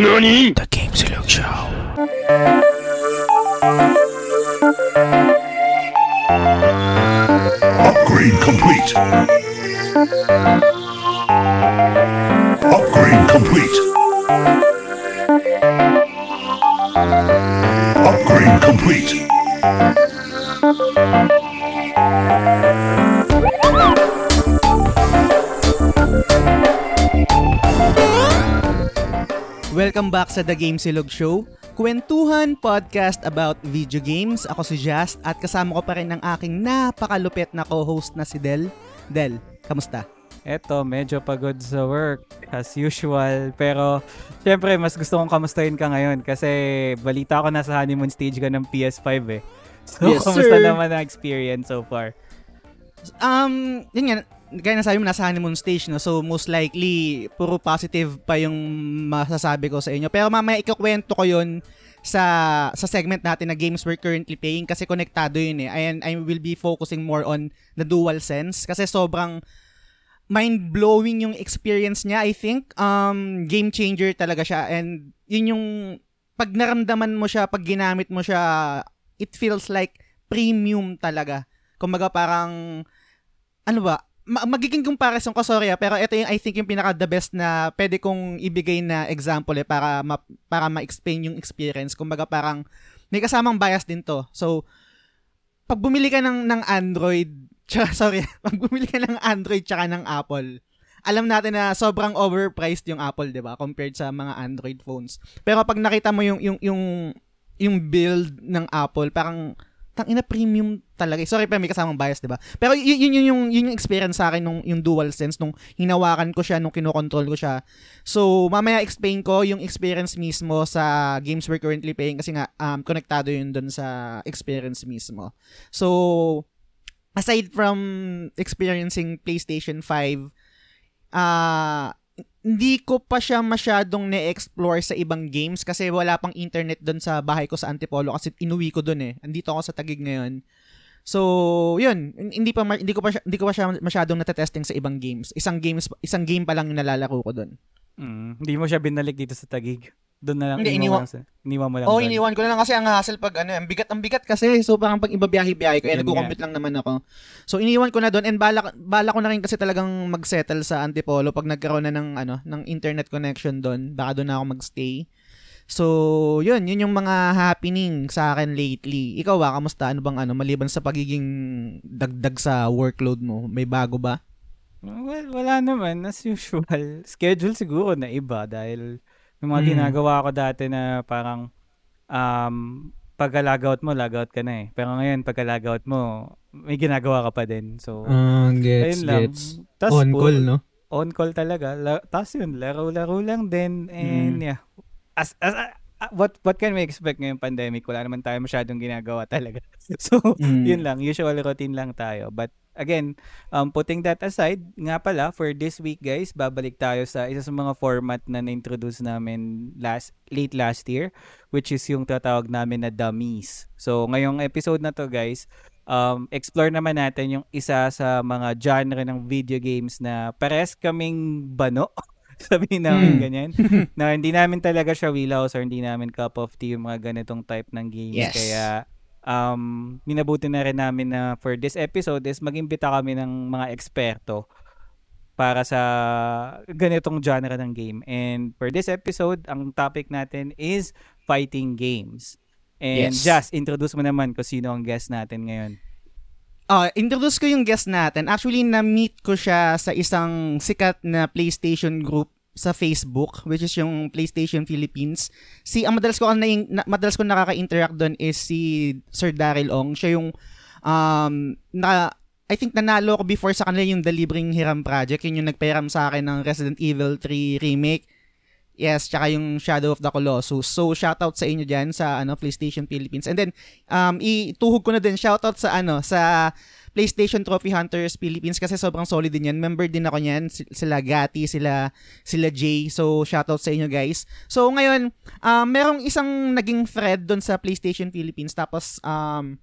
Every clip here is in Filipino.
NANI? The Game Silog Show. Upgrade complete. Upgrade complete. Upgrade complete. Welcome back sa The Game Silog Show, kwentuhan podcast about video games. Ako si Just at kasama ko pa rin ang aking napakalupit na co-host na si Del. Del, kamusta? Eto, medyo pagod sa work as usual. Pero, syempre, mas gusto kong kamustahin ka ngayon kasi balita ko nasa honeymoon stage ka ng PS5 eh. So, Yes, kamusta sir. naman ang experience so far? Um, yun nga, gaya na sabi mo, nasa honeymoon stage, no? So, most likely, puro positive pa yung masasabi ko sa inyo. Pero mamaya ikukwento ko yun sa sa segment natin na games we're currently playing kasi konektado yun eh. And I will be focusing more on the dual sense kasi sobrang mind-blowing yung experience niya, I think. Um, game changer talaga siya. And yun yung, pag naramdaman mo siya, pag ginamit mo siya, it feels like premium talaga. Kumbaga parang, ano ba, magiging comparison ko, sorry ah, pero ito yung I think yung pinaka the best na pwede kong ibigay na example eh para ma- para ma-explain yung experience. Kumbaga parang may kasamang bias din to. So pag bumili ka ng ng Android, tsaka, sorry, pag bumili ka ng Android tsaka ng Apple, alam natin na sobrang overpriced yung Apple, 'di ba, compared sa mga Android phones. Pero pag nakita mo yung yung yung yung build ng Apple, parang tangina premium talaga. Sorry pa may kasamang bias, 'di ba? Pero yun yun yun yung yun yung experience sa akin nung yung dual sense nung hinawakan ko siya, nung kinokontrol ko siya. So, mamaya explain ko yung experience mismo sa games we're currently playing kasi nga um konektado yun dun sa experience mismo. So, aside from experiencing PlayStation 5, ah hindi ko pa siya masyadong na-explore sa ibang games kasi wala pang internet doon sa bahay ko sa Antipolo kasi inuwi ko doon eh. Andito ako sa Tagig ngayon. So, yun, hindi pa hindi ko pa siya, hindi ko pa siya masyadong natetesting sa ibang games. Isang games isang game pa lang yung nalalaro ko doon. Mm, hindi mo siya binalik dito sa Tagig. Doon na lang, Hindi, iniwan, iniwan- mo lang sa- iniwan mo lang Oo, doon. iniwan ko na lang kasi ang hassle pag ano, ang bigat ang bigat kasi. So parang pag ibabiyahe-biyahe ko, eh nagko-compute lang naman ako. So iniwan ko na doon and bala bala ko na rin kasi talagang mag-settle sa Antipolo pag nagkaroon na ng ano, ng internet connection doon. Baka doon na ako magstay. So, yun, yun yung mga happening sa akin lately. Ikaw ba, kamusta? Ano bang ano, maliban sa pagiging dagdag sa workload mo, may bago ba? Well, wala naman. As usual. Schedule siguro na iba dahil yung mga Mm. ginagawa ko dati na parang um, pag lagout mo, lagout ka na eh. Pero ngayon, pag lagout mo, may ginagawa ka pa din. So, Ah, ayun lang. Tas po- no? On call talaga. La- Tapos yun, laro-laro lang din. And Mm. yeah. As, as, ah, what what can we expect ngayong pandemic? Wala naman tayo masyadong ginagawa talaga. So, Mm. yun lang. Usual routine lang tayo. But again, um, putting that aside, nga pala, for this week guys, babalik tayo sa isa sa mga format na na-introduce namin last late last year, which is yung tatawag namin na dummies. So, ngayong episode na to guys, um, explore naman natin yung isa sa mga genre ng video games na pares kaming bano. Sabihin namin Mm. ganyan. na hindi namin talaga siya wheelhouse or hindi namin cup of tea yung mga ganitong type ng games. Yes. Kaya um, minabuti na rin namin na for this episode is mag-imbita kami ng mga eksperto para sa ganitong genre ng game. And for this episode, ang topic natin is fighting games. And Yes. just introduce mo naman kung sino ang guest natin ngayon. Ah, introduce ko yung guest natin. Actually, na-meet ko siya sa isang sikat na PlayStation group sa Facebook, which is yung PlayStation Philippines. Si ang madalas ko na, madalas ko nakaka-interact doon is si Sir Daryl Ong. Siya yung um na I think nanalo ko before sa kanila yung The Libreng Hiram Project. Yun yung nagpairam sa akin ng Resident Evil 3 remake. Yes, tsaka yung Shadow of the Colossus. So, shoutout sa inyo dyan sa ano PlayStation Philippines. And then, um, ituhog ko na din, shoutout sa ano, sa PlayStation Trophy Hunters Philippines kasi sobrang solid din yan. Member din ako niyan. Si- Sila Gati, sila, sila Jay. So, shoutout sa inyo guys. So, ngayon, um, merong isang naging thread doon sa PlayStation Philippines. Tapos, um,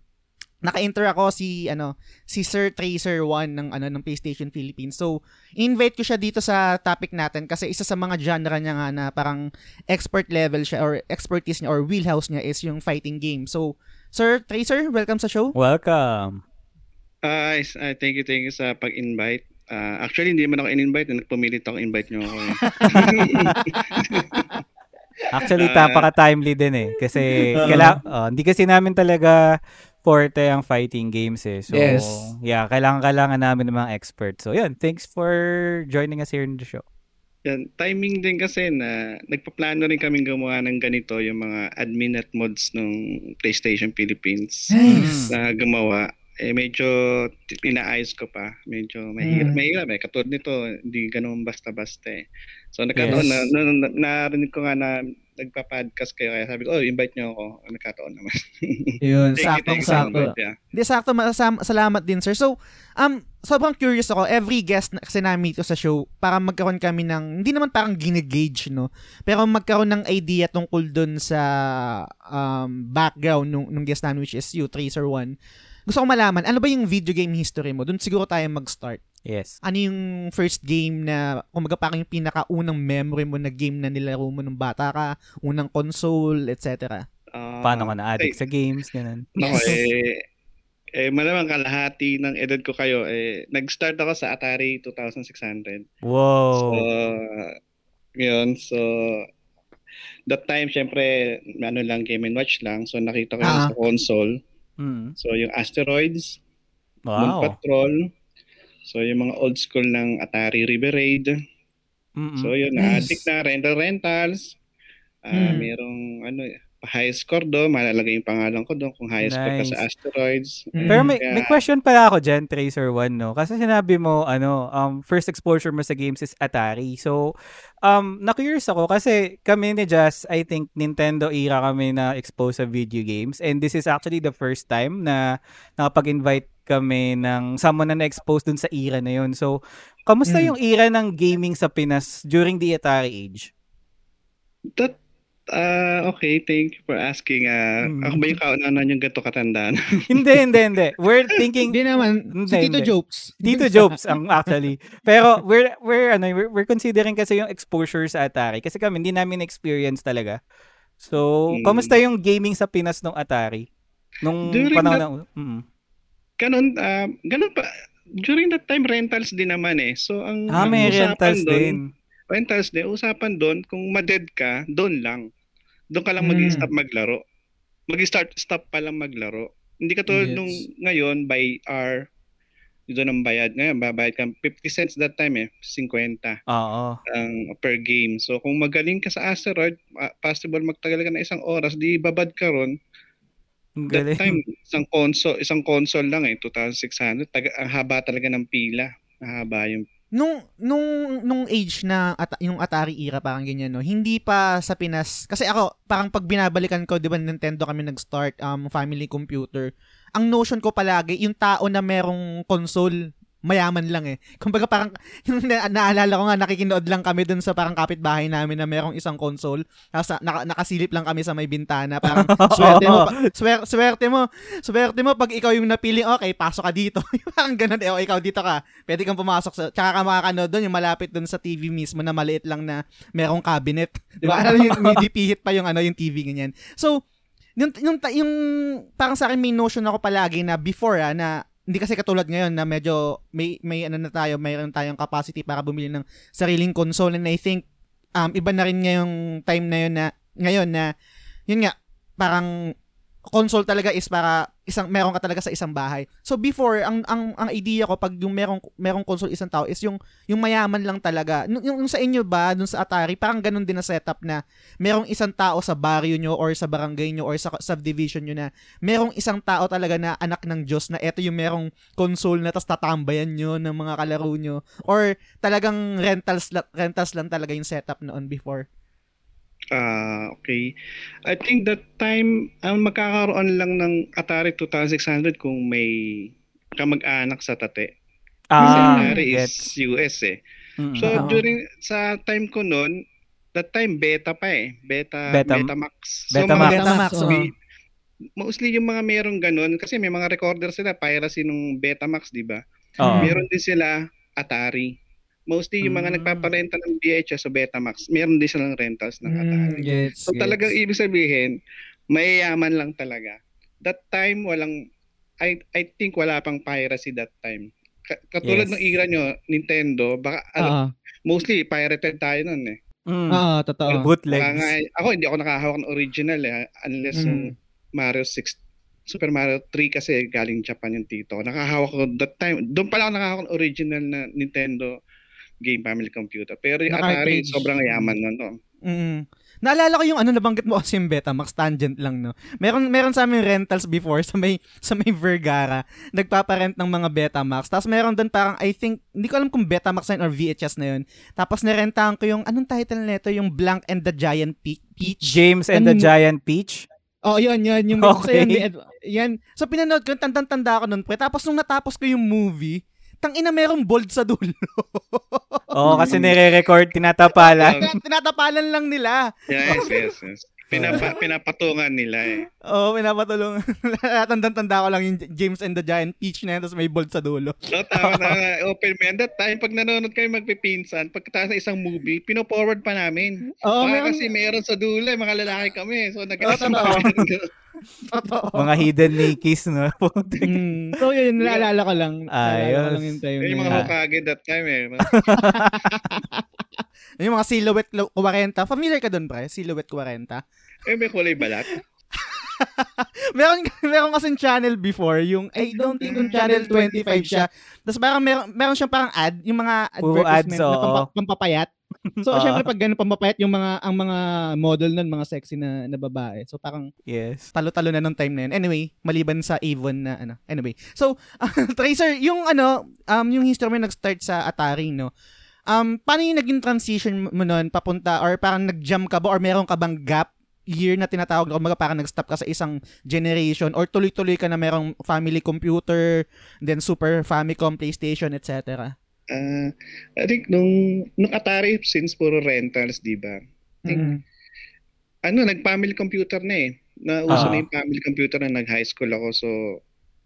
naka-enter ako si ano si Sir Tracer 1 ng ano ng PlayStation Philippines. So, invite ko siya dito sa topic natin kasi isa sa mga genre niya nga na parang expert level siya or expertise niya or wheelhouse niya is yung fighting game. So, Sir Tracer, welcome sa show. Welcome. Is- ah, thank you, thank you sa pag-invite. Ah, actually, hindi man ako in-invite. Nagpumilit ako invite nyo ako. eh. Actually, Ah. tapaka-timely din eh. Kasi, kaila- oh, hindi kasi namin talaga forte ang fighting games eh. So, Yes. yeah, kailangan-kailangan namin ng mga experts. So, yun. Thanks for joining us here in the show. Yan, timing din kasi na nagpaplano rin kaming gumawa ng ganito, yung mga admin at mods ng PlayStation Philippines Nice. na gumawa. Eh, medyo inaayos ko pa. Medyo mahirap. Mm. Mahirap eh. Katulad nito, hindi ganun basta-basta eh. So, nagkataon Yes. na, na, na, narinig ko nga na nagpa-podcast kayo. Kaya sabi ko, oh, invite nyo ako. Nagkataon naman. Yun, Thank you, thank you sa saktong-sakto. invite, yeah. Di, sakto. Masam- salamat din, sir. So, um, sobrang curious ako. Every guest na kasi namin ito sa show, para magkaroon kami ng, hindi naman parang ginigage, no? Pero magkaroon ng idea tungkol dun sa um, background nung, nung guest namin, which is you, Tracer 1. Gusto ko malaman, ano ba yung video game history mo? Doon siguro tayo mag-start. Yes. Ano yung first game na, kumaga parang yung pinakaunang memory mo na game na nilaro mo nung bata ka, unang console, etc. Ah, Paano ka na-addict ay, sa games? Ganun. Ako eh, eh malamang kalahati ng edad ko kayo, eh, nag-start ako sa Atari 2600. So, Wow. yun, so, that time, syempre, ano lang, Game Watch lang. So, nakita ko Ah. sa console. Mm. So, yung Asteroids, Moon Wow. Patrol, so, yung mga old school ng Atari River Raid. Mm-mm. So, yun, Nice. na-addict na, rental rentals. Ah, Hmm. Merong, ano, high score doon, malalagay yung pangalan ko doon kung high score ka Nice. sa Asteroids. Pero may, Kaya- may question pala ako dyan, Tracer 1, no? Kasi sinabi mo, ano, um, first exposure mo sa games is Atari. So, um, na-curious ako kasi kami ni Jazz, I think Nintendo era kami na expose sa video games. And this is actually the first time na nakapag-invite kami ng someone na na-expose dun sa era na yun. So, kamusta Mm. yung era ng gaming sa Pinas during the Atari age? That, ah okay, thank you for asking. ah Mm. Ako ba yung kaunanan yung ganito katandaan? hindi, hindi, hindi. We're thinking, Hindi naman, Hindi, si Tito hindi. Jokes. Dito jokes ang actually. Pero we're we're ano, we're, we're considering kasi yung exposure sa Atari kasi kami hindi namin experience talaga. So, Mm. kamusta yung gaming sa Pinas nung Atari? Nung During panahon that- na mm. Ganun, ah ganun pa. During that time, rentals din naman eh. So, ang, Ah, may usapan rentals doon- din. Rentals din. Usapan doon, kung ma-dead ka, doon lang. Doon ka lang Mm. mag-stop maglaro. Mag-start, stop pa lang maglaro. Hindi ka tulad Gets. nung ngayon, by hour, doon ang bayad. Ngayon, babayad ka 50 cents that time eh, 50 Oo. ang per game. So kung magaling ka sa asteroid, ah, possible magtagal ka na isang oras, di babad ka ron. Ang That galing. time, isang console, isang console lang eh, 2,600. Taga, ang haba talaga ng pila. Mahaba yung nung nung nung age na at, yung Atari era parang ganyan no hindi pa sa Pinas kasi ako parang pag binabalikan ko 'di ba Nintendo kami nag-start um family computer ang notion ko palagi yung tao na merong console mayaman lang eh. Kumbaga parang yung na- naalala ko nga nakikinood lang kami dun sa parang kapitbahay namin na merong isang console. Tapos na- naka, nakasilip lang kami sa may bintana. Parang swerte mo, pa- swer, swerte mo, swerte mo pag ikaw yung napiling, okay, pasok ka dito. parang ganun, eh, o ikaw dito ka. Pwede kang pumasok sa, tsaka ka makakanood dun, yung malapit dun sa TV mismo na maliit lang na merong cabinet. Di ba? Alam mo, yung, may dipihit pa yung ano, yung TV ganyan. So, yung, yung, yung, parang sa akin may notion ako palagi na before ah, na hindi kasi katulad ngayon na medyo may may ano na tayo, mayroon tayong capacity para bumili ng sariling console. And I think um iba na rin ngayong time na yun na ngayon na yun nga parang console talaga is para isang meron ka talaga sa isang bahay. So before ang ang ang idea ko pag yung merong merong console isang tao is yung yung mayaman lang talaga. Yung, yung sa inyo ba dun sa Atari parang ganun din na setup na merong isang tao sa baryo nyo or sa barangay nyo or sa subdivision nyo na merong isang tao talaga na anak ng Diyos na eto yung merong console na tas tatambayan nyo ng mga kalaro nyo or talagang rentals rentals lang talaga yung setup noon before. Ah, okay. I think that time, ang magkakaroon lang ng Atari 2600 kung may kamag-anak sa tate. Kasi Ah, Atari is. US eh. Mm. So during sa time ko noon, that time beta pa eh. Beta Beta- Betamax. Betamax. mga Betamax, may, oo. mostly yung mga merong ganun, kasi may mga recorder sila, piracy nung Betamax, di ba? Oo. Meron din sila Atari. Mostly yung mga Mm. nagpaparenta ng VHS o Betamax, meron din silang rentals ng Atari. Mm, gets, So gets. talagang ibig sabihin, mayayaman lang talaga. That time walang I I think wala pang piracy that time. Ka- katulad Yes. ng era nyo, Nintendo, baka ano, Oo. mostly pirated tayo noon eh. Mm. Oo, totoo. Bootlegs. Baka nga, ako hindi ako nakahawak ng original eh unless Mm. yung Mario 6 Super Mario 3 kasi galing Japan yung tito. Nakahawak ko that time. Doon pala ako nakahawak ng original na Nintendo game family computer. Pero yung Na Atari cartridge. sobrang yaman nun. No? Mm. Naalala ko yung ano nabanggit mo kasi yung Betamax tangent lang no. Meron meron sa amin rentals before sa may sa may Vergara. Nagpaparent ng mga Betamax. Tapos meron doon parang I think hindi ko alam kung Betamax na yun or VHS na yun. Tapos nirentahan ko yung anong title nito yung Blank and the Giant Pe- Peach. James and the Anong- Giant Peach. Oh, yun, yun. Yung, Okay. so, yun, yan. So, pinanood ko, tandang-tanda ko nun, pre. Tapos, nung natapos ko yung movie, tang ina merong bold sa dulo. Oo, kasi nire-record, tinatapalan. Tin- Tinatapalan lang nila. Yes, yes, yes. Pinapa, pinapatungan nila eh. Oo, oh, pinapatulong. Tandang-tanda ko lang yung James and the Giant Peach na yan, tapos may bold sa dulo. So, tama na, open man. That time, pag nanonood kayo magpipinsan, pagkatapos ng isang movie, pino-forward pa namin. Oo, Baka meron. kasi meron sa dulo, eh, mga lalaki kami. So, nag totoo. Totoo. Mga hidden Nickies, no? Mm. So, yun, naalala ko lang. Naalala ko Ayos. lang yung time yung mga. Hokage that time eh. Yung mga Silhouette 40. Familiar ka dun, pre? Silhouette 40? Eh, may kulay balat. meron meron kasi channel before yung I don't think yung channel 25 siya. Tapos parang meron meron siyang parang ad, yung mga advertisement ads, na pampa- pampapayat. So Oo. syempre pag ganun pampapayat yung mga ang mga model nun mga sexy na, na babae. So parang Yes. talo-talo na nung time na yun. Anyway, maliban sa Avon na ano. Anyway. So, Tracer, yung ano, um yung history mo nag-start sa Atari, no. Um paano yung naging transition mo nun papunta or parang nag-jump ka ba or meron ka bang gap year na tinatawag mga parang nag-stop ka sa isang generation or tuloy-tuloy ka na merong family computer, then Super Famicom, PlayStation, etc. Ah, I think nung, nung Atari, since puro rentals, di ba? Mm. Ano, nag-family computer na eh. Nauso Ah. na yung family computer na nag-high school ako. So,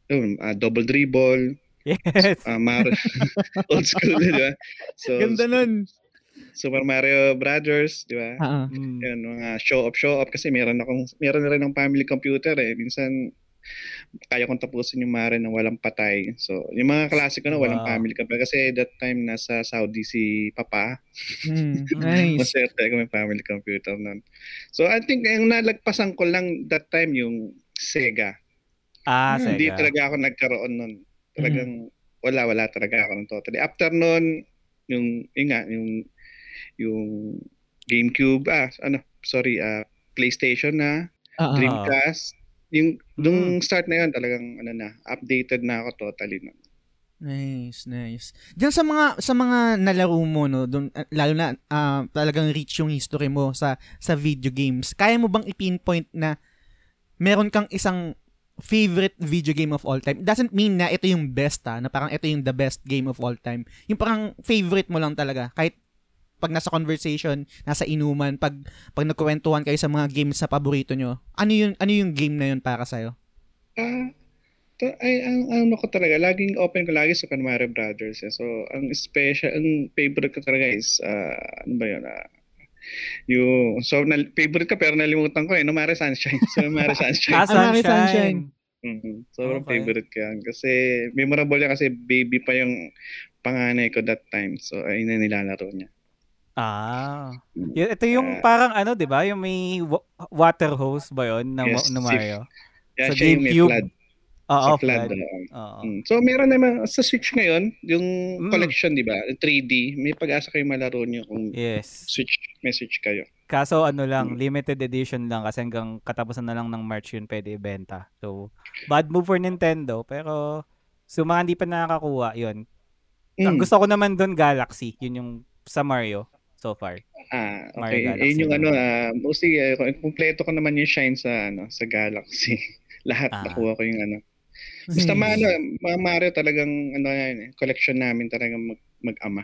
yun, ah, double dribble, Yes. ah, Mario, old school, di ba? So, Ganda nun. Super Mario Brothers, di ba? Ah. Mm. Yun, mga show up show up kasi meron akong meron na rin ng family computer eh. Minsan kaya kong tapusin yung Mario na walang patay. So, yung mga klasiko na walang Wow. family computer kasi that time nasa Saudi si Papa. Mm, nice. Maswerte ako may family computer nun. So, I think yung nalagpasan ko lang that time yung Sega. Ah, Hmm, Hindi Sega. talaga ako nagkaroon nun. Talagang wala wala talaga ako nun totally. After nun, yung yun nga, yung yung GameCube, ah, ano, sorry, ah, PlayStation na, Ah, ah. Dreamcast. Yung nung start na yun, talagang ano na, updated na ako totally nun. Nice, nice. Diyan sa mga sa mga nalaro mo no, dun, ah, lalo na ah, talagang rich yung history mo sa sa video games. Kaya mo bang i-pinpoint na meron kang isang favorite video game of all time? Doesn't mean na ito yung best ha, na parang ito yung the best game of all time. Yung parang favorite mo lang talaga. Kahit pag nasa conversation, nasa inuman, pag pag nagkwentuhan kayo sa mga games na paborito nyo, ano yung ano yung game na yun para sa'yo? Ah, to, ay, ang ano ko talaga, laging open ko lagi sa Mario Brothers. Eh. So, ang special, ang favorite ko talaga is, ah, ano ba yun, ah, yung, so, na, favorite ko pero nalimutan ko eh, no Mario Sunshine. So, Mario Sunshine. Ah, Ah, Mari Sunshine. Mhm. Sobrang Okay. favorite ko yan. Kasi memorable yan kasi baby pa yung panganay ko that time. So, ayun na nilalaro niya. Ah. Y- ito yung Ah. parang ano, 'di ba? Yung may wa- water hose ba 'yon na, Yes, na Mario? Yung may GameCube. flood. Oo, sa flood. flood. oo. Oo. Mm. So, meron naman sa Switch ngayon, yung Mm. collection, di ba? 3D. May pag-asa kayo malaro niyo kung Yes. Switch, Switch kayo. Kaso ano lang, limited edition lang kasi hanggang katapusan na lang ng March yun pwede ibenta. So, bad move for Nintendo pero so mga hindi pa nakakakuha, yun. Ang Mm. gusto ko naman doon Galaxy, yun yung sa Mario so far. Ah, Mario okay. Galaxy Yun yung ano, ah, mostly, uh, kumpleto ko naman yung shine sa, ano, sa Galaxy. Lahat, Ah. nakuha ko yung ano. Basta ma, ano, mga Mario talagang, ano yan, eh, collection namin talagang mag, mag-ama.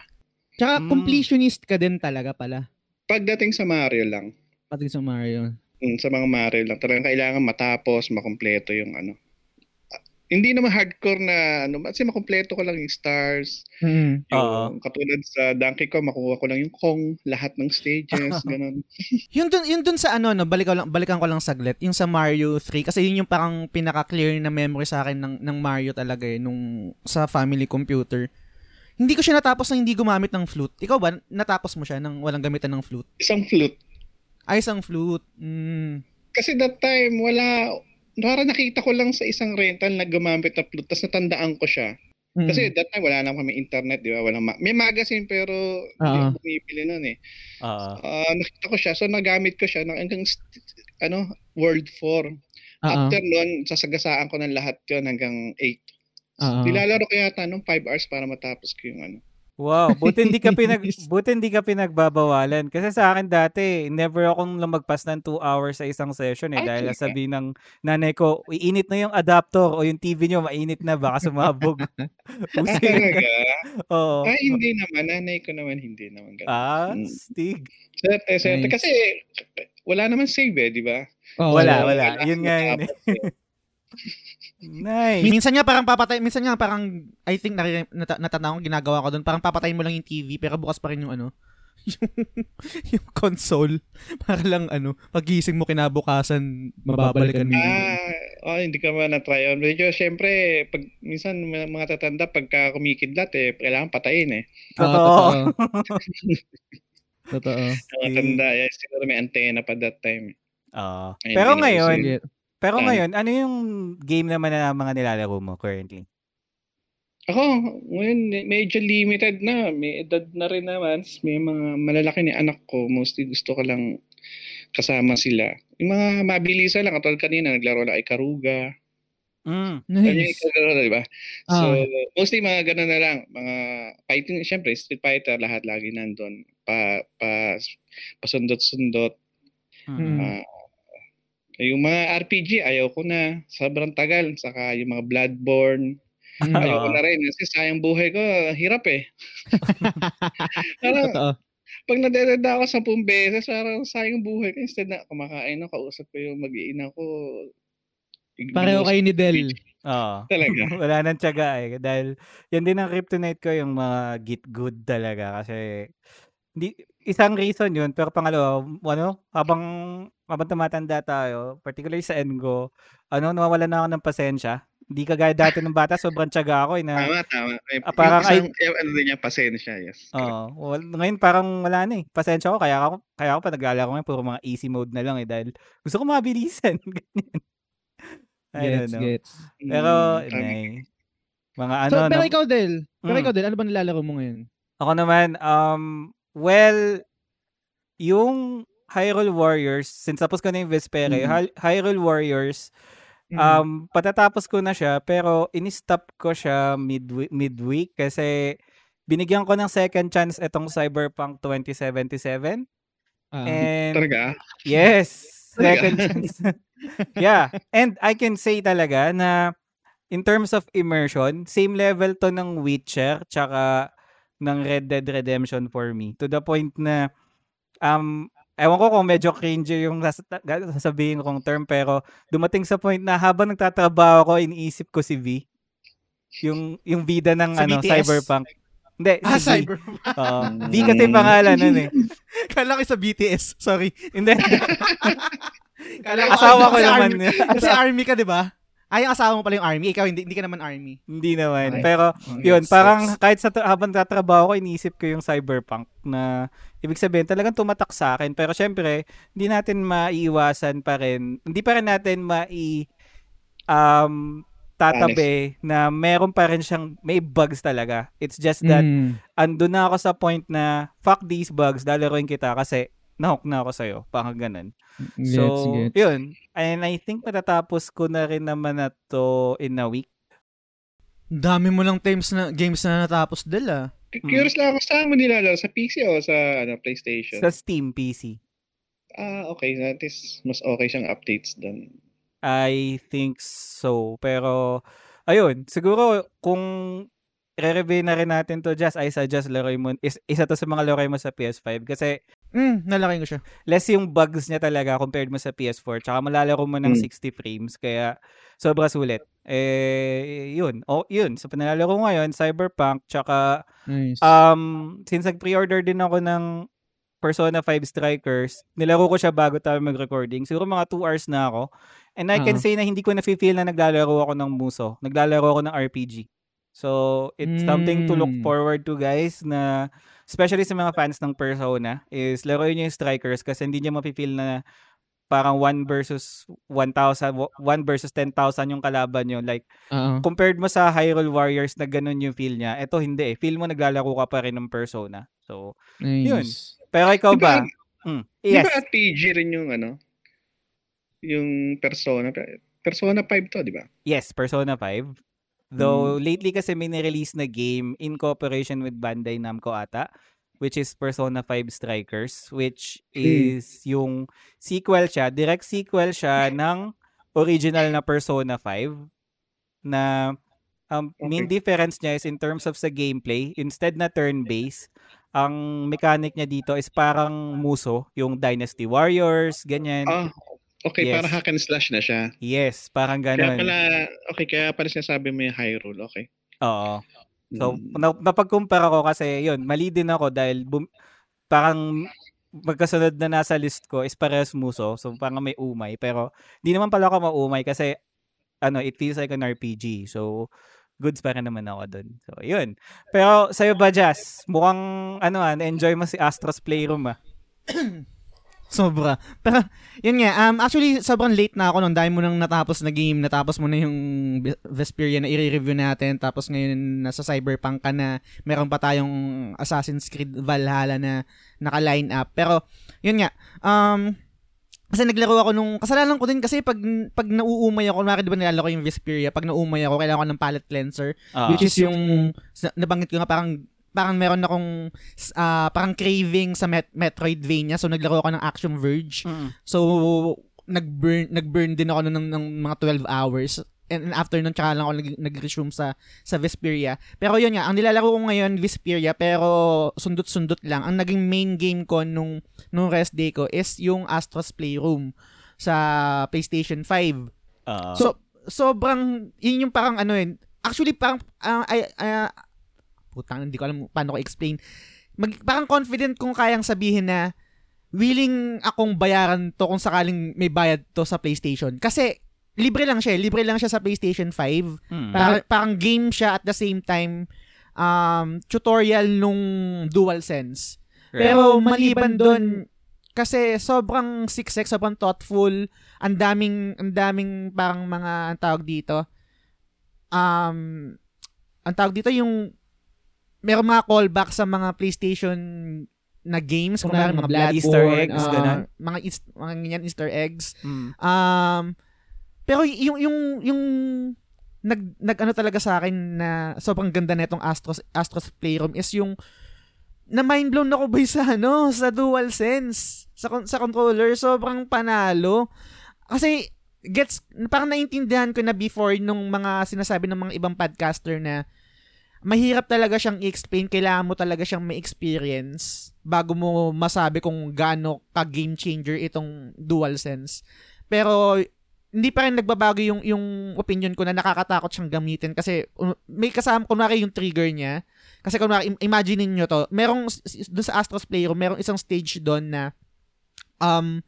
Tsaka Mm. completionist ka din talaga pala. Pagdating sa Mario lang, Pati sa Mario. Mm, sa mga Mario lang. Talagang kailangan matapos, makumpleto yung ano. Ah, Hindi naman hardcore na ano, kasi makumpleto ko lang yung stars. Mm. Yung katulad sa Donkey Kong, makuha ko lang yung Kong, lahat ng stages, ganun. Yun dun, yun dun sa ano, no, balikan, lang, balikan ko lang saglit, yung sa Mario 3, kasi yun yung parang pinaka-clear na memory sa akin ng, ng Mario talaga eh, nung sa family computer. Hindi ko siya natapos na hindi gumamit ng flute. Ikaw ba, natapos mo siya nang walang gamitan ng flute? Isang flute. Ay, isang flute. Mm. Kasi that time, wala, parang nakita ko lang sa isang rental na gumamit na flute, tapos natandaan ko siya. Mm. Kasi that time, wala na kami internet, di ba? Walang ma- may magazine, pero hindi Oo. ako bumibili nun eh. Oo. Ah, nakita ko siya, so nagamit ko siya ng hanggang st- ano, World 4. Oo. After nun, sasagasaan ko ng lahat yun hanggang 8. Oo. Nilalaro ko yata nung 5 hours para matapos ko yung ano. Wow, buti hindi ka pinag buti hindi ka pinagbabawalan kasi sa akin dati never akong lumagpas ng 2 hours sa isang session eh dahil sabi ng nanay ko, iinit na yung adapter o yung TV nyo mainit na baka sumabog. Ah, talaga? Oo. Ay, hindi naman. Nanay ko naman, hindi naman ganun. Ah, Mm. stig. Swerte, swerte. Nice. Kasi wala naman save eh, di ba? Oo. Wala, So, wala. kailangan Yun nga yun. Nice. Minsan nga parang papatay, minsan nga parang I think nari, nata, natanda ko ginagawa ko doon, parang papatayin mo lang yung TV pero bukas pa rin yung ano, yung, yung console para lang ano, pagising mo kinabukasan mababalikan mo. Ah, oh, hindi ka man na-try on. Medyo, syempre, pag, minsan mga mga tatanda, pagka kumikidlat eh, kailangan patayin eh. Ah, Totoo. Totoo. Mga tanda, eh, siguro may antena pa that time. Ayun, Pero ngayon. Pero Ano? ngayon, ano yung game naman na mga nilalaro mo currently? Ako, ngayon, medyo limited na. May edad na rin naman. May mga malalaki ni anak ko. Mostly gusto ko lang kasama sila. Yung mga mabilisan lang. Katulad kanina, naglaro na kay Karuga. Mm. Nice. Nice. Naglaro, di ba? So, Ah. mostly mga ganun na lang. Mga fighting, syempre, Street Fighter, lahat lagi nandun. Pa, pa, pasundot-sundot. Mm. Ah, yung mga RPG, ayaw ko na. Sobrang tagal. Saka yung mga Bloodborne. Mm. Ayaw ko na rin. Kasi sayang buhay ko. Hirap eh. parang, Totoo. pag nadededa ako sa beses, parang sayang buhay ko. Instead na kumakain ako, kausap ko yung mag-iina ko. Pareho kayo ni Del. Oo. Talaga. Wala nang tiyaga eh. Dahil yan din ang kryptonite ko yung mga git good talaga kasi hindi isang reason yun pero pangalawa ano habang habang tumatanda tayo particularly sa Engo ano nawawalan na ako ng pasensya hindi kagaya dati ng bata sobrang tiyaga ako eh na Tama, tama. Eh, Ah, parang isang, eh, ano din niya, pasensya, yes. Oo. wal- ngayon parang wala na eh. Pasensya ko kaya ako kaya ako pa naglalaro ngayon puro mga easy mode na lang eh dahil gusto ko mabilisan. Ganyan. I don't Gets, know. gets. Pero Mm, tama. nay, mga ano So, pero no, ikaw, Del. Pero Mm. ikaw, Del, ano ba nilalaro mo ngayon? Ako naman, um, well, yung Hyrule Warriors, since tapos ko na yung Vespere, Mhm. Hy- Hyrule Warriors, Mm. um, patatapos ko na siya, pero in-stop ko siya mid- midweek kasi binigyan ko ng second chance itong Cyberpunk 2077. Ah. And Talaga? Yes, Talaga? second chance. yeah, and I can say talaga na in terms of immersion, same level to ng Witcher tsaka ng Red Dead Redemption for me. To the point na um ewan ko kung medyo cringe yung sas- sasabihin kong term pero dumating sa point na habang nagtatrabaho ko iniisip ko si V. Yung yung bida ng Sa ano BTS? Cyberpunk. Hindi, Ah, si. Cyber. Oo. V kasi pangalan nun eh. Kala ko sa BTS. Sorry. Hindi. Kala Asawa ko kasi naman. Army, kasi army ka, di ba? Ay, yung asawa mo pala yung army. Ikaw, hindi, hindi ka naman army. Hindi naman. Okay. Pero, Oh, yun, parang kahit sa tra- habang tatrabaho ko, iniisip ko yung cyberpunk na ibig sabihin talagang tumatak sa akin. Pero syempre, hindi natin maiiwasan pa rin. Hindi pa rin natin mai um, tatabi na meron pa rin siyang may bugs talaga. It's just that Mm. andun na ako sa point na fuck these bugs, lalaroin kita kasi nahook na ako sa'yo. Parang ganun. So, yun. And I think matatapos ko na rin naman na to in a week. Dami mo lang times na games na natapos, Del, ah. Cu- Curious lang ako, saan mo nilalaro? Sa PC o sa ano, PlayStation? Sa Steam PC. Ah, okay. That is, mas okay siyang updates doon. I think so. Pero, ayun, siguro kung re-review na rin natin to just I suggest laruin mo is, isa to sa mga laruin mo sa PS5 kasi Mm, nalaki ko siya. less yung bugs niya talaga compared mo sa PS4 tsaka malalaro mo ng Mm. 60 frames kaya sobra sulit. Eh yun. Oh yun. Sa so, panalalaro ko ngayon Cyberpunk tsaka Nice. um since nag-pre-order din ako ng Persona 5 Strikers nilaro ko siya bago tayo mag-recording. Siguro mga 2 hours na ako. And I can Ah. say na hindi ko na feel na naglalaro ako ng muso. Naglalaro ako ng RPG so it's something to look Mm. forward to guys na especially sa mga fans ng Persona is laruin niyo yung Strikers kasi hindi niyo mafe-feel na parang 1 versus 1,000 1 versus 10,000 yung kalaban niyo like Oo. compared mo sa Hyrule Warriors na ganun yung feel niya ito hindi eh feel mo naglalaro ka pa rin ng Persona so yun. Nice. pero ikaw Di ba Mm, Di yes ba RPG rin yung ano? Yung Persona. Persona 5 to, di ba? yes Persona 5 though lately kasi may nirelease na game in cooperation with Bandai Namco ata which is Persona 5 Strikers which is yung sequel siya direct sequel siya ng original na Persona 5 na um, main difference niya is in terms of sa gameplay instead na turn-based ang mechanic niya dito is parang muso yung Dynasty Warriors ganyan. Ah, okay. Yes. Para hack and slash na siya. yes parang Kaya ganun pala, okay, kaya pala sinasabi mo yung Hyrule. Okay. oo So, Mm. na, napagkumpara ko kasi, yun, mali din ako dahil bum, parang magkasunod na nasa list ko is parehas muso. So, parang may umay. Pero, di naman pala ako maumay kasi, ano, it feels like an RPG. So, goods pa rin naman ako dun. So, yun. Pero, sa'yo ba, Jazz? Mukhang, ano ah, na-enjoy mo si Astros Playroom ah. Sobra. Pero, yun nga, um, actually, sobrang late na ako nung dahil mo nang natapos na game, natapos mo na yung Ve- Vesperia na i-review natin, tapos ngayon nasa Cyberpunk ka na, meron pa tayong Assassin's Creed Valhalla na naka-line up. Pero, yun nga, um, kasi naglaro ako nung, kasalanan ko din kasi pag, pag nauumay ako, kunwari di ba nilalaro ko yung Vesperia, pag nauumay ako, kailangan ko ng palette cleanser, Ah. which is yung, nabanggit ko nga parang, parang meron akong, ah, parang craving sa Met- Metroidvania, so naglaro ako ng Action Verge. Mm. So, nag-burn, nag-burn din ako ng, ng mga 12 hours. And, and after nun, tsaka lang ako nag, nag-resume sa, sa Vesperia. Pero yun nga, ang nilalaro ko ngayon, Vesperia, pero sundot-sundot lang. Ang naging main game ko nung, nung rest day ko is yung Astro's Playroom sa PlayStation 5. Ah. So, sobrang, yun yung parang ano yun. Actually, parang, ah, ay, ah, putang, hindi ko alam paano ko explain. Mag, parang confident kong kayang sabihin na willing akong bayaran to kung sakaling may bayad to sa PlayStation. Kasi, libre lang siya. eh. Libre lang siya sa PlayStation 5. Mm. Parang, parang game siya at the same time um, tutorial nung DualSense. Right. Pero maliban doon, kasi sobrang siksek, sobrang thoughtful, ang daming, ang daming parang mga, ang tawag dito, um, ang tawag dito yung, meron mga callback sa mga PlayStation na games, kung Mga mga, Blood Bloodborne, Easter eggs, ah, ganun. mga, eas- mga ganyan Easter eggs. Mm. Um, pero y- yung, yung, yung, nag, nag ano talaga sa akin na sobrang ganda na itong Astros, Astros Playroom is yung, na mind blown ako boy sa ano, sa DualSense, sa, sa controller, sobrang panalo. Kasi, gets, parang naintindihan ko na before nung mga sinasabi ng mga ibang podcaster na mahirap talaga siyang i-explain, kailangan mo talaga siyang may experience bago mo masabi kung gaano ka game changer itong DualSense. Pero hindi pa rin nagbabago yung yung opinion ko na nakakatakot siyang gamitin kasi um, may kasama kunwari yung trigger niya. Kasi kunwari im- imagine niyo to, merong doon sa Astros Playroom, merong isang stage doon na um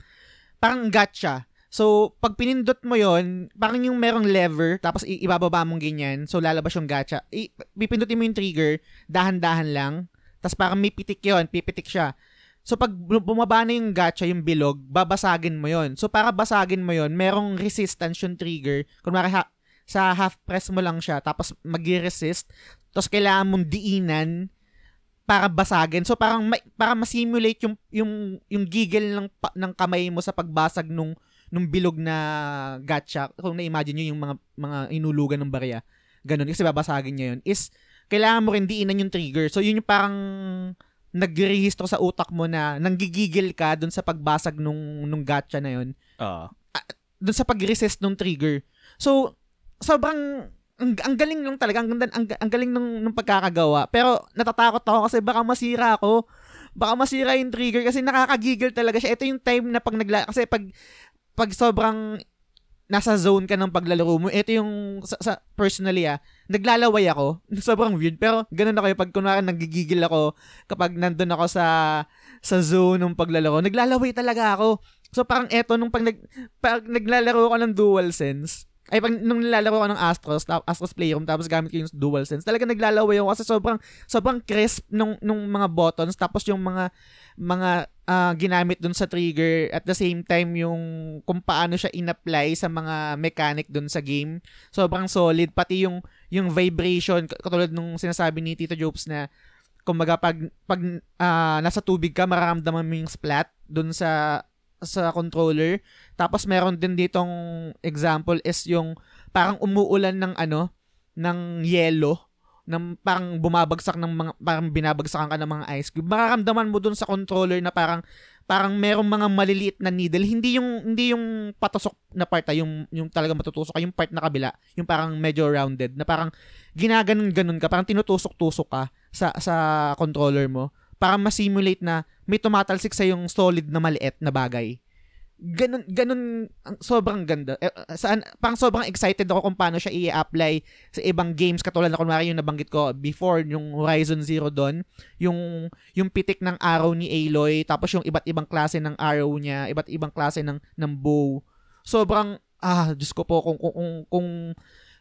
parang gacha. So, pag pinindot mo yon parang yung merong lever, tapos i- ibababa mong ganyan, so lalabas yung gacha. I- pipindutin mo yung trigger, dahan-dahan lang, tapos parang may pitik yon pipitik siya. So, pag bu- bumaba na yung gacha, yung bilog, babasagin mo yon So, para basagin mo yon merong resistance yung trigger. Kunwari, ha- sa half press mo lang siya, tapos mag-resist, tapos kailangan mong diinan para basagin. So, parang, may, para ma-simulate yung, yung, yung giggle ng, pa- ng kamay mo sa pagbasag nung, nung bilog na gacha. Kung na-imagine nyo yung mga, mga inulugan ng barya. Ganun, kasi babasagin niya yun. Is, kailangan mo rin diinan yung trigger. So, yun yung parang nagre-rehistro sa utak mo na nanggigigil ka dun sa pagbasag nung, nung gacha na yun Ah. dun sa pag-resist ng trigger. So, sobrang ang, ang galing lang talaga, ang, ang, ang galing ng, ng pagkakagawa. Pero natatakot ako kasi baka masira ako. Baka masira yung trigger kasi nakakagigil talaga siya. Ito yung time na pag nagla... Kasi pag, pag sobrang nasa zone ka ng paglalaro mo, ito yung, sa, sa, personally ah, naglalaway ako. Sobrang weird. Pero ganun ako yung pag kunwari nagigigil ako kapag nandun ako sa sa zone ng paglalaro. Naglalaway talaga ako. So parang eto nung pag, nag, pag naglalaro ako ng DualSense, ay pag nung nilalaro ko ng Astros, ta- Astros Playroom tapos gamit ko yung DualSense, talaga naglalaway ako kasi sobrang sobrang crisp nung nung mga buttons tapos yung mga mga ah, ginamit dun sa trigger at the same time yung kung paano siya in-apply sa mga mechanic dun sa game. Sobrang solid pati yung yung vibration katulad nung sinasabi ni Tito Jobs na kumbaga pag pag ah, nasa tubig ka mararamdaman mo yung splat dun sa sa controller. Tapos meron din ditong example is yung parang umuulan ng ano ng yelo ng parang bumabagsak ng mga parang binabagsakan ka ng mga ice cube. Mararamdaman mo dun sa controller na parang parang merong mga maliliit na needle, hindi yung hindi yung patusok na part ah, yung yung talaga matutusok ka, yung part na kabila, yung parang medyo rounded na parang ginaganon-ganon ka, parang tinutusok-tusok ka sa sa controller mo para ma-simulate na may tumatalsik sa yung solid na maliit na bagay. Ganun, ganun, ang sobrang ganda. Eh, saan, parang sobrang excited ako kung paano siya i-apply sa ibang games katulad na kunwari yung nabanggit ko before yung Horizon Zero Dawn, yung yung pitik ng arrow ni Aloy, tapos yung iba't ibang klase ng arrow niya, iba't ibang klase ng ng bow. Sobrang ah, Diyos ko po kung kung kung, kung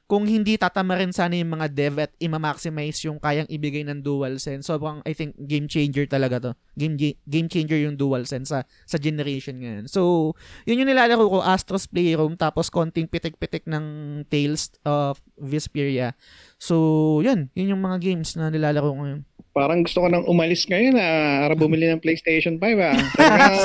kung hindi tatama rin sana yung mga dev at ima-maximize yung kayang ibigay ng DualSense, sobrang I think game changer talaga to. Game game changer yung DualSense sa sa generation ngayon. So, yun yung nilalaro ko Astro's Playroom tapos konting pitik-pitik ng Tales of Vesperia. So, yun, yun yung mga games na nilalaro ko ngayon. Parang gusto ko nang umalis ngayon ah, para bumili ng PlayStation 5 ah. Talagang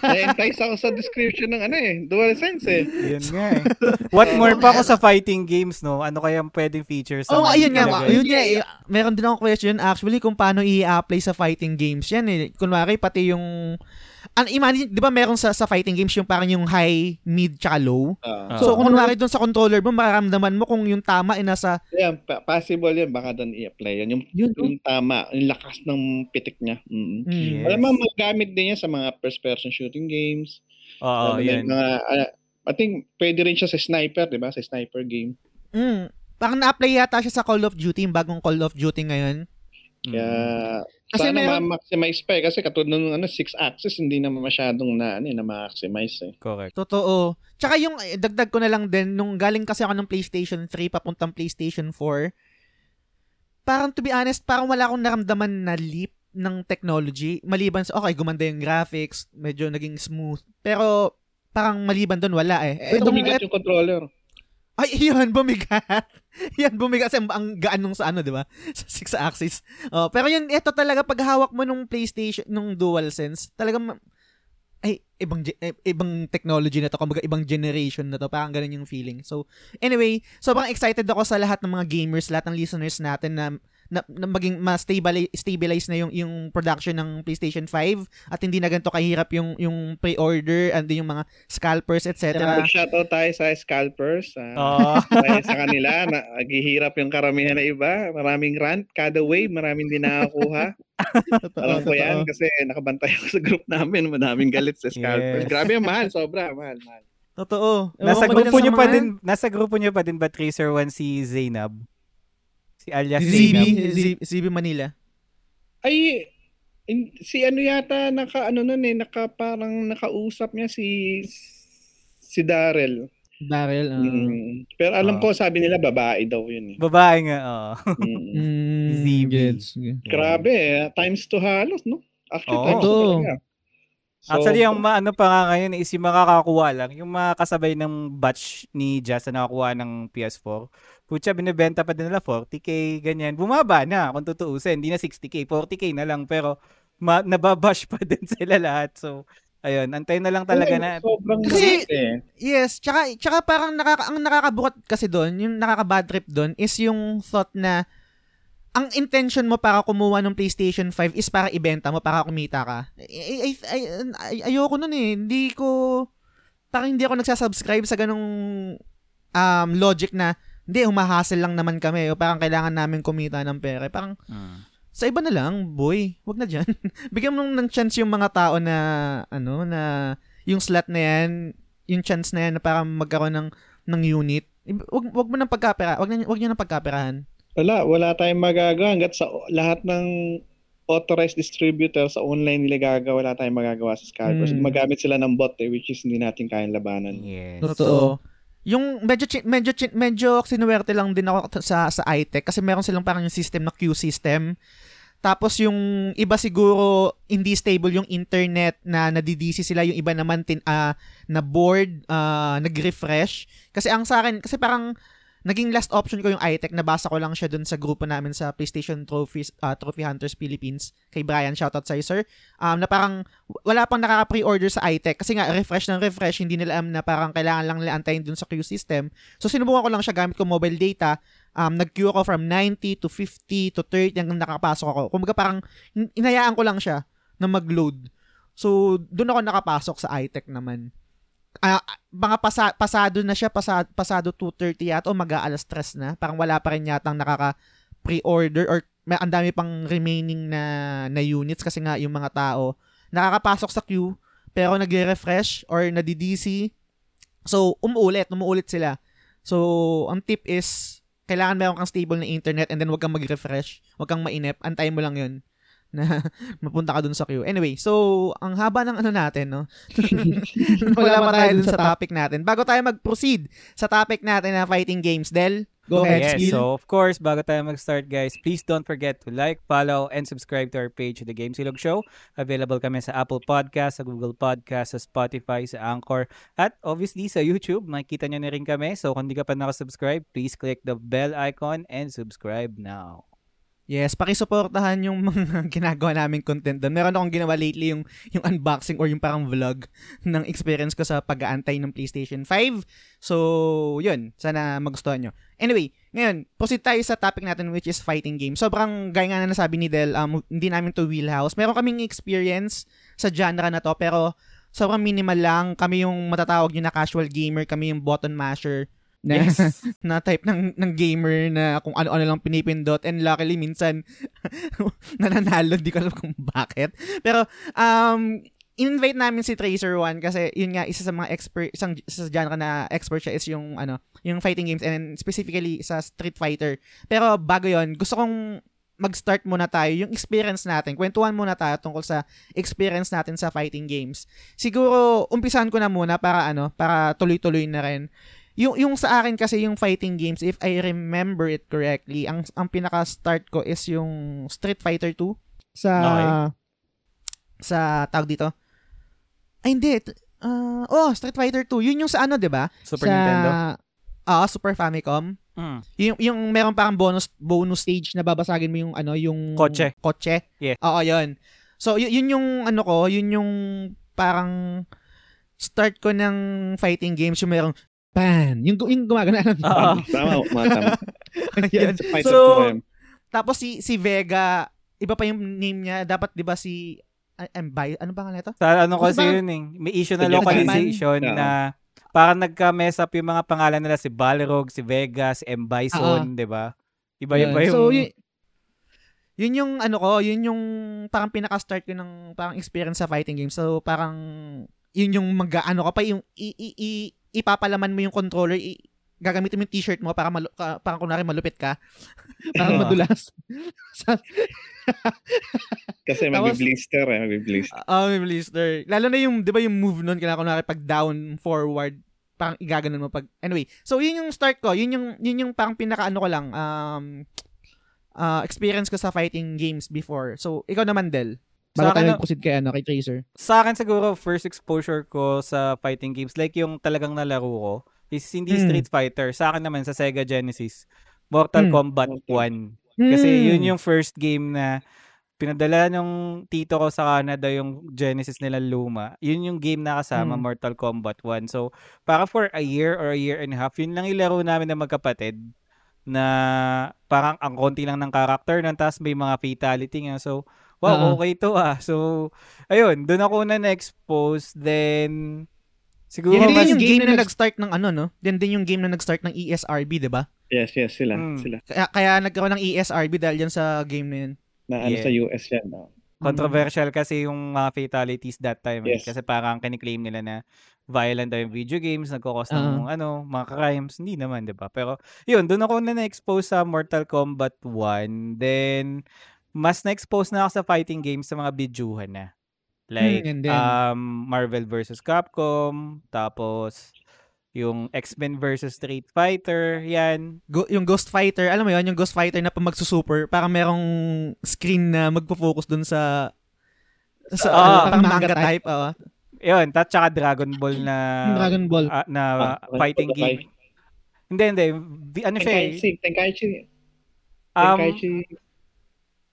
na-entice ako sa description ng ano eh, DualSense eh. Yun nga eh. What more pa ako sa fighting games, no? Ano kaya ang pwedeng features? Oh, ayun nga. Ayun nga. eh, Meron din akong question actually kung paano i-apply sa fighting games yan eh. Kunwari pati yung an imagine, 'di ba meron sa sa fighting games yung parang yung high, mid, tsaka low. Ah. So, kunwari doon sa controller mo, mararamdaman mo kung yung tama ay nasa Yan, pa- possible yan. Baka doon i-apply yan. Yung, Yun, yung tama, yung lakas ng pitik niya. Mm. Yes. Alam mo, magamit din yan sa mga first-person shooting games. Oo, Alam mo, yan. Mga, ah, I think, pwede rin siya sa sniper, di ba? Sa sniper game. Mm. Parang na-apply yata siya sa Call of Duty, yung bagong Call of Duty ngayon. Mm. Kasi sana meron- ma-maximize pa eh. Kasi katulad ng ano, 6 axis, hindi naman masyadong na, ano, eh, na maximize eh. Correct. Totoo. Tsaka yung eh, dagdag ko na lang din nung galing kasi ako ng PlayStation 3 papuntang PlayStation 4. Parang to be honest, parang wala akong naramdaman na leap ng technology. Maliban sa okay, gumanda yung graphics, medyo naging smooth. Pero parang maliban doon wala eh. Pero bumigat et- yung controller. Ay, yun, bumigat. yan, bumigat. Kasi ang gaan nung sa ano, di ba? Sa six axis. Oh, pero yun, ito talaga, pag hawak mo nung PlayStation, nung DualSense, talagang, ay, ibang, eh, ibang technology na to. Kumbaga, ibang generation na to. Parang ganun yung feeling. So, anyway, sobrang excited ako sa lahat ng mga gamers, lahat ng listeners natin na na, na maging ma-stabilize stabilize na yung yung production ng PlayStation 5 at hindi na ganito kahirap yung yung pre-order and din yung mga scalpers etc. Kaya shoutout tayo sa scalpers. Oo. Dahil sa kanila, na, naghihirap yung karamihan na iba. Maraming rant, kada wave, maraming din nakakuha. Alam ko yan kasi nakabantay ako sa group namin. Madaming galit sa scalpers. Yes. Grabe yung mahal, sobra, mahal, mahal. Totoo. nasa Ewan grupo niyo pa din, nasa grupo niyo pa din ba Tracer 1 si Zainab? Si alias ZB, Zainab? Z- ZB Manila. Ay, in- si ano yata, naka, ano nun eh, naka, parang nakausap niya si si Daryl. Daryl. ah. Mm. Pero alam Ah. ko, sabi nila, babae daw yun eh. Babae nga, oo. Mm. Mm, ZB. Grabe eh, times to halos, no? Actually, Oo. times to talaga. So, Actually, ang maano pa nga ngayon is yung makakakuha lang, yung mga kasabay ng batch ni Jazz na nakakuha ng PS4. Putya, binibenta pa din nila 40k, ganyan. Bumaba na, kung tutuusin. Hindi na 60k, 40k na lang. Pero ma- nababash pa din sila lahat. So, ayun, antayin na lang talaga na. Sobrang Kasi- eh. Yes, tsaka, tsaka parang nakaka, ang nakakabukat kasi doon, yung nakaka-bad trip doon is yung thought na ang intention mo para kumuha ng PlayStation 5 is para ibenta mo, para kumita ka. Ay, ay, ay, ay, ayoko nun eh. Hindi ko, parang hindi ako nagsasubscribe sa ganong um, logic na hindi, humahasel lang naman kami. O parang kailangan namin kumita ng pera. Parang, Mm. sa iba na lang, boy. Wag na dyan. Bigyan mo ng chance yung mga tao na, ano, na yung slot na yan, yung chance na yan na parang magkaroon ng, ng unit. Wag, wag mo nang pagkapera. Wag, na, wag nyo nang pagkaperahan. Wala, wala tayong magagawa hanggat sa lahat ng authorized distributor sa online nila gagawa, wala tayong magagawa sa Scalpers. Mm. Magamit sila ng bot eh, which is hindi natin kayang labanan. Yes. Totoo. Yung medyo medyo medyo sinuwerte lang din ako sa sa iTech kasi meron silang parang yung system na queue system. Tapos yung iba siguro hindi stable yung internet na nadidisi sila yung iba naman tin ah, na board ah, nag-refresh kasi ang sa akin kasi parang naging last option ko yung iTech nabasa ko lang siya dun sa grupo namin sa PlayStation Trophies ah, Trophy Hunters Philippines. Kay Brian shoutout sa sir. Um, na parang wala pang nakaka-pre-order sa iTech kasi nga refresh ng refresh hindi nila alam na parang kailangan lang nila antayin dun sa queue system. So sinubukan ko lang siya gamit ko mobile data. Um, nag-queue ako from 90 to 50 to 30 hanggang nakapasok ako. Kumbaga parang inayaan ko lang siya na mag-load. So dun ako nakapasok sa iTech naman Ah, mga pasa- pasado na siya pasado, pasado 2.30 yata o mag-aalas 3 na. Parang wala pa rin yatang nakaka pre-order or may ang dami pang remaining na na units kasi nga yung mga tao nakakapasok sa queue pero nagre-refresh or nadi-DC so umuulit umuulit sila. So ang tip is kailangan meron kang stable na internet and then wag kang mag-refresh wag kang mainip antayin mo lang yun na mapunta ka dun sa queue. Anyway, so ang haba ng ano natin, no? Wala pa tayo dun sa topic natin. Bago tayo mag-proceed sa topic natin na fighting games, Del, go ahead, Yes, so of course, bago tayo mag-start guys, please don't forget to like, follow, and subscribe to our page, The Game Silog Show. Available kami sa Apple Podcast, sa Google Podcast, sa Spotify, sa Anchor, at obviously sa YouTube. Makikita nyo na rin kami. So kung di ka pa nakasubscribe, please click the bell icon and subscribe now. Yes, pakisuportahan yung mga ginagawa naming content doon. Meron akong ginawa lately yung yung unboxing or yung parang vlog ng experience ko sa pag-aantay ng PlayStation 5. So, yun. Sana magustuhan nyo. Anyway, ngayon, proceed tayo sa topic natin which is fighting games. Sobrang, gaya nga na nasabi ni Del, um, hindi namin to wheelhouse. Meron kaming experience sa genre na to, pero sobrang minimal lang. Kami yung matatawag nyo na casual gamer, kami yung button masher na, Yes. na type ng ng gamer na kung ano-ano lang pinipindot. And luckily minsan nananalo. Di ko alam kung bakit. Pero um in-invite namin si Tracer One kasi yun nga isa sa mga expert isang isa sa genre na expert siya is yung ano yung fighting games and specifically sa Street Fighter. Pero bago yon gusto kong mag-start muna tayo yung experience natin. Kwentuhan muna tayo tungkol sa experience natin sa fighting games. Siguro umpisahan ko na muna para ano para tuloy-tuloy na rin yung yung sa akin kasi yung fighting games if I remember it correctly ang ang pinaka-start ko is yung Street Fighter 2 sa sa tawag dito ay hindi T- ah, oh Street Fighter 2 yun yung sa ano 'di ba Super sa, Nintendo. ah Super Famicom Mm. yung yung meron parang bonus bonus stage na babasagin mo yung ano yung Kotse. Kotse. Yeah. Oo, yun. So y- yun yung ano ko, yun yung parang start ko ng fighting games yung merong pan. Yung, yung gumagana ng. Tama, tama. Fighter So, ko. Tapos si si Vega, iba pa yung name niya. Dapat 'di ba si ah, Mbay, ano ba nga nito? Sa ano Kasi kasi parang- yun eh. May issue na localization Oo. na parang nagka-mess up yung mga pangalan nila si Balrog, si Vega, si M. Bison, di ba? Iba-iba Yun. yung... So, yun, yun yung ano ko, yun yung parang pinaka-start ko ng parang experience sa fighting game. So, parang yun yung mag ano ka pa yung i, i, i- ipapalaman mo yung controller, i, gagamitin mo yung t-shirt mo para malu, ka, parang kunwari malupit ka. parang Oo. madulas. Kasi Tapos- mag-blister eh, mag-blister. Ah, may blister. Lalo na yung, di ba yung move nun, kailangan kunwari pag down, forward, parang igaganon mo pag, anyway. So, yun yung start ko. Yun yung, yun yung parang pinaka ano ko lang, um, uh, experience ko sa fighting games before. So, ikaw naman, Del. Sa Bago tayo na- mag-proceed kay, ano, kay Tracer. Sa akin siguro, first exposure ko sa fighting games, like yung talagang nalaro ko, is hindi Hmm. Street Fighter. Sa akin naman, sa Sega Genesis, Mortal Hmm. Kombat Mortal 1. Kasi Hmm. yun yung first game na pinadala nung tito ko sa Canada yung Genesis nila luma. Yun yung game na kasama Hmm. Mortal Kombat 1. So, para for a year or a year and a half, yun lang ilaro namin na magkapatid na parang ang konti lang ng character nun, tapos may mga fatality nga. So, wow, Oo. okay to ah. So, ayun, doon ako na na-expose. Then, siguro Yan din mas... yung game game na na nag-start ng ano, no? Yan din yung game na nag-start ng ESRB, di ba? Yes, yes, sila. Mm. Sila. Kaya, kaya nagkaroon ng ESRB dahil dyan sa game na yun. Na ano Yeah. sa US yan. No? Controversial kasi yung mga fatalities that time. eh. Yes. Kasi parang kiniklaim nila na violent daw yung video games, nagkakos ng ano, mga crimes. Hindi naman, di ba? Pero, yun, doon ako na na-expose sa Mortal Kombat 1. Then, mas na-expose na ako sa fighting games sa mga bidyuhan na. Like, Hmm, then- um, Marvel vs. Capcom, tapos, yung X-Men vs. Street Fighter, yan. Go, yung Ghost Fighter, alam mo yun, yung Ghost Fighter na pag magsusuper, parang merong screen na magpo-focus dun sa sa Ah. ano, parang manga type. oo. Yun, at saka Dragon Ball na Dragon Ball. ah, na Ah, fighting game. Hindi, hindi. Ano siya eh? Tenkaichi, Tenkaichi. Um, Tenkaichi.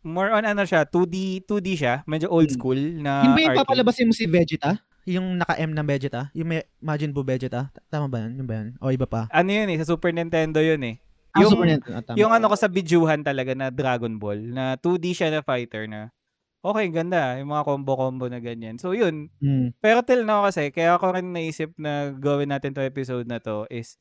More on ano siya, 2D, 2D siya. Medyo old Hmm. school na Yung ba yung papalabasin mo si Vegeta? Yung naka-M na Vegeta? Yung may Majin Buu Vegeta? Tama ba yun? Yung ba yun? O iba pa? Ano yun eh, sa Super Nintendo yun eh. Ah, Yung- Super Nintendo. Ah, tama. Yung ano ko sa bidyuhan talaga na Dragon Ball, na 2D siya na fighter na okay, ganda. Yung mga combo-combo na ganyan. So yun, Hmm. Pero till now kasi, kaya ako rin naisip na gawin natin to episode na to is,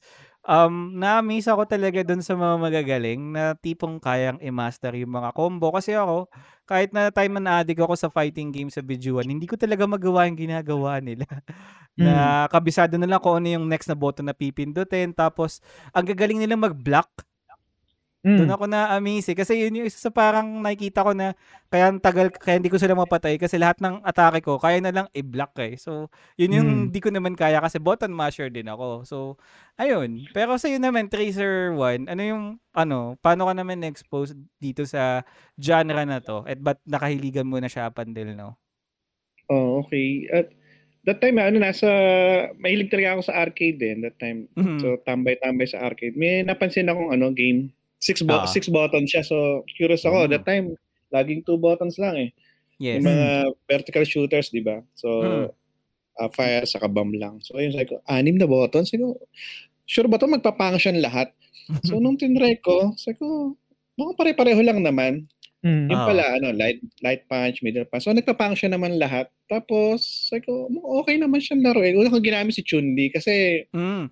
um, na-amaze ako talaga dun sa mga magagaling na tipong kayang i-master yung mga combo. Kasi ako, kahit na time na na-addict ako sa fighting game sa bidyuan, hindi ko talaga magawa yung ginagawa nila. na kabisado na lang kung ano yung next na button na pipindutin. Tapos, ang gagaling nila mag-block. Hmm. Doon ako na-amaze eh. Kasi yun yung isa sa parang nakikita ko na kaya ang tagal, kaya hindi ko sila mapatay kasi lahat ng atake ko, kaya na lang i-block eh. So, yun yung Mm. di ko naman kaya kasi button masher din ako. So, ayun. Pero sa yun naman, Tracer 1, ano yung, ano, paano ka naman na-expose dito sa genre na to? At ba't nakahiligan mo na siya up until now? Oh, okay. At that time, ano, nasa, mahilig talaga ako sa arcade din that time. Mhm. So, tambay-tambay sa arcade. May napansin akong ano, game. Six, bo- Ah. six buttons siya. So, curious ako. Mm. That time, laging two buttons lang eh. yes. Yung mga vertical shooters, di ba? So, Mm. ah, fire sa kabam lang. So, yun, sabi ko, anim na buttons? Sabi ko, sure ba ito magpapunction lahat? So, nung tinry ko, sabi ko, mukhang pare-pareho lang naman. Hmm. Yung Ah. pala, ano, light, light punch, middle punch. So, nagpa-function naman lahat. Tapos, sabi ko, okay naman siyang laruin. Una ko ginamit si Chun-Li kasi, Mm.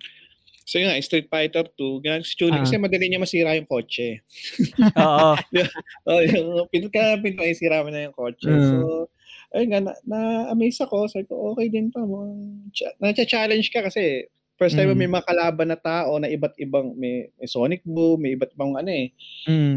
So yun nga, Street Fighter 2, ginamit si Chun-Li Ah. kasi madali niya masira yung kotse. Oo. Oh, yung pinaka pinaka sira mo na yung kotse. Mm. So, ayun nga, na, na-amaze ako. Sabi ko, okay din cha- Na-challenge ka kasi first time Mm. may mga kalaban na tao na iba't ibang, may, may Sonic Boom, may iba't ibang ano eh.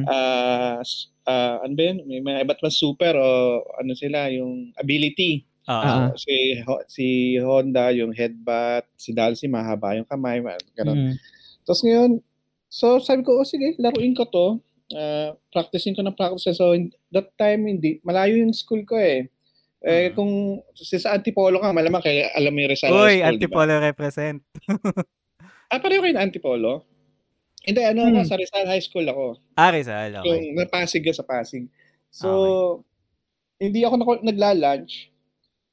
Ah, s- ah, ano ba yun? May mga iba't ibang super o ano sila, yung ability. Oo. Ah. Si, si Honda, yung headbutt. Si Dalsy, mahaba yung kamay. ma- Ganun. Hmm. Tapos ngayon, so sabi ko, oh sige, laruin ko to. Ah, practicing ko na practice. So in- that time, hindi, malayo yung school ko eh. Eh, Mhm. kung si sa Antipolo ka, malamang kaya alam mo yung Rizal Uy, School? Antipolo represent. Ah, pareho kayo na Antipolo? Hindi, ano ako, Hmm. sa Rizal High School ako. Ah, Rizal, okay. Yung napasig ka sa Pasig. So, hindi ako nako- nagla-lunch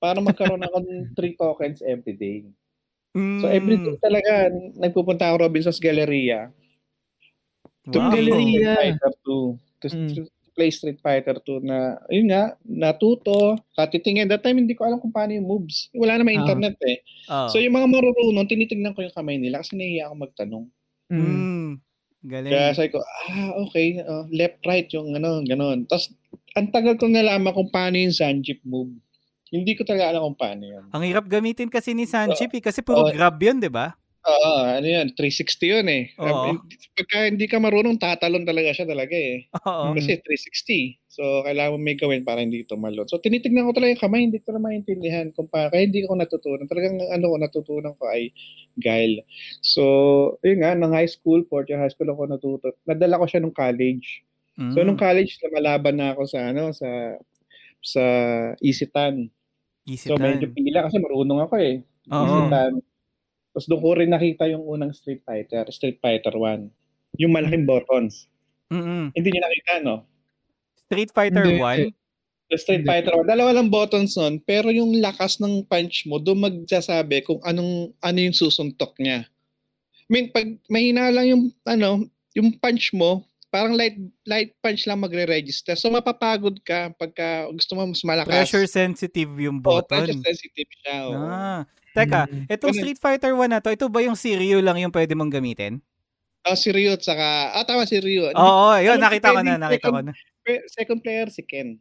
para magkaroon ako ng three tokens every day. So, every day Mm. talaga, nagpupunta ako Robinson's Galleria to Wow. play Galleria. Street Fighter 2. To, Mm. to play Street Fighter 2 na, yun nga, natuto, katitingin. That time, hindi ko alam kung paano yung moves. Wala naman Ah. internet eh. Oo. So, yung mga marurunong, tinitignan ko yung kamay nila kasi nahihiya ako magtanong. Mm. Galing. Kaya sabi ko, ah, okay, oh, left, right, yung ano, ganon. Tapos, ang tagal ko nalaman kung paano yung Sanjip move. Hindi ko talaga alam kung paano yun. Ang hirap gamitin kasi ni Sanchip eh, kasi puro Oo. grab yun, di ba? Oo, ano yun, 360 yun eh. Oo. Pagka hindi ka marunong, tatalon talaga siya talaga eh. Oo. Kasi 360. So, kailangan mo may gawin para hindi tumalon. So, tinitignan ko talaga yung kamay, hindi ko na maintindihan kung pa, kaya hindi ko natutunan. Talagang ano ko natutunan ko ay guile. So, yun nga, nung high school, fourth year high school ako natuto. Nadala ko siya nung college. So, Mm. nung college, lumalaban na ako sa, ano, sa, sa Isitan. Easy So, medyo pila kasi marunong ako eh. Oo. Isitan. Tapos doon ko rin nakita yung unang Street Fighter, Street Fighter 1. Yung malaking buttons. Mm-mm. Hindi niyo nakita, no? Street Fighter Hindi. 1? The Street. Fighter 1. Dalawa lang buttons nun, pero yung lakas ng punch mo, doon magsasabi kung anong ano yung susuntok niya. I mean, pag mahina lang yung ano, yung punch mo, parang light light punch lang magre-register. So mapapagod ka pagka gusto mo mas malakas. Pressure sensitive yung Oo, pressure button. sensitive siya. oo. Ah. Teka, Mm. itong. Street Fighter 1 na to, ito ba yung Sirio lang yung pwede mong gamitin? Oh, si Ryu, tsaka, ah, tama si Ryu. Oo, yun, Ano, nakita ko na, nakita ko na. Second player si Ken.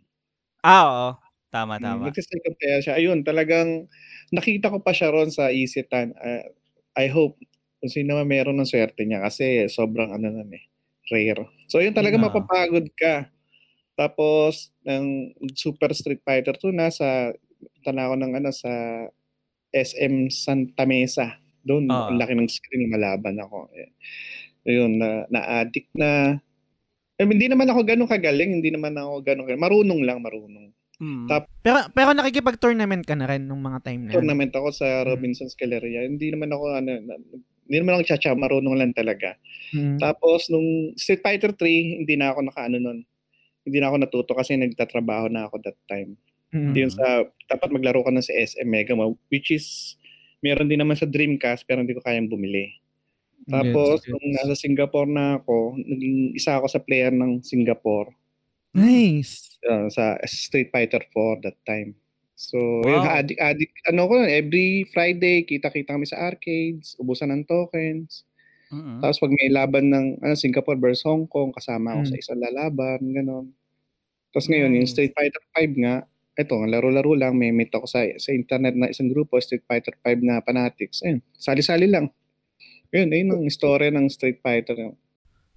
Ah, oo. Tama, Mm, tama. Nagsi-second player siya. Ayun, talagang nakita ko pa siya ron sa Isitan. Uh, I hope kung sino man meron ng swerte niya kasi sobrang ano nan eh, rare. So yun talaga Oo. mapapagod ka. Tapos ng Super Street Fighter 2 nasa tana ko ng ano sa SM Santa Mesa. Doon, Oo. ang laki ng screen malaban ako. Eh. Ayun, na, na-addict na. Eh, hindi naman ako ganun kagaling, hindi naman ako ganun kagaling. Marunong lang, marunong. Mm. Tap- Pero pero nakikipag-tournament ka na rin nung mga time na. yun. tournament ako sa Mm. Robinson's Galleria. Hindi naman ako ano, hindi naman ako chacha, marunong lang talaga. Mm. Tapos nung Street Fighter 3, hindi na ako nakaano nun. Hindi na ako natuto kasi nagtatrabaho na ako that time. Mm. Yun sa dapat maglaro ka na sa SM Mega Mall, which is meron din naman sa Dreamcast pero hindi ko kayang bumili. Tapos Gets, nung nasa Singapore na ako, naging isa ako sa player ng Singapore Nice. uh, sa Street Fighter 4 that time. So, yun, Wow. addict, addict, ano ko, every Friday, kita-kita kami sa arcades, ubusan ng tokens. Mm-mm. Tapos pag may laban ng ano, Singapore versus Hong Kong, kasama ako Mm. sa isang lalaban, gano'n. Tapos ngayon, yung Nice. Street Fighter 5 nga, eto, laro-laro lang, may meet ako sa, sa internet na isang grupo, Street Fighter 5 na fanatics. Ayun, sali-sali lang. Yun, ayun ang story ng Street Fighter.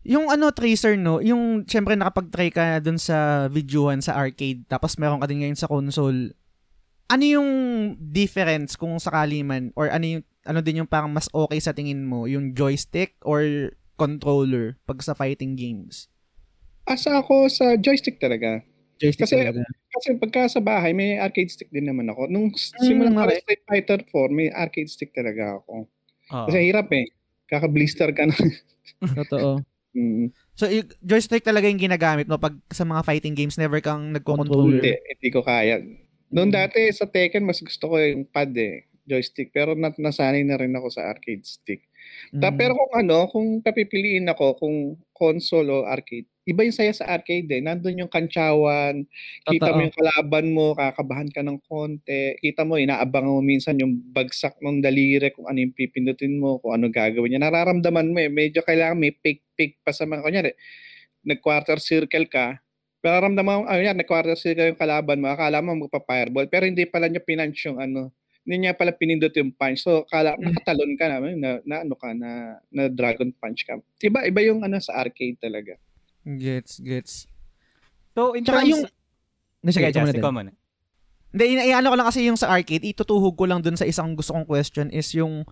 Yung ano, Tracer, no? Yung, syempre, nakapag-try ka na dun sa videohan sa arcade, tapos meron ka din ngayon sa console. Ano yung difference kung sakali man, or ano yung, ano din yung parang mas okay sa tingin mo? Yung joystick or controller pag sa fighting games? Asa ako sa joystick talaga. Joystick Kasi- talaga. Kasi pagka sa bahay, may arcade stick din naman ako. Nung simula Mm, okay. Street Fighter 4, may arcade stick talaga ako. Oo. Kasi hirap eh. Kaka-blister ka na. Totoo. Mm, So, y- joystick talaga yung ginagamit mo pag sa mga fighting games, never kang nagko-controller. hindi, hindi ko kaya. Noon Mm. dati sa Tekken, mas gusto ko yung pad eh, joystick. Pero nat nasanay na rin ako sa arcade stick. Ta- Mm. pero kung ano, kung papipiliin ako kung console o arcade, iba yung saya sa arcade eh. Nandun yung kantsawan, kita mo yung kalaban mo, kakabahan ka ng konti. Kita mo, inaabangan mo minsan yung bagsak ng daliri, kung ano yung pipindutin mo, kung ano gagawin niya. Nararamdaman mo eh. Medyo kailangan may pick-pick pa sa mga, kunyari, nag-quarter circle ka, nararamdaman mo, ayun yan, nag-quarter circle yung kalaban mo, akala mo magpa-fireball, pero hindi pala niya pinunch yung ano, hindi niya pala pinindot yung punch. So, kala, Mm. nakatalon ka na, na, na, ano ka, na, na dragon punch ka. Iba, iba yung ano sa arcade talaga. Gets, gets. So, in Tsaka terms... yung... Sige, Sige, din. ikaw muna. Hindi, ina- iano ko lang kasi yung sa arcade, itutuhog ko lang dun sa isang gusto kong question is yung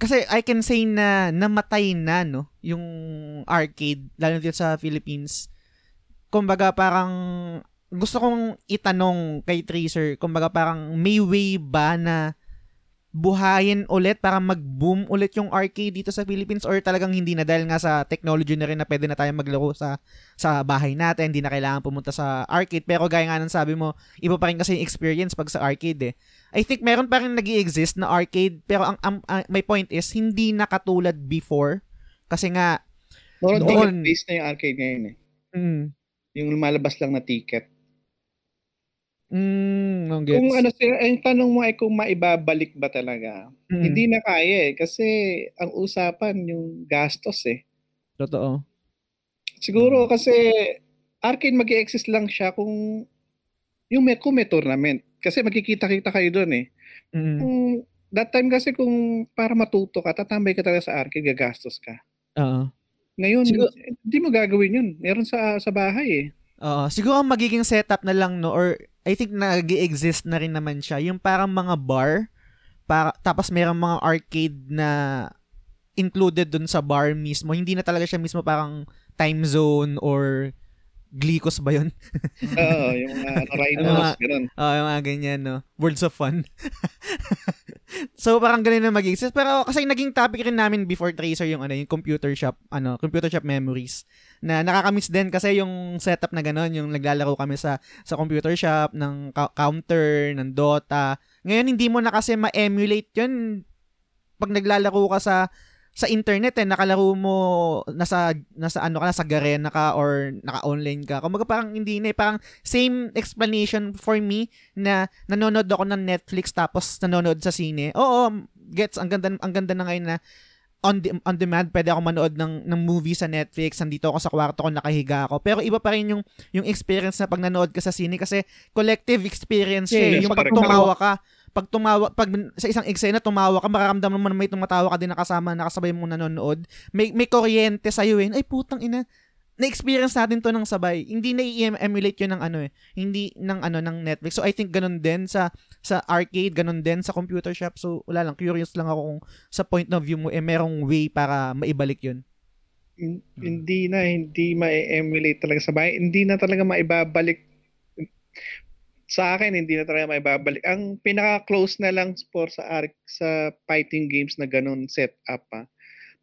kasi I can say na namatay na no yung arcade lalo dito sa Philippines. Kumbaga parang gusto kong itanong kay Tracer, kumbaga parang may way ba na buhayin ulit para mag-boom ulit yung arcade dito sa Philippines or talagang hindi na dahil nga sa technology na rin na pwede na tayo maglaro sa sa bahay natin, hindi na kailangan pumunta sa arcade pero gaya nga ng sabi mo, iba pa rin kasi yung experience pag sa arcade eh. I think meron pa rin nag exist na arcade pero ang, ang, ang- my point is hindi na katulad before kasi nga More on Noon. ticket-based na yung arcade ngayon eh. mm, Yung lumalabas lang na ticket. mm, ang Kung ano, sir, ang tanong mo ay kung maibabalik ba talaga. Mm, Hindi na kaya eh. Kasi ang usapan yung gastos eh. totoo. Siguro kasi arcade mag exist lang siya kung yung may, kung may tournament. Kasi magkikita-kita kayo doon eh. Mm, Kung that time kasi kung para matuto ka, tatambay ka talaga sa arcade, gagastos ka. oo. Ngayon, hindi mo gagawin yun. Meron sa sa bahay eh. Oo, siguro ang magiging setup na lang no or I think nag exist na rin naman siya yung parang mga bar para tapos merong mga arcade na included dun sa bar mismo. Hindi na talaga siya mismo parang time zone or Glicos ba yun? Oo, yung uh, ano, rhinos, ganun. Oo, yung mga ganyan, no? Worlds of Fun. so, parang ganun na mag-exist. Pero kasi naging topic rin namin before Tracer yung, ano, yung computer shop, ano, computer shop memories. Na nakakamiss din kasi yung setup na ganun, yung naglalaro kami sa sa computer shop, ng counter, ng Dota. Ngayon, hindi mo na kasi ma-emulate yun pag naglalaro ka sa sa internet eh nakalaro mo nasa nasa ano ka nasa Garena ka or naka-online ka. Kumbaga parang hindi na eh, parang same explanation for me na nanonood ako ng Netflix tapos nanonood sa sine. Oo, gets ang ganda ang ganda na ngayon na on, de- on demand, pwede ako manood ng, ng movie sa Netflix, nandito ako sa kwarto ko, nakahiga ako. Pero iba pa rin yung, yung experience na pag nanood ka sa sine kasi collective experience siya. eh. Yung pag tumawa ka, pag tumawa, pag sa isang eksena tumawa ka, makaramdaman mo na may tumatawa ka din nakasama, nakasabay mo nanonood. May, may kuryente sa'yo eh. Ay, putang ina. Na-experience natin to ng sabay. Hindi na i-emulate yun ng ano eh. Hindi ng ano ng Netflix. So I think ganun din sa sa arcade, ganun din sa computer shop. So wala lang, curious lang ako kung sa point of view mo eh merong way para maibalik yun. Hin- Hindi na, hindi ma-emulate talaga sa bahay. Hindi na talaga maibabalik. Sa akin, hindi na talaga maibabalik. Ang pinaka-close na lang for sa arc, sa fighting games na ganun setup pa.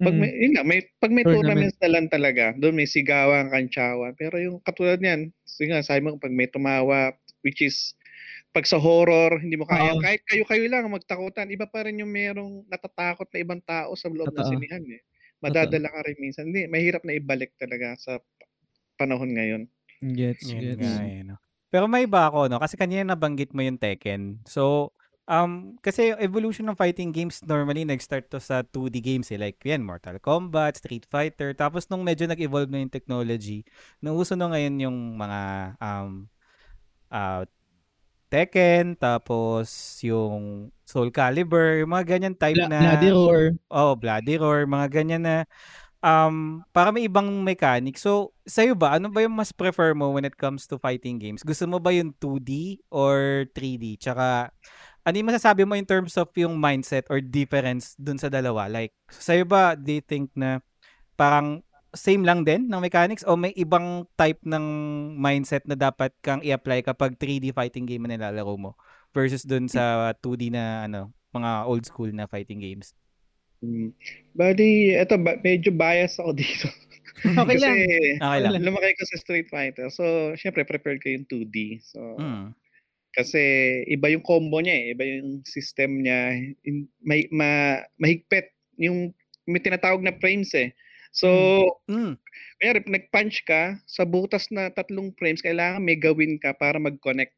Pag may, yun nga, may, pag may Tournament. tournaments na lang talaga, doon may sigawan, kantsawan. Pero yung katulad niyan, sige nga, sabi mo, pag may tumawa, which is, pag sa horror, hindi mo kaya, Oo. kahit kayo-kayo lang magtakutan, iba pa rin yung merong natatakot na ibang tao sa loob ng Totoo. sinihan eh. Madadala ka rin minsan. Hindi, mahirap na ibalik talaga sa panahon ngayon. Gets, Yun nga eh, no? Pero may iba ako, no? Kasi kanina nabanggit mo yung Tekken. So, um, kasi yung evolution ng fighting games, normally, nag-start to sa 2D games eh. Like, yan, Mortal Kombat, Street Fighter. Tapos, nung medyo nag-evolve na yung technology, nauso na ngayon yung mga um, uh, Tekken, tapos yung Soul Calibur, yung mga ganyan type na... Bloody Roar. Oh, Bloody Roar, mga ganyan na um para may ibang mechanic. So, sa'yo ba, ano ba yung mas prefer mo when it comes to fighting games? Gusto mo ba yung 2D or 3D? Tsaka, ano yung masasabi mo in terms of yung mindset or difference dun sa dalawa? Like, sa'yo ba, do you think na parang same lang din ng mechanics o may ibang type ng mindset na dapat kang i-apply kapag 3D fighting game na nilalaro mo versus dun sa 2D na ano, mga old school na fighting games? Mm. Bali, eto, ba, medyo bias ako dito. Okay Kasi, lang. Okay lang. lumaki ko sa Street Fighter. So, syempre, prepared ko yung 2D. So, Mm. Kasi iba yung combo niya eh, iba yung system niya, in, may ma, mahigpit yung may tinatawag na frames eh. So, Mm. kaya nag-punch ka sa butas na tatlong frames, kailangan may gawin ka para mag-connect.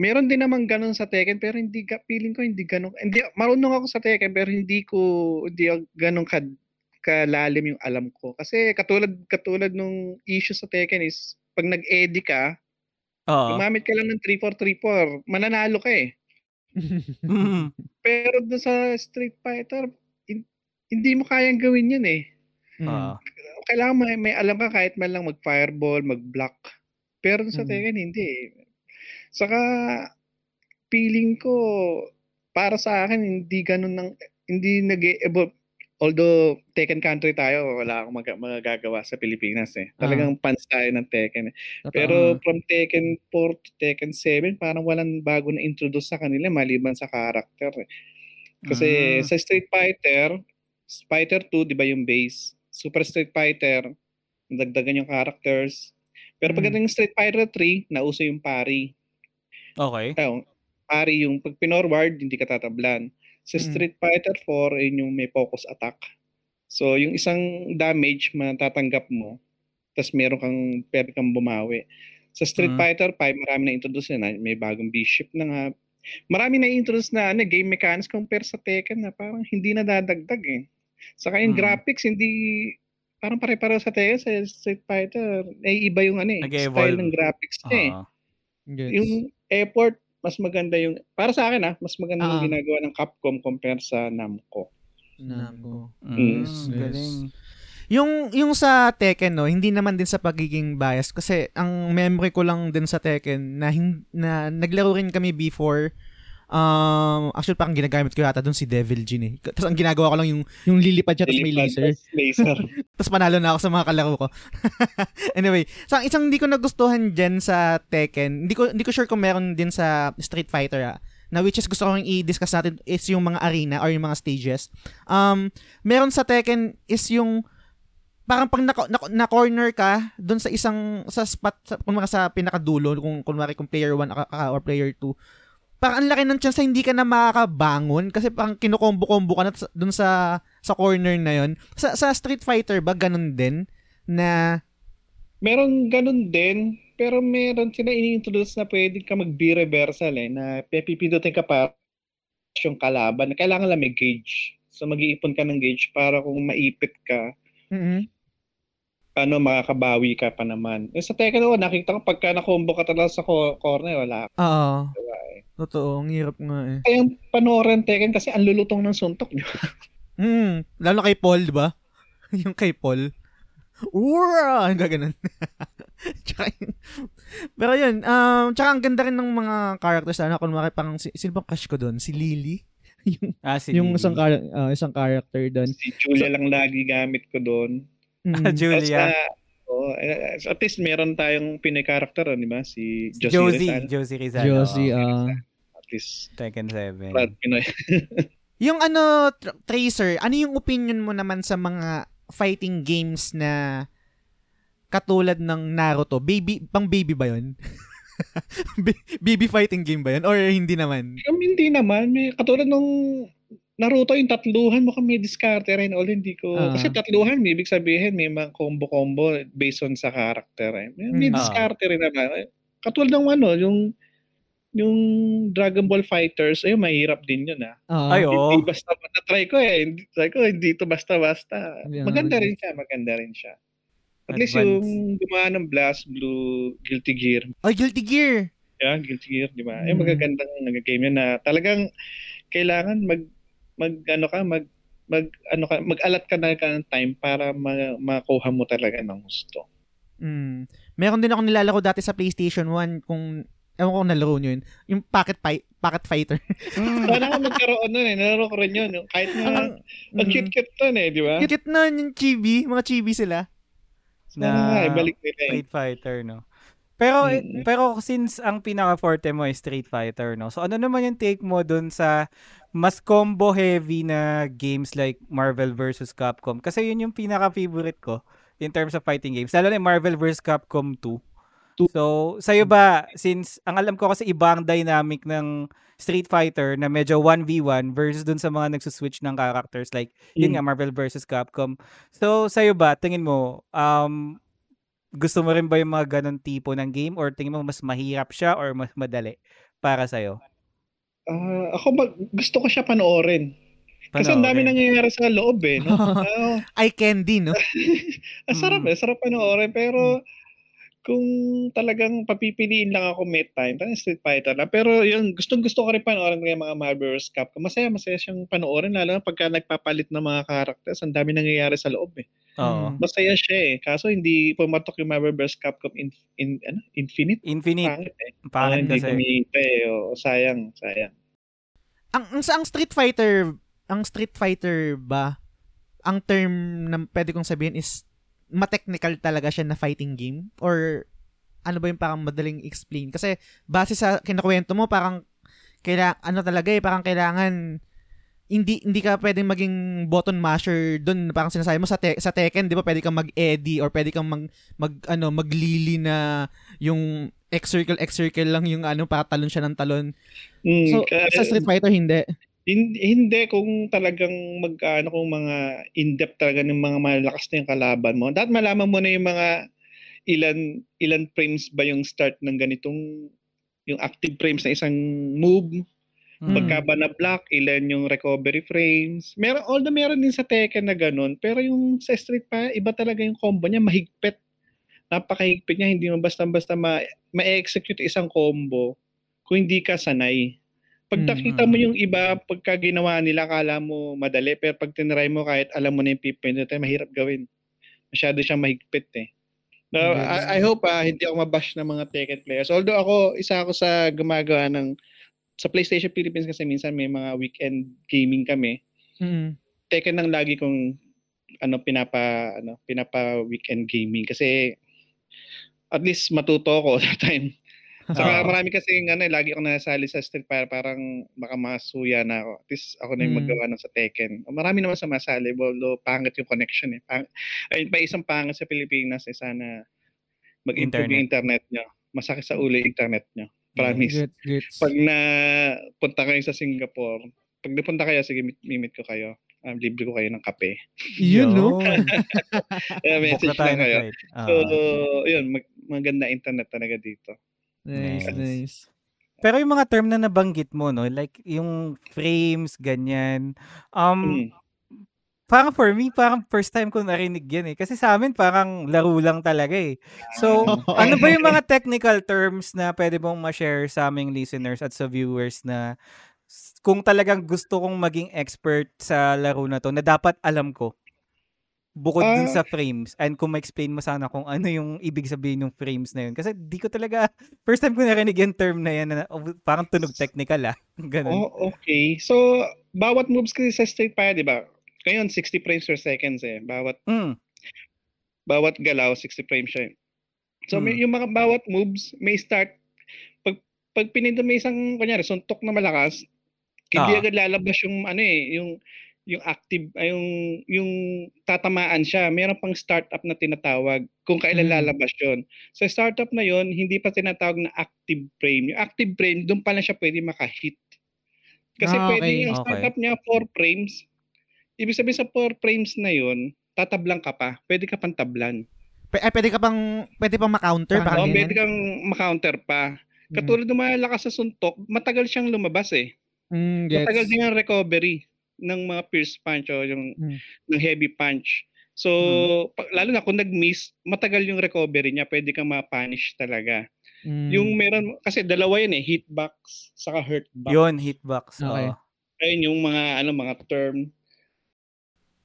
Meron din naman ganun sa Tekken pero hindi ka feeling ko hindi ganun. Hindi marunong ako sa Tekken pero hindi ko hindi ganun ka kalalim yung alam ko. Kasi katulad katulad nung issue sa Tekken is pag nag-edit ka, Oo. Gumamit ka lang ng 3434, mananalo ka eh. Pero doon sa Street Fighter, hin- hindi mo kayang gawin yun eh. Oo. Kailangan may, may alam ka kahit man lang mag-fireball, mag-block. Pero doon sa Mm. Tekken, hindi eh. Saka, feeling ko, para sa akin, hindi ganun ng, hindi nag-evolve. Although, Tekken country tayo, wala akong mag- magagawa sa Pilipinas eh. Talagang fans tayo ng Tekken eh. Pero from Tekken 4 to Tekken 7, parang walang bago na introduce sa kanila maliban sa character. Eh. Kasi Mm. sa Street Fighter, Fighter 2, di ba yung base? Super Street Fighter, nagdagdagan yung characters. Pero pagdating ng Street Fighter 3, nauso yung pari. Okay. Ayun, pari yung pag pinorward, hindi ka tatablan. Sa Mm. Street Fighter 4, yun yung may focus attack. So, yung isang damage matatanggap mo, tapos meron kang, pwede kang bumawi. Sa Street Mm. Fighter 5, marami na introduce na, may bagong bishop na nga. Marami na introduce na ano, game mechanics compare sa Tekken na parang hindi na dadagdag eh. Saka yung Mm. graphics, hindi, parang pare-pareho sa Tekken, sa Street Fighter, naiiba yung ano eh, style ng graphics niya eh Oo. yung effort mas maganda yung para sa akin ah mas maganda yung Ah. ginagawa ng Capcom compare sa Namco. Namco. Mm, Yes, yes. galing. Yung yung sa Tekken no, hindi naman din sa pagiging bias kasi ang memory ko lang din sa Tekken na hin- na naglaro rin kami before um actually parang ginagamit ko yata doon si Devil Jin eh. Tapos ang ginagawa ko lang yung Yung lilipad siya tapos may laser. laser. tapos panalo na ako sa mga kalaro ko. anyway, so ang isang hindi ko nagustuhan diyan sa Tekken, hindi ko hindi ko sure kung meron din sa Street Fighter ah, na which is gusto kong i-discuss natin is yung mga arena or yung mga stages. Um, meron sa Tekken is yung parang pag na, na, na corner ka doon sa isang sa spot sa, kung sa pinakadulo kung kunwari kung player 1 ka, ka or player 2 parang ang laki ng chance na hindi ka na makakabangon kasi parang kinukombo-kombo ka na doon sa sa corner na yon sa, sa Street Fighter ba ganun din na meron ganun din, pero meron sila ini-introduce na pwede ka mag-B reversal eh, na pipindutin ka pa yung kalaban. Kailangan lang may gauge. So mag-iipon ka ng gauge para kung maipit ka, Mhm. Ano, makakabawi ka pa naman. Eh, sa Tekken, oh, nakita ko pagka na-combo ka talaga sa co- corner, wala. Oo. Diba, eh. Totoo, ang hirap nga eh. Kaya yung panoorin Tekken kasi ang lulutong ng suntok niyo. Hmm, lalo kay Paul, di ba? yung kay Paul. Ura! Ang tsaka yun. Pero yun, um, tsaka ang ganda rin ng mga characters na kunwari parang, si, sino bang crush ko doon? Si Lily? yung Ah, si yung Lily. isang, ah, isang character doon. si Julia lang lagi gamit ko doon. Mm. Julia. oh, eh, at least meron tayong Pinay-character, di ba? Si Josie, Josie. Rizal. Josie Rizal. Josie, ah. At least, Tekken 7. proud Pinoy. Yung ano, Tr- Tracer, ano yung opinion mo naman sa mga fighting games na katulad ng Naruto? Baby, pang baby ba yun? Ba- baby fighting game ba yun? Or hindi naman? Um, hindi naman. May, katulad nung Naruto, yung tatluhan mo may diskarte rin. All hindi ko... Ah. kasi tatluhan, may ibig sabihin, may mga combo-combo based on sa character. Eh. May, may diskarte rin naman. Eh, Katulad ng ano, yung yung Dragon Ball Fighters, ayun, mahirap din yun ah. Oo. Ay, oo. Hindi basta, na-try ko eh. Hindi, try ko, hindi to basta-basta. Yeah, Maganda rin siya, maganda rin siya. At least yung gumawa ng Blast Blue Guilty Gear, Ay, Guilty Gear. Yeah, Guilty Gear, di ba? Eh, Mm. magagandang nag-game yun na talagang kailangan mag, mag ano ka, mag, mag, ano ka, mag-alat ka na ka ng time para ma- makuha mo talaga ng gusto. Mm. Meron din ako nilalaro dati sa PlayStation 1 kung ewan ko kung nalaro nyo yun. Yung Pocket, Pi- Pocket Fighter. Sana nga magkaroon nun eh. Nalaro ko rin yun. Kahit na, ang Mm. cute-cute nun eh, di ba? Cute na yung chibi. Mga chibi sila. Sana nga, ibalik nila eh. Street Fighter, no? Pero Mm. pero since ang pinaka-forte mo is Street Fighter, no? So ano naman yung take mo dun sa mas combo heavy na games like Marvel versus Capcom? Kasi yun yung pinaka-favorite ko in terms of fighting games. Lalo na yung Marvel versus Capcom 2. So, sa'yo ba, since ang alam ko kasi iba ang dynamic ng Street Fighter na medyo 1v1 versus dun sa mga nagsuswitch ng characters like yun Mm. nga Marvel versus Capcom. So, sa'yo ba, tingin mo, um, gusto mo rin ba yung mga ganong tipo ng game or tingin mo mas mahirap siya or mas madali para sa'yo? Ah, ako ba, gusto ko siya panoorin. Kasi ang dami Panoorin. nangyayari sa loob eh. No? Ah, Eye candy, no? ang sarap Mm. eh, sarap panoorin. Pero kung talagang papipiliin lang ako may time, parang Street Fighter lang. Pero yung gustong gusto ko rin panoorin yung mga Marvel vs. Capcom. Masaya, masaya siyang panoorin. Lalo na pagka nagpapalit ng mga characters, ang dami nangyayari sa loob eh. Oo. Mm. Masaya siya eh. Kaso hindi pumatok yung Marvel vs. Capcom in, in, ano, Infinite. Infinite. Pangit eh. Ah, Pangit hindi kasi. kumita eh. O, sayang, sayang. ang, ang, sa- ang Street Fighter, ang Street Fighter ba, ang term na pwede kong sabihin is ma-technical talaga siya na fighting game? Or ano ba yung parang madaling explain? Kasi base sa kinakwento mo, parang kaila, ano talaga eh, parang kailangan hindi hindi ka pwedeng maging button masher doon parang sinasabi mo sa te- sa Tekken 'di ba pwede kang mag-eddy or pwede kang mag, mag ano maglili na yung X circle X circle lang yung ano para talon siya ng talon. Mm, So ka- sa Street Fighter hindi. Hin- Hindi kung talagang mag ano kung mga in-depth talaga ng mga malakas na yung kalaban mo. Dapat malaman mo na yung mga ilan ilan frames ba yung start ng ganitong yung active frames na isang move. Mm. Pagka ba na block, ilan yung recovery frames. Meron although meron din sa Tekken na ganun, pero yung sa Street pa iba talaga yung combo niya, mahigpit. Napakahigpit niya, hindi mo basta-basta ma- ma-execute isang combo kung hindi ka sanay. Pag nakita mo yung iba, pagka ginawa nila, kala mo madali. Pero pag tinry mo, kahit alam mo na yung pipindot, eh, mahirap gawin. Masyado siyang mahigpit eh. No. I, I hope ah, hindi ako mabash ng mga Tekken players. Although ako, isa ako sa gumagawa ng sa PlayStation Philippines kasi minsan may mga weekend gaming kami. Mm. Tekken ang lagi kong ano pinapa ano pinapa weekend gaming kasi at least matuto ako that time. Saka marami kasi ano, eh, lagi ako nasali sa Street Fighter parang baka masuya na ako. At least ako na yung Mm. maggawa ng sa Tekken. Marami naman sa masali, although pangit yung connection eh. Pang, ay, pa isang pangit sa Pilipinas eh sana mag-improve yung internet nyo. Masakit sa ulo yung internet nyo. Promise. Gets, gets. Pag na punta kayo sa Singapore, pag napunta kayo, sige, meet ko kayo. Um, libre ko kayo ng kape. Yun, no? Eh, message lang ng kayo. flight. So, yun, mag, maganda internet talaga dito. Nice, Nice. nice. Pero yung mga term na nabanggit mo, no, like yung frames, ganyan, um, Mm. parang for me, parang first time ko narinig yan eh. Kasi sa amin, parang laro lang talaga eh. So, ano ba yung mga technical terms na pwede mong ma-share sa aming listeners at sa viewers na kung talagang gusto kong maging expert sa laro na to, na dapat alam ko? Bukod dun Ah. sa frames. And kung ma-explain mo sana kung ano yung ibig sabihin ng frames na yun. Kasi di ko talaga, first time ko narinig yung term na yan na oh, parang tunog technical ah. Ganun. Oh, okay. So, bawat moves kasi sa Street Fighter, di ba? Ngayon, 60 frames per seconds eh. Bawat Mm. bawat galaw 60 frames siya. eh. So may, Hmm. yung mga bawat moves may start pag pag pinindot mo isang kunyari suntok na malakas, hindi Ah. agad lalabas yung ano eh, yung yung active ay yung yung tatamaan siya. Meron pang startup na tinatawag kung kailan Mm. lalabas 'yon. Sa startup na 'yon, hindi pa tinatawag na active frame. Yung active frame, doon pa lang siya pwede maka-hit. Kasi Ah, pwede okay. yung Okay. startup niya 4 frames. Ibig sabihin sa 4 frames na 'yon, tatablang ka pa. Pwede ka pang tablan. P- ay, pwede ka pang, pwede pang ma-counter, Oo, parang pwede kang ma-counter pa. Mm. Katulad ng malakas sa suntok, matagal siyang lumabas eh. Mm, Matagal gets. din ang recovery ng mga pierce punch o yung Mm. ng heavy punch. So, pa- lalo na kung nag-miss, matagal yung recovery niya, pwede kang ma-punish talaga. Mm. Yung meron, kasi dalawa yun eh, hitbox, saka hurtbox. Yun, hitbox. Okay. oo. Ayun yung mga, ano, mga term.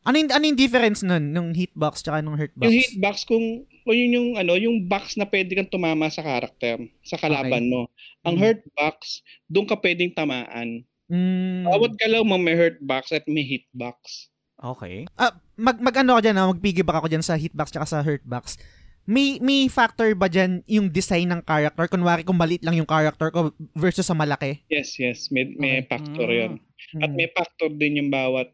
Ano yung, ano yung difference nun, nung hitbox tsaka nung hurtbox? Yung hitbox, kung, kung yun yung, ano, yung box na pwede kang tumama sa character, sa kalaban mo. Ang Mm. hurtbox, doon ka pwedeng tamaan. Mm. Bawat galaw mo may hurtbox at may hitbox. Okay. Ah, mag, mag ano ako dyan, ah, mag-piggyback ako dyan sa hitbox tsaka sa hurtbox. May may factor ba dyan yung design ng character? Kunwari kung maliit lang yung character ko versus sa malaki. Yes, yes. May, may Okay. factor Mm. yun. At Mm. may factor din yung bawat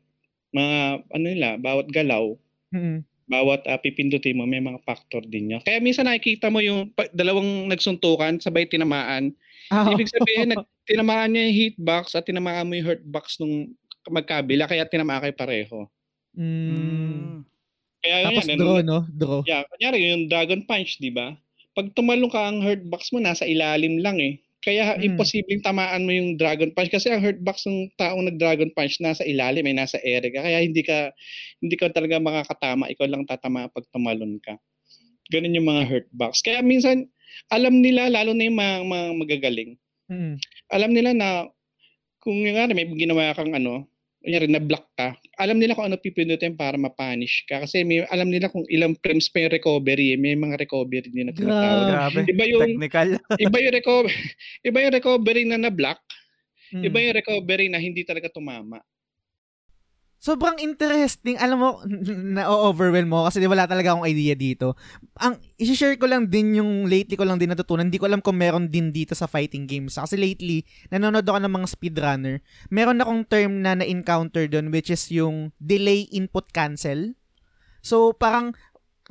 mga, ano nila, bawat galaw, Mm. bawat uh, pipindutin mo, may mga factor din yun. Kaya minsan nakikita mo yung dalawang nagsuntukan, sabay tinamaan. Ah, Ibig sabihin, nag, tinamaan niya yung hitbox at tinamaan mo yung hurtbox nung magkabila, kaya tinamaan kayo pareho. mm. Kaya Tapos yan, draw, ano, no? Draw. Yeah, kunyari yung Dragon Punch, di ba? Pag tumalong ka, ang hurtbox mo nasa ilalim lang eh. Kaya Mm. imposibleng tamaan mo yung Dragon Punch kasi ang hurtbox ng taong nag-Dragon Punch nasa ilalim, ay nasa ere ka. Kaya hindi ka hindi ka talaga makakatama, ikaw lang tatama pag tumalon ka. Ganun yung mga hurtbox. Kaya minsan alam nila lalo na yung mga, mga magagaling. Mm. Alam nila na kung yung nga may ginawa kang ano, kunyari na block ka, alam nila kung ano pipindutin para ma-punish ka. Kasi may, alam nila kung ilang frames pa yung recovery. eh. May mga recovery din na tinatawag. Grabe. Iba yung, Technical. iba yung recovery, iba yung recovery na na-block, Mm. iba yung recovery na hindi talaga tumama. Sobrang interesting. Alam mo, na-overwhelm mo kasi wala talaga akong idea dito. Ang i-share ko lang din yung lately ko lang din natutunan. Hindi ko alam kung meron din dito sa fighting games. Kasi lately, nanonood ako ng mga speedrunner. Meron akong term na na-encounter doon which is yung delay input cancel. So, parang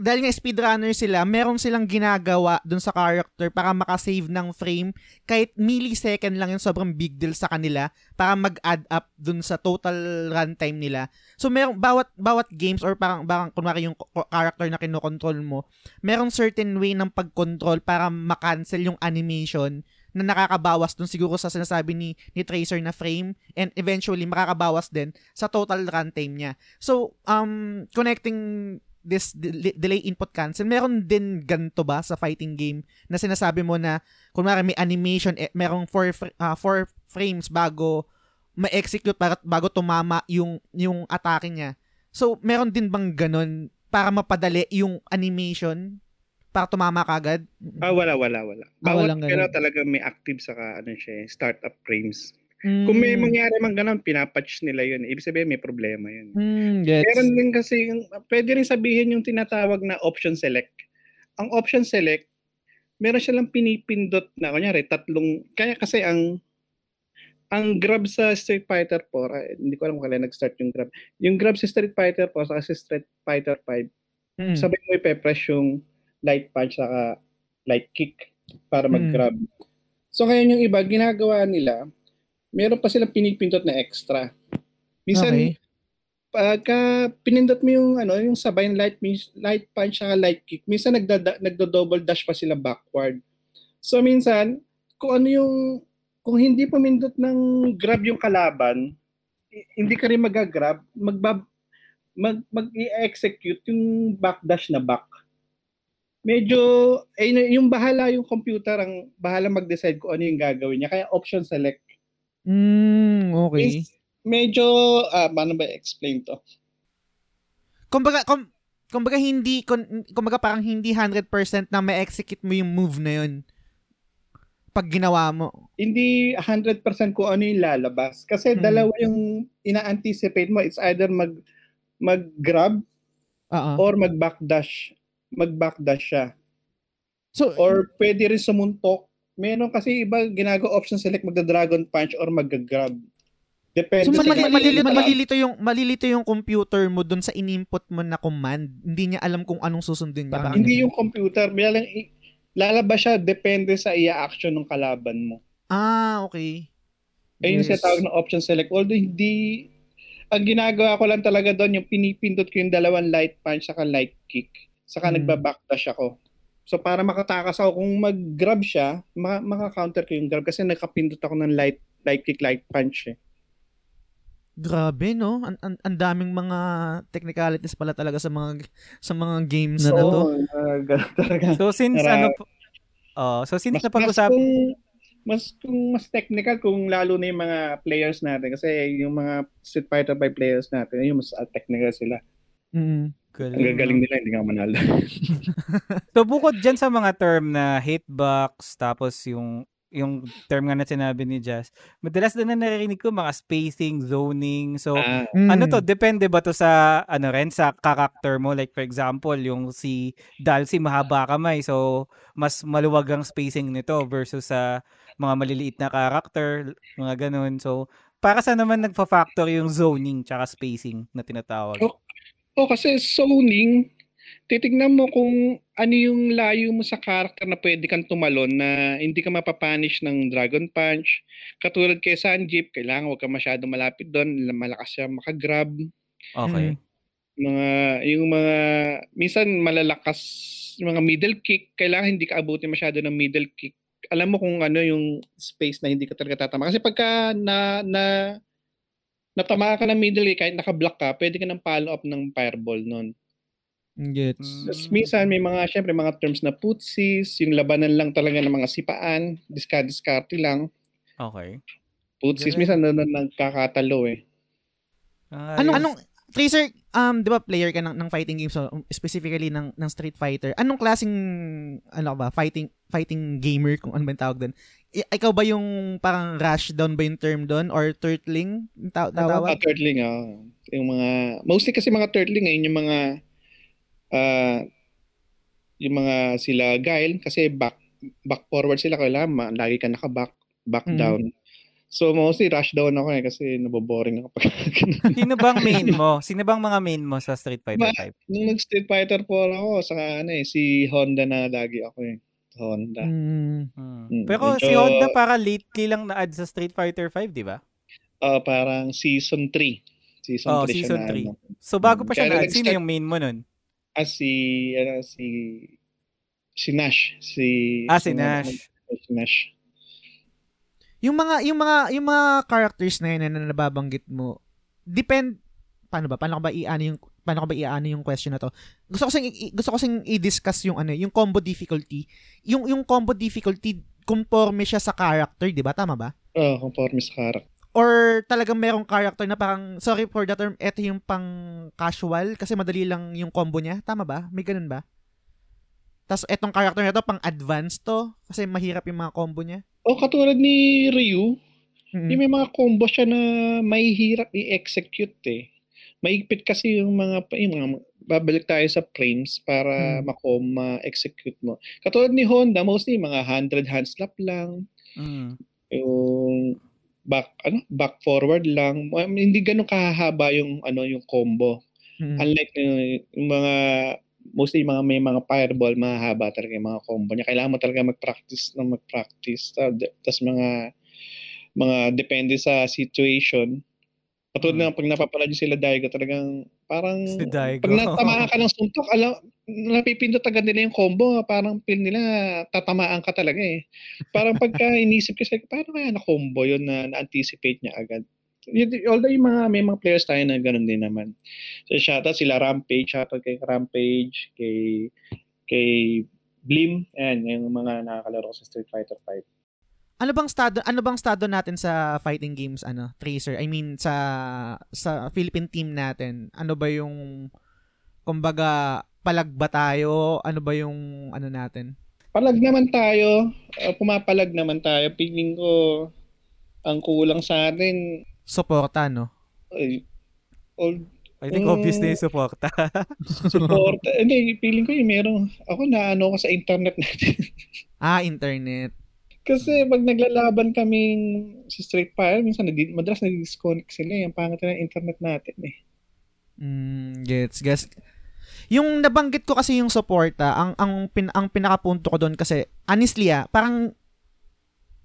dahil nga speedrunner sila, meron silang ginagawa dun sa character para makasave ng frame kahit millisecond lang yun, sobrang big deal sa kanila para mag-add up dun sa total runtime nila. So meron bawat bawat games or parang parang kunwari yung character na kinokontrol mo, meron certain way ng pag-control para ma-cancel yung animation na nakakabawas dun siguro sa sinasabi ni ni Tracer na frame and eventually makakabawas din sa total runtime niya. So um connecting this de- delay input cancel, meron din ganito ba sa fighting game na sinasabi mo na kunwari may animation, eh, merong 4 4 frames bago ma-execute para bago tumama yung yung atake niya. So, meron din bang ganun para mapadali yung animation para tumama kagad? Ah, wala, wala, wala. Ah, Bawat walang pero ganun. talaga may active saka ano siya, eh, startup frames. Mm. Kung may mangyari man ganun, pinapatch nila yun. Ibig sabihin may problema yun. Mm, gets. Meron din kasi, yung- pwede rin sabihin yung tinatawag na option select. Ang option select, meron siya lang pinipindot na, kunyari, tatlong, kaya kasi ang, ang grab sa Street Fighter 4, ay, hindi ko alam kung kailan nag-start yung grab. Yung grab sa Street Fighter 4 saka sa Street Fighter 5, Mm. sabay mo ipe-press yung light punch saka light kick para Mm. mag-grab. So ngayon yung iba, ginagawa nila, meron pa silang pinipindot na extra. Minsan, Okay. pagka pinindot mo yung ano, yung sabay ng light light punch at light kick, minsan nagda nagdo-double dash pa sila backward. So minsan, kung ano yung kung hindi pumindot ng grab yung kalaban, hindi ka rin magagrab, magbab mag mag-i-execute yung backdash na back. Medyo eh, yung bahala yung computer ang bahala mag-decide kung ano yung gagawin niya kaya option select. Mm, okay. Is medyo ah paano ba explain to? Kumbaga, kum, kumbaga hindi, kumbaga parang hindi 100% na ma-execute mo yung move na yun pag ginawa mo. Hindi 100% kung ano yung lalabas kasi Mm. dalawa yung ina-anticipate mo it's either mag mag-grab Oo. or mag-backdash. Mag-backdash siya. So, Or pwede rin sumuntok. Meron kasi iba ginagawa option select magda-dragon punch or mag-grab. Depende so sa mali, malilito, mali- malilito yung malilito yung computer mo dun sa in-input mo na command. Hindi niya alam kung anong susundin niya. Parang hindi yung computer, may lang i- lalabas siya depende sa i-action ng kalaban mo. Ah, okay. Ayun Yes. yung tawag na option select. Although hindi ang ginagawa ko lang talaga doon yung pinipindot ko yung dalawang light punch saka light kick. Saka Hmm. nagba-backdash ako. So para makatakas ako kung mag-grab siya, ma- maka-counter ko yung grab kasi nakapindot ako ng light light kick light punch eh. Grabe, no? Ang, ang, ang daming mga technicalities pala talaga sa mga sa mga games na, na to. Uh, talaga. So since Marami. ano po, oh, so since mas, mas napag-usap kung mas kung mas technical kung lalo na yung mga players natin kasi yung mga Street Fighter 5 players natin yung mas uh, technical sila. Mm. Ang gagaling nila hindi nga manalo. So bukod dyan sa mga term na hitbox, tapos yung yung term nga na sinabi ni Jazz, madalas din na naririnig ko mga spacing, zoning. So Ah, ano to, depende ba to sa ano rin sa character mo? Like for example, yung si Dalcy mahaba kamay. So mas maluwag ang spacing nito versus sa mga maliliit na character, mga ganun. So para sa naman nagfa-factor yung zoning tsaka spacing na tinatawag. Oh. Oh, kasi zoning, titignan mo kung ano yung layo mo sa character na pwede kang tumalon na hindi ka mapapanish ng Dragon Punch. Katulad kay Sanjip, kailangan huwag ka masyado malapit doon, malakas siya makagrab. Okay. mga yung mga minsan malalakas yung mga middle kick kailangan hindi ka abutin masyado ng middle kick alam mo kung ano yung space na hindi ka talaga tatama kasi pagka na na natamaan ka ng middle kick kahit naka-block ka pwede ka ng follow up ng fireball nun Gets. Mm. Tapos minsan may mga syempre mga terms na putsis yung labanan lang talaga ng mga sipaan discard discarte lang Okay. putsis Galing. minsan na, nagkakatalo eh Ah, Anong anong Tracer, um, 'di ba player ka ng, ng fighting games so um, specifically ng ng Street Fighter. Anong klaseng ano ba, fighting fighting gamer kung ano ba yung tawag doon? Ikaw ba yung parang rush down ba yung term doon or turtling Mga tawag? turtling, ah. Yung mga, mostly kasi mga turtling ngayon, yung mga, ah, yung mga sila Guile, kasi back, back forward sila, kailangan lagi ka naka-back, back Mhm. down. So, mostly rush down ako eh, kasi naboboring ako pag Sino bang main mo? Sino bang mga main mo sa Street Fighter Ma- 5? Nung nag-Street Fighter 4 ako, saka ano eh, si Honda na lagi ako eh. Honda. Mm. Hmm. Mm, Pero si medyo- Honda para lately lang na-add sa Street Fighter 5, di ba? Ah, parang season 3. Season Oh, 3 season siya na, 3. ano. So bago pa siya Kaya na-add, sino nag-start- yung main mo nun? Ah, si, ano, si, si Nash. Si, Ah, si Nash. Si Nash. Yung mga yung mga yung mga characters na yun na nababanggit mo, depend paano ba? Paano ko ba iano yung paano ko ba iano yung question na to? Gusto ko sing gusto ko sing i-discuss yung ano, yung combo difficulty. Yung yung combo difficulty conforme siya sa character, 'di ba? Tama ba? Oh, conforme sa character. Or talagang merong character na parang sorry for the term, eto yung pang casual kasi madali lang yung combo niya. Tama ba? May ganun ba? Tapos etong character na to pang advanced to kasi mahirap yung mga combo niya. O katulad ni Ryu, Mm-mm. yung may mga combo siya na may hirap i-execute eh. Maigpit kasi yung mga, yung mga babalik tayo sa frames para Hmm. mako ma-execute mo. Katulad ni Honda, mostly mga 100 hand slap lang, Mm. yung back ano back forward lang Um, hindi ganun kahaba yung ano yung combo Mm-mm. unlike yung, yung mga mostly yung mga may mga fireball mahaba talaga yung mga combo niya kailangan mo talaga mag-practice na mag-practice tapos mga mga depende sa situation Katulad Mm. na pag napapanood sila Daigo, talagang parang Si Daigo. pag natamaan ka ng suntok, alam, napipindot agad nila yung combo, parang feel nila tatamaan ka talaga eh. Parang pagka inisip ko, paano kaya na-combo yun na na-anticipate niya agad? Although yung mga, may mga players tayo na ganoon din naman. So, shoutout sila Rampage, shoutout kay Rampage, kay, kay Blim, ayan, yung mga nakakalaro sa Street Fighter 5. Ano bang estado ano bang estado natin sa fighting games ano Tracer I mean sa sa Philippine team natin ano ba yung kumbaga palag ba tayo ano ba yung ano natin Palag naman tayo, uh, pumapalag naman tayo. Feeling ko, ang kulang sa atin, suporta no ay, all I think Mm. obvious na yung suporta. support. Hindi, feeling ko yung meron, ako na ano ko sa internet natin. ah internet Kasi pag naglalaban kaming sa Street Fighter, minsan nadi- madalas nag-disconnect sila. eh. Ang pangit na internet natin eh. Mm, gets, gets. Yung nabanggit ko kasi yung suporta, ang ang pin, ang pinakapunto ko doon kasi honestly ah, parang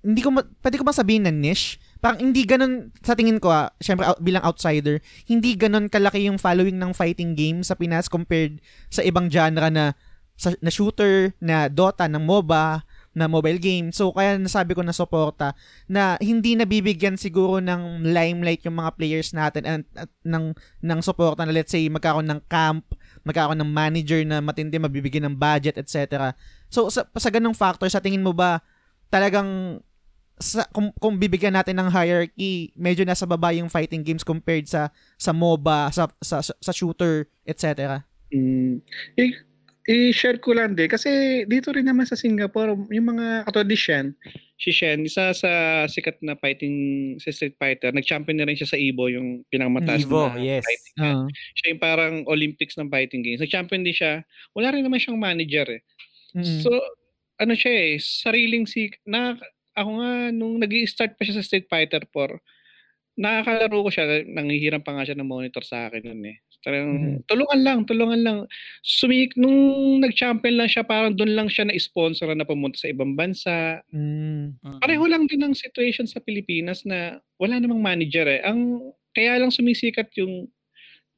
hindi ko pwede ko bang sabihin na niche? Parang hindi ganun sa tingin ko ah, syempre out, bilang outsider, hindi ganun kalaki yung following ng fighting game sa Pinas compared sa ibang genre na sa, na shooter, na Dota, ng MOBA, na mobile game. So, kaya nasabi ko na suporta na hindi nabibigyan siguro ng limelight yung mga players natin at, at ng, ng suporta na let's say magkakaroon ng camp, magkakaroon ng manager na matindi, mabibigyan ng budget, etc. So, sa, sa ganung factor, sa tingin mo ba talagang sa, kung, kung bibigyan natin ng hierarchy, medyo nasa baba yung fighting games compared sa sa MOBA, sa sa, sa shooter, etc. Mm. I- i-share ko lang din. Kasi dito rin naman sa Singapore yung mga katulad ni Shen si Shen isa sa sikat na fighting sa Street Fighter. Nag-champion na rin siya sa Evo yung pinakamataas Evo, na yes. fighting Uh, siya yung parang Olympics ng fighting games. Nag-champion din siya. Wala rin naman siyang manager eh. Mm. So, ano siya eh, sariling si na ako nga nung nag start pa siya sa Street Fighter 4, nakakalaro ko siya, nangihiram pa nga siya ng monitor sa akin noon eh. Talagang, tulungan lang, tulungan lang. Sumik, nung nag-champion lang siya, parang doon lang siya na-sponsor na pumunta sa ibang bansa. Mm. Pareho lang din ang situation sa Pilipinas na wala namang manager eh. Ang, kaya lang sumisikat yung,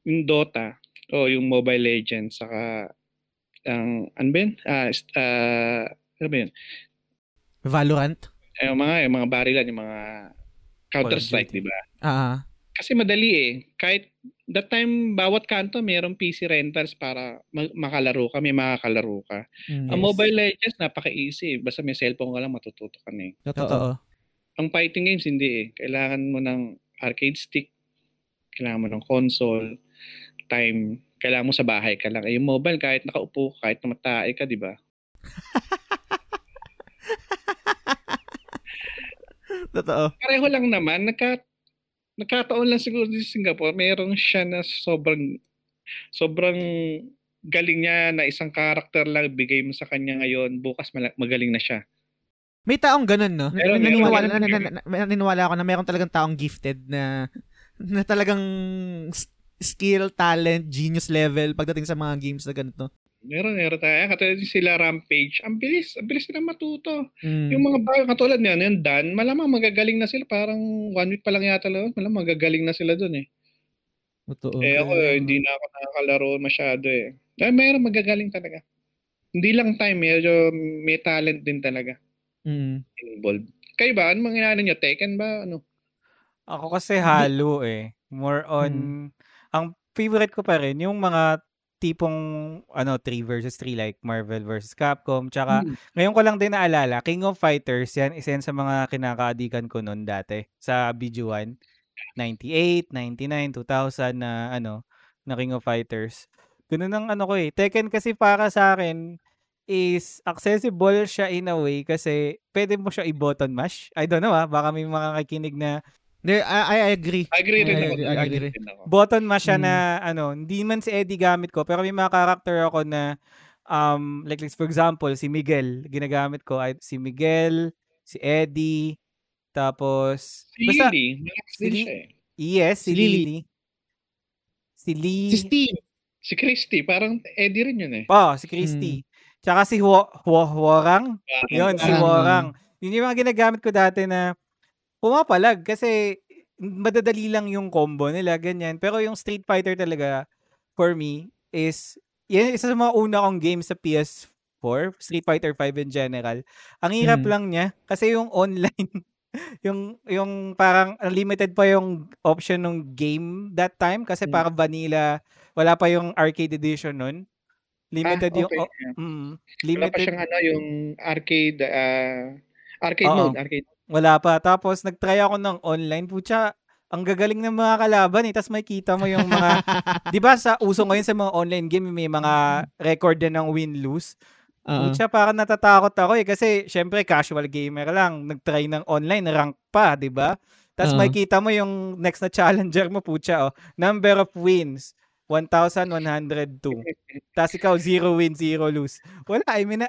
yung Dota o yung Mobile Legends saka ang ano ba yun? Ah, ah, ano ba yun? Valorant. Eh, yung mga, yung mga barilan, yung mga Counter-Strike, di ba? Ah. Kasi madali eh. Kahit that time, bawat kanto mayroong PC rentals para ma- makalaro ka, may makakalaro ka. mm. Ang Mobile Legends, napaka-easy. Basta may cellphone ka lang, matututo ka na eh. Totoo. Ang fighting games, hindi eh. Kailangan mo ng arcade stick, kailangan mo ng console, time, kailangan mo sa bahay ka lang. Eh, yung mobile, kahit nakaupo ka, kahit namatae ka, di ba? Totoo. Pareho lang naman, nagka, nagkataon lang siguro sa Singapore, mayroong siya na sobrang, sobrang galing niya na isang karakter lang bigay mo sa kanya ngayon, bukas magaling na siya. May taong ganun, no? Meron, naniniwala, meron. na, na, na, naniniwala ako na meron talagang taong gifted na na talagang skill, talent, genius level pagdating sa mga games na ganito. Meron, meron tayo. Katulad yung sila Rampage, ang bilis, ang bilis nila matuto. Mm. Yung mga bago, katulad niyan, yung Dan, malamang magagaling na sila. Parang one week pa lang yata lang. Malamang magagaling na sila dun eh. Totoo. Eh ako, eh, hindi na ako nakakalaro masyado eh. Eh, meron magagaling talaga. Hindi lang time, medyo may talent din talaga Mm. involved. Kayo ba? Ano mga inaano nyo? Tekken ba? Ano? Ako kasi halo eh. More on, ang favorite ko pa rin, yung mga tipong ano 3 versus 3 like Marvel versus Capcom tsaka Hmm. ngayon ko lang din naalala King of Fighters yan isa yan sa mga kinakaadikan ko noon dati sa BG1 98 99 2000 na ano na King of Fighters. Ganun ang ano ko eh. Tekken kasi para sa akin is accessible siya in a way kasi pwede mo siya i-button mash. I don't know ah. Baka may mga nakikinig na Hindi, I, I agree. Agree rin I ako. agree, dun. I agree. rin ako. button mash siya Mm. na ano, hindi man si Eddie gamit ko, pero may mga character ako na um like, like for example, si Miguel, ginagamit ko ay si Miguel, si Eddie, tapos Si basta Lily, si din Li- siya eh. yes, si Si Lily. Lily. Si Lee. Si Steve. Si Christy, parang Eddie rin yun eh. Oh, si Christy. Tsaka si Huo, Huo, Huorang. Yun, si. Huorang. Yun yung mga ginagamit ko dati na pumapalag kasi madadali lang yung combo nila, ganyan. Pero yung Street Fighter talaga, for me, is, yan isa sa mga una kong games sa PS4, Street Fighter 5 in general. Ang hirap Mm. lang niya kasi yung online, yung yung parang unlimited pa yung option ng game that time kasi Hmm. parang vanilla, wala pa yung arcade edition nun. Limited Ah, yung okay, o yeah. mm, Wala pa limited siyang ano, yung arcade, ah, arcade Oo. mode, arcade. Wala pa. Tapos nag-try ako ng online, putya, ang gagaling ng mga kalaban eh. Tapos makikita mo yung mga, di ba sa uso ngayon sa mga online game, may mga record din ng win-lose. Oo. Putya, parang natatakot ako eh. Kasi syempre casual gamer lang. Nag-try ng online, rank pa, di ba? Tapos Oo. makikita mo yung next na challenger mo, putya, oh. Number of wins, 1,102. Tapos ikaw, zero win, zero lose. Wala eh, mina,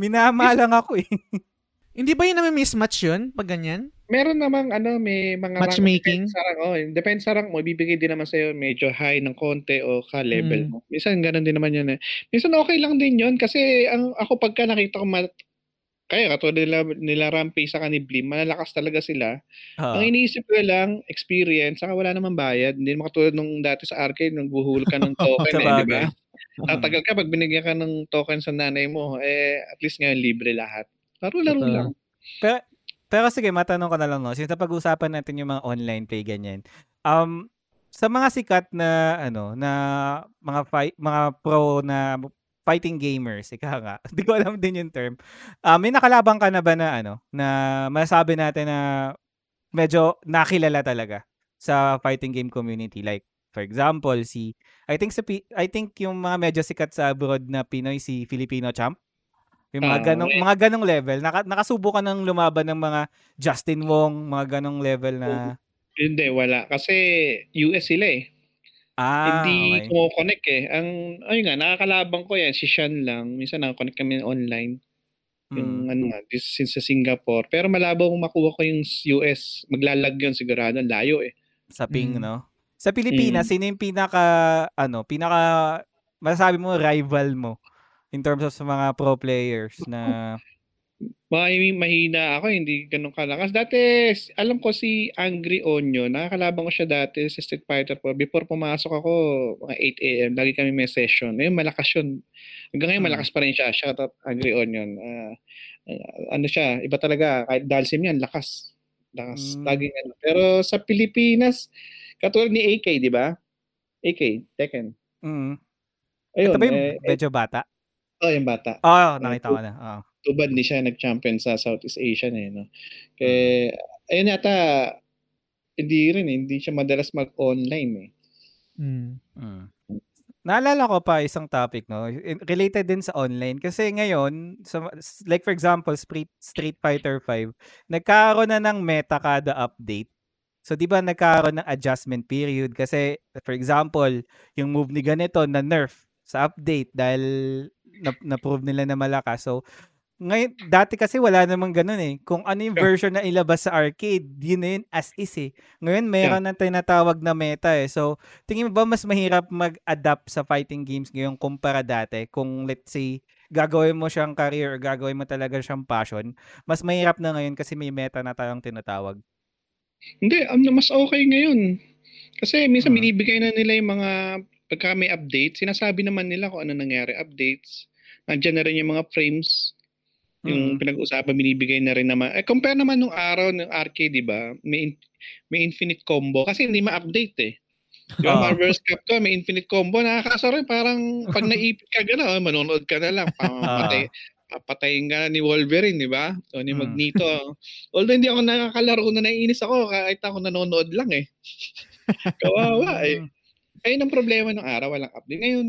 minama lang ako eh. Hindi ba yun na may mismatch yun pag ganyan? Meron namang ano, may mga rank, Matchmaking? depende sa rank, oh, depende sa rank mo, ibibigay din naman sa'yo medyo high ng konti o ka-level Mm. mo. Minsan ganun din naman yun eh. Minsan okay lang din yun kasi ang, ako pagka nakita ko mat, kaya katulad nila, nila Rampage sa ni Blim, malalakas talaga sila. Oo. Ang iniisip ko lang, experience, saka wala namang bayad. Hindi naman katulad nung dati sa arcade, nung buhul ka ng token eh, di ba? Tatagal ka pag binigyan ka ng token sa nanay mo, eh, at least ngayon libre lahat. Laro-laro Totoo. lang. Pero, pero sige, matanong ko na lang, no? Since pag-usapan natin yung mga online play, ganyan. Um, sa mga sikat na, ano, na mga fight, mga pro na fighting gamers, ika nga, hindi ko alam din yung term. Ah, may nakalabang ka na ba na, ano, na masabi natin na medyo nakilala talaga sa fighting game community? Like, for example, si, I think, sa, I think yung mga medyo sikat sa abroad na Pinoy, si Filipino Champ. Yung mga Ah, ganong, mga ganong level. Naka, nakasubo ka ng lumaban ng mga Justin Wong, mga ganong level na, Hindi, wala. Kasi US sila eh. ah, Hindi okay. kumo-connect eh. Ang, ayun nga, nakakalabang ko yan, si Sean lang. Minsan nakakonect kami online. Yung Mm. ano nga, this since sa Singapore. Pero malabo kung makuha ko yung US. Maglalag yun sigurado. Layo eh. Sa ping, Mm. no? Sa Pilipinas, Mm. sino yung pinaka, ano, pinaka, masasabi mo, rival mo in terms of sa mga pro players na, May mahina ako, hindi ganun kalakas. Dati, alam ko si Angry Onion, nakakalabang ko siya dati sa Street Fighter 4. Before pumasok ako, mga 8 a.m., lagi kami may session. Ngayon, malakas yun. Hanggang ngayon, Mm. malakas pa rin siya. Shout out Angry Onion. Ah, ah, ano siya, iba talaga. Kahit Dalsim yan, lakas. Lakas. Mm. Laging ano. Pero sa Pilipinas, katulad ni AK, di ba? AK, Tekken. mm. Ayun, Ito ba yung eh, eh, medyo bata? Oh, yung bata. Oo, oh, nakita ko na. Oo. tubad ni siya nag-champion sa Southeast Asian eh, no? Kaya, ayun yata, hindi rin eh, hindi siya madalas mag-online eh. Mm. Mm. Naalala ko pa isang topic, no? Related din sa online. Kasi ngayon, sa, like for example, Street, Street Fighter 5, nagkaroon na ng meta kada update. So, di ba nagkaroon ng adjustment period? Kasi, for example, yung move ni ganito na nerf sa update dahil na, na-prove nila na malakas. So, ngayon, dati kasi wala namang ganun eh. Kung ano yung version na ilabas sa arcade, yun na yun as is eh. Ngayon, mayroon na tinatawag na meta eh. So, tingin mo ba mas mahirap mag-adapt sa fighting games ngayon kumpara dati? Kung let's say, gagawin mo siyang career or gagawin mo talaga siyang passion, mas mahirap na ngayon kasi may meta na tayong tinatawag. Hindi, um, mas okay ngayon. Kasi minsan Mm. binibigay na nila yung mga, pagka may update, sinasabi naman nila kung ano nangyari, updates. Nandiyan na rin yung mga frames. Yung Mm. pinag-uusapan, binibigay na rin naman. Eh, compare naman nung araw ng arcade, di ba? May, in- may infinite combo. Kasi hindi ma-update eh. Di ba? Oo. Marvel's Capcom, may infinite combo. Nakakasaro rin. Parang pag naipit ka gano'n, manonood ka na lang. Papatay, papatayin ka na ni Wolverine, di ba? O ni Mm. Magneto. Although hindi ako nakakalaro na naiinis ako kahit ako nanonood lang eh. Kawawa eh. Mm. Ayun ang problema ng araw, walang update. Ngayon,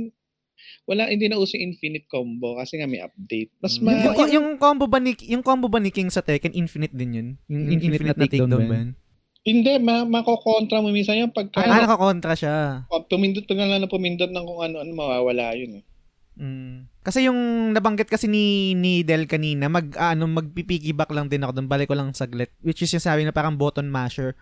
wala hindi na uso infinite combo kasi nga may update. Mas Mm. ma Yung, yung, yung combo ba ni yung combo ba ni King sa Tekken infinite din yun? Yung infinite, infinite na takedown takedown ba yun? hindi ma makokontra mo minsan yan pagka Ah, nakakontra siya. pag pumindot ka na lang na pumindot ng kung ano-ano mawawala yun eh. Mm. Kasi yung nabanggit kasi ni ni Del kanina, mag ano magpipiggyback lang din ako doon, balik ko lang saglit. Which is yung sabi na parang button masher.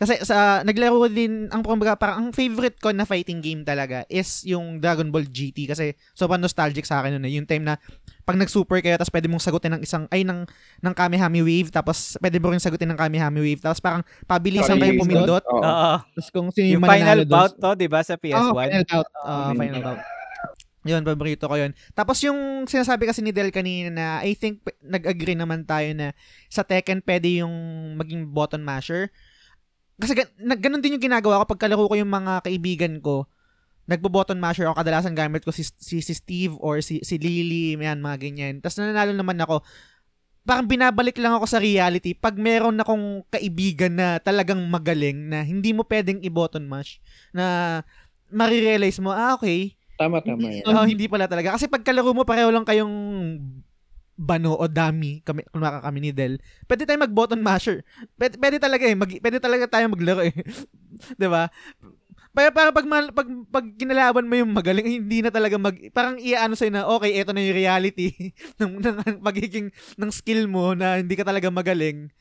Kasi sa naglaro din ang kumbaga parang ang favorite ko na fighting game talaga is yung Dragon Ball GT kasi sobrang nostalgic sa akin noon eh. Yung time na pag nag-super kayo tapos pwede mong sagutin ng isang ay ng ng Kamehame Wave tapos pwede mo rin sagutin ng Kamehame Wave tapos parang pabilisan kayo pumindot. Oo. Oo. Tapos kung sino Yung yung, final bout to, di ba, sa Oh, PS1? final bout. Mm. final bout. Yun, paborito ko yun. Tapos yung sinasabi kasi ni Del kanina na I think p- nag-agree naman tayo na sa Tekken pwede yung maging button masher. Kasi ga- na, ganun din yung ginagawa ko pag kalaro ko yung mga kaibigan ko. Nagbo-button masher ako. Kadalasan gamit ko si, si, si Steve or si, si Lily, yan, mga ganyan. Tapos nananalo naman ako. Parang binabalik lang ako sa reality pag meron akong kaibigan na talagang magaling na hindi mo pwedeng i-button mash na marirealize mo, ah, okay, Tama, tama yan. Oo, hindi pala talaga. Kasi pag kalaro mo, pareho lang kayong bano o dami, kami, kunwaka kami ni Del, pwede tayo mag-button masher. Pwede, pwede talaga eh. Mag, pwede talaga tayo maglaro eh. ba? Para, para pag, mal- pag, pag kinalaban mo yung magaling, hindi na talaga mag, parang iaano sa'yo na, okay, eto na yung reality ng, ng, pagiging, ng skill mo na hindi ka talaga magaling.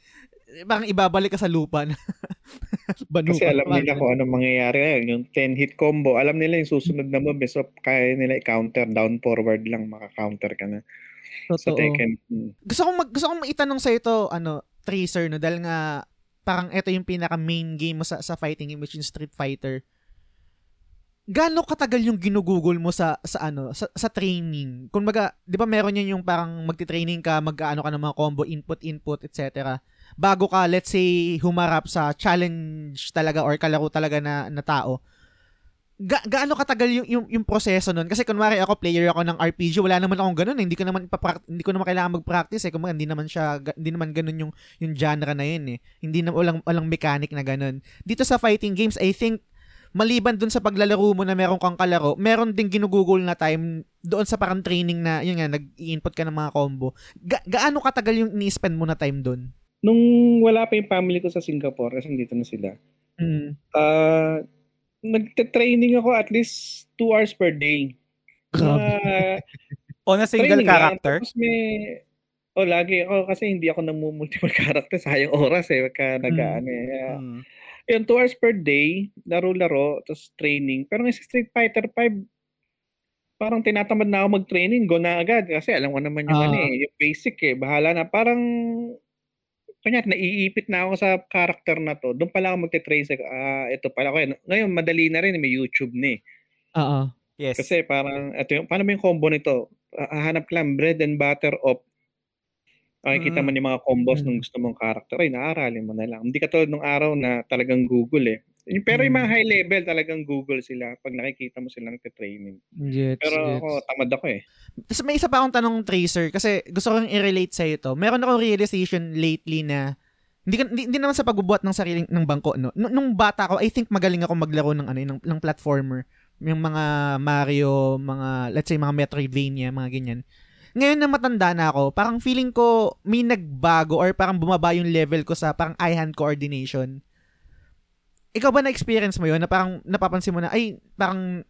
Parang ibabalik ka sa lupa na. Kasi ka. alam nila kung anong mangyayari ngayon. Yung 10 hit combo, alam nila yung susunod na move. So, kaya nila i-counter. Down forward lang, maka-counter ka na. Sa Totoo. Tekken. Hmm. gusto kong mag, gusto kong itanong sa ito ano Tracer no dahil nga parang ito yung pinaka main game mo sa sa fighting game which is Street Fighter gaano katagal yung ginugugol mo sa sa ano sa, sa training kung maga 'di ba meron yan yung parang magti-training ka mag-ano ka ng mga combo input input etc bago ka let's say humarap sa challenge talaga or kalaro talaga na na tao Ga- gaano katagal yung, yung yung proseso nun? Kasi kunwari ako player ako ng RPG wala naman akong ganun eh. hindi ko naman hindi ko naman kailangan mag-practice eh. Kumbaga hindi naman siya ga- hindi naman ganun yung yung genre na yun eh. Hindi na walang walang mechanic na ganun. Dito sa fighting games I think maliban dun sa paglalaro mo na meron kang kalaro meron ding ginugugol na time doon sa parang training na yun nga nag-input ka ng mga combo. Ga- gaano katagal yung ni-spend mo na time doon Nung wala pa yung family ko sa Singapore, kasi dito na sila, mm. ah nagte-training ako at least 2 hours per day. Ah, On a single character? Tapos may, oh, lagi ako kasi hindi ako namumultiple character. Sayang oras eh. Pagka nag Mm. ano eh. Ah, Hmm. Yun, 2 hours per day, laro-laro, tapos training. Pero ngayon sa Street Fighter 5, parang tinatamad na ako mag-training, go na agad. Kasi alam ko naman yung Ah. ano eh, yung basic eh. Bahala na. Parang, kanya naiipit na ako sa character na to. Doon pala ako magte-trace. Ah, ito pala ko. Ngayon, madali na rin. May YouTube na eh. Oo. Yes. Kasi parang, ito yung, paano mo yung combo nito? Ah, Hahanap ka lang, bread and butter of Makikita Mm. mo yung mga combos Mm. ng gusto mong character. Ay, naaralin mo na lang. Hindi katulad nung araw na talagang Google eh. Yung- Pero yung mga high level talagang Google sila pag nakikita mo sila nagte-training. Gets, Pero gets. ako, tamad ako eh. Tapos may isa pa akong tanong, Tracer, kasi gusto kong i-relate sa ito. Meron akong realization lately na hindi, hindi, hindi naman sa pagbubuhat ng sariling ng bangko, no? Nung, nung bata ko, I think magaling ako maglaro ng ano, ng, ng platformer. Yung mga Mario, mga, let's say, mga Metroidvania, mga ganyan. Ngayon na matanda na ako, parang feeling ko may nagbago or parang bumaba yung level ko sa parang eye-hand coordination. Ikaw ba na-experience mo yun na parang napapansin mo na, ay, parang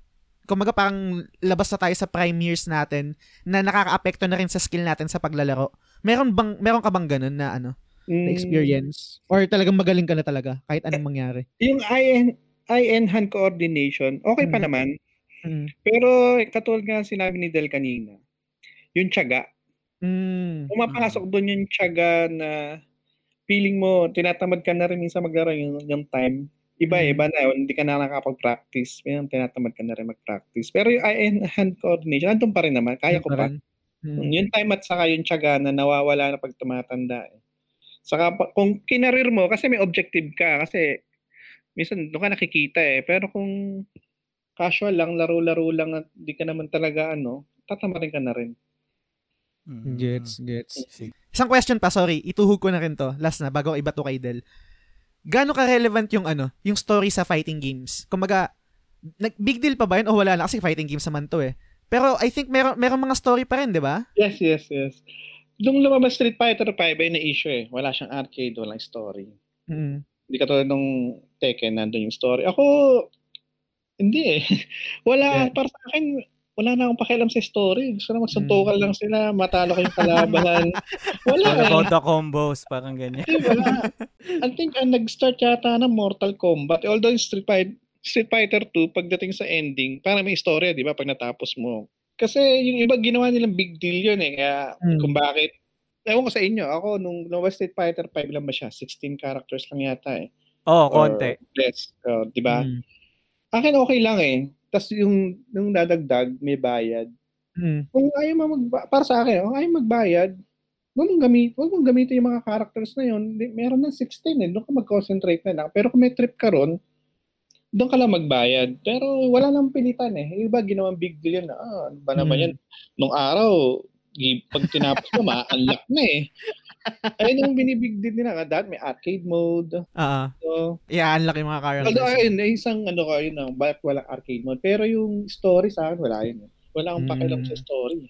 kumaga parang labas na tayo sa prime years natin na nakakaapekto na rin sa skill natin sa paglalaro. Meron bang meron ka bang ganun na ano, na Mm, experience or talagang magaling ka na talaga kahit anong mangyari? Yung eye eye and hand coordination, okay pa Mm. naman. Mm. Pero katulad nga sinabi ni Del kanina, yung tiyaga. Mm. Pumapasok doon yung tiyaga na feeling mo, tinatamad ka na rin minsan maglaro yung, yung time. Iba Mm. eh, iba na. Hindi ka na nakakapag-practice. May tinatamad ka na rin mag-practice. Pero yung eye and hand coordination, andun pa rin naman. Kaya ko pa. Mm. Yung time at saka yung tiyaga na nawawala na pag tumatanda. Eh. Saka pa- kung kinarir mo, kasi may objective ka. Kasi minsan doon ka nakikita eh. Pero kung casual lang, laro-laro lang at di ka naman talaga ano, tatamarin ka na rin. Mm. Gets, gets. Isang question pa, sorry. Ituhog ko na rin to. Last na, bago iba to kay Del. Gaano ka-relevant yung ano, yung story sa fighting games? Kumaga, nag, big deal pa ba yun o wala na? Kasi fighting games naman to eh. Pero I think meron, meron mga story pa rin, di ba? Yes, yes, yes. Nung lumabas Street Fighter 5 ay na-issue eh. Wala siyang arcade, walang story. Mm. Hindi katulad nung Tekken, nandun yung story. Ako, hindi eh. Wala, Yeah. para sa akin, wala na akong pakialam sa story. Gusto na magsuntukan lang sila, matalo ko yung kalabanan. wala eh. about the combos, parang ganyan. Hindi, wala. I think ang nag-start yata ng Mortal Kombat. Although yung Street Fighter, Street Fighter 2, pagdating sa ending, parang may istorya, di ba, pag natapos mo. Kasi yung iba ginawa nilang big deal yun eh. Kaya Mm. kung bakit, ewan ko sa inyo, ako nung lumabas Street Fighter 5 lang ba siya? 16 characters lang yata eh. Oh, konti. less, uh, di ba? Mm. Akin okay lang eh. Tas yung nung dadagdag may bayad. Mm. Kung ayaw mo mag para sa akin, kung ayaw magbayad, wag mong gamit, wag mong gamitin yung mga characters na. Di- Meron ng 16 eh, doon ka mag-concentrate na lang. Pero kung may trip ka ron, doon ka lang magbayad. Pero wala nang pilitan eh. Iba ginawang big deal yun na, ah, ano ba naman Hmm. yan? Nung araw, pag tinapos mo, ma-unlock na eh. Ayun yung binibig deal nila. Dahil may arcade mode. Ah, So, i-unlock yung mga characters. although ayun, eh, isang ano ko, yun lang, bakit walang arcade mode. Pero yung story sa akin, wala yun. eh. Wala akong pakialam Hmm. sa story.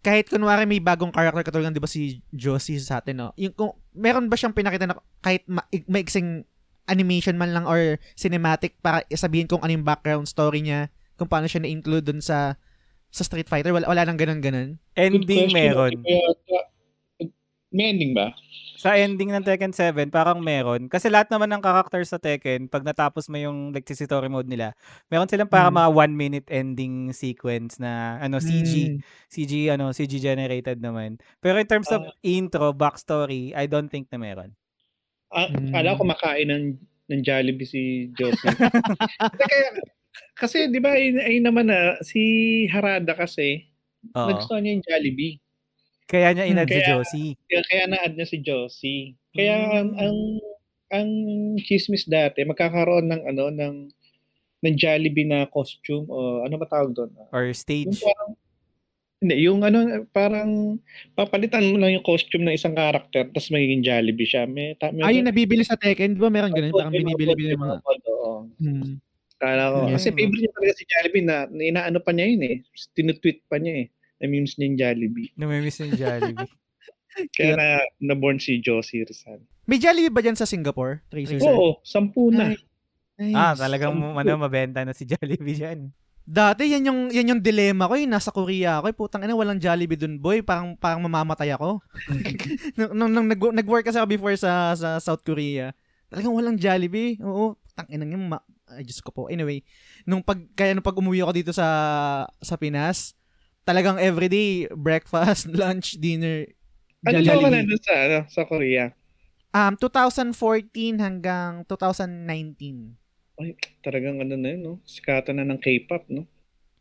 kahit kunwari may bagong character katulad ng 'di ba si Josie sa atin no. Yung kung meron ba siyang pinakita na kahit ma- maiksing animation man lang or cinematic para sabihin kung ano yung background story niya, kung paano siya na-include dun sa sa Street Fighter, wala wala nang ganun ganun. Good Ending meron. Kaya, may ending ba? Sa ending ng Tekken 7, parang meron. Kasi lahat naman ng characters sa Tekken, pag natapos mo yung like, story mode nila, meron silang para Mm. mga one minute ending sequence na ano CG, Mm. CG ano, CG generated naman. Pero in terms of Ah. intro, backstory, I don't think na meron. Ah, Mm. Kala ko kumakain ng, ng Jollibee si Josie. Kaya, kasi di ba, ay, ay naman na, si Harada kasi, Oo. nagustuhan niya yung Jollibee. Kaya niya Hmm, inad si kaya- Josie. Kaya, kaya na-add niya si Josie. Kaya ang, Mm. ang, ang chismis dati, magkakaroon ng ano, ng ng Jollibee na costume o ano ba tawag doon? Or Yung stage. parang, hindi, yung ano, parang papalitan mo lang yung costume ng isang karakter tapos magiging Jollibee siya. May, ta, may, Ay, yung nabibili sa Tekken, 'di ba meron ganun, parang binibili-bili yung mga. oo. Hmm. Kala ko. Yeah. Kasi favorite niya talaga si Jollibee na, na inaano pa niya yun eh. Tinutweet pa niya eh. Na-memes niya yung Jollibee. Namimiss yung Jollibee. Kaya na, na-born si Josie Rizal. May Jollibee ba dyan sa Singapore? Tracer? Oo, sampu na. Nice. ah, talagang Sampu. ano, mabenta na si Jollibee dyan. Dati yan yung yan yung dilemma ko, yung nasa Korea ako, eh, putang ina walang Jollibee dun, boy, parang parang mamamatay ako. nung, nung, nung nag, nag-work kasi ako before sa sa South Korea. Talagang walang Jollibee. Oo, tang ina yung ma- ay, Diyos ko po. Anyway, nung pag kaya nung pag umuwi ako dito sa sa Pinas, talagang everyday breakfast, lunch, dinner Ano ka nandun sa, ano, sa Korea? Um 2014 hanggang 2019. Talagang ano na yun, no? Sikatan na ng K-pop, no?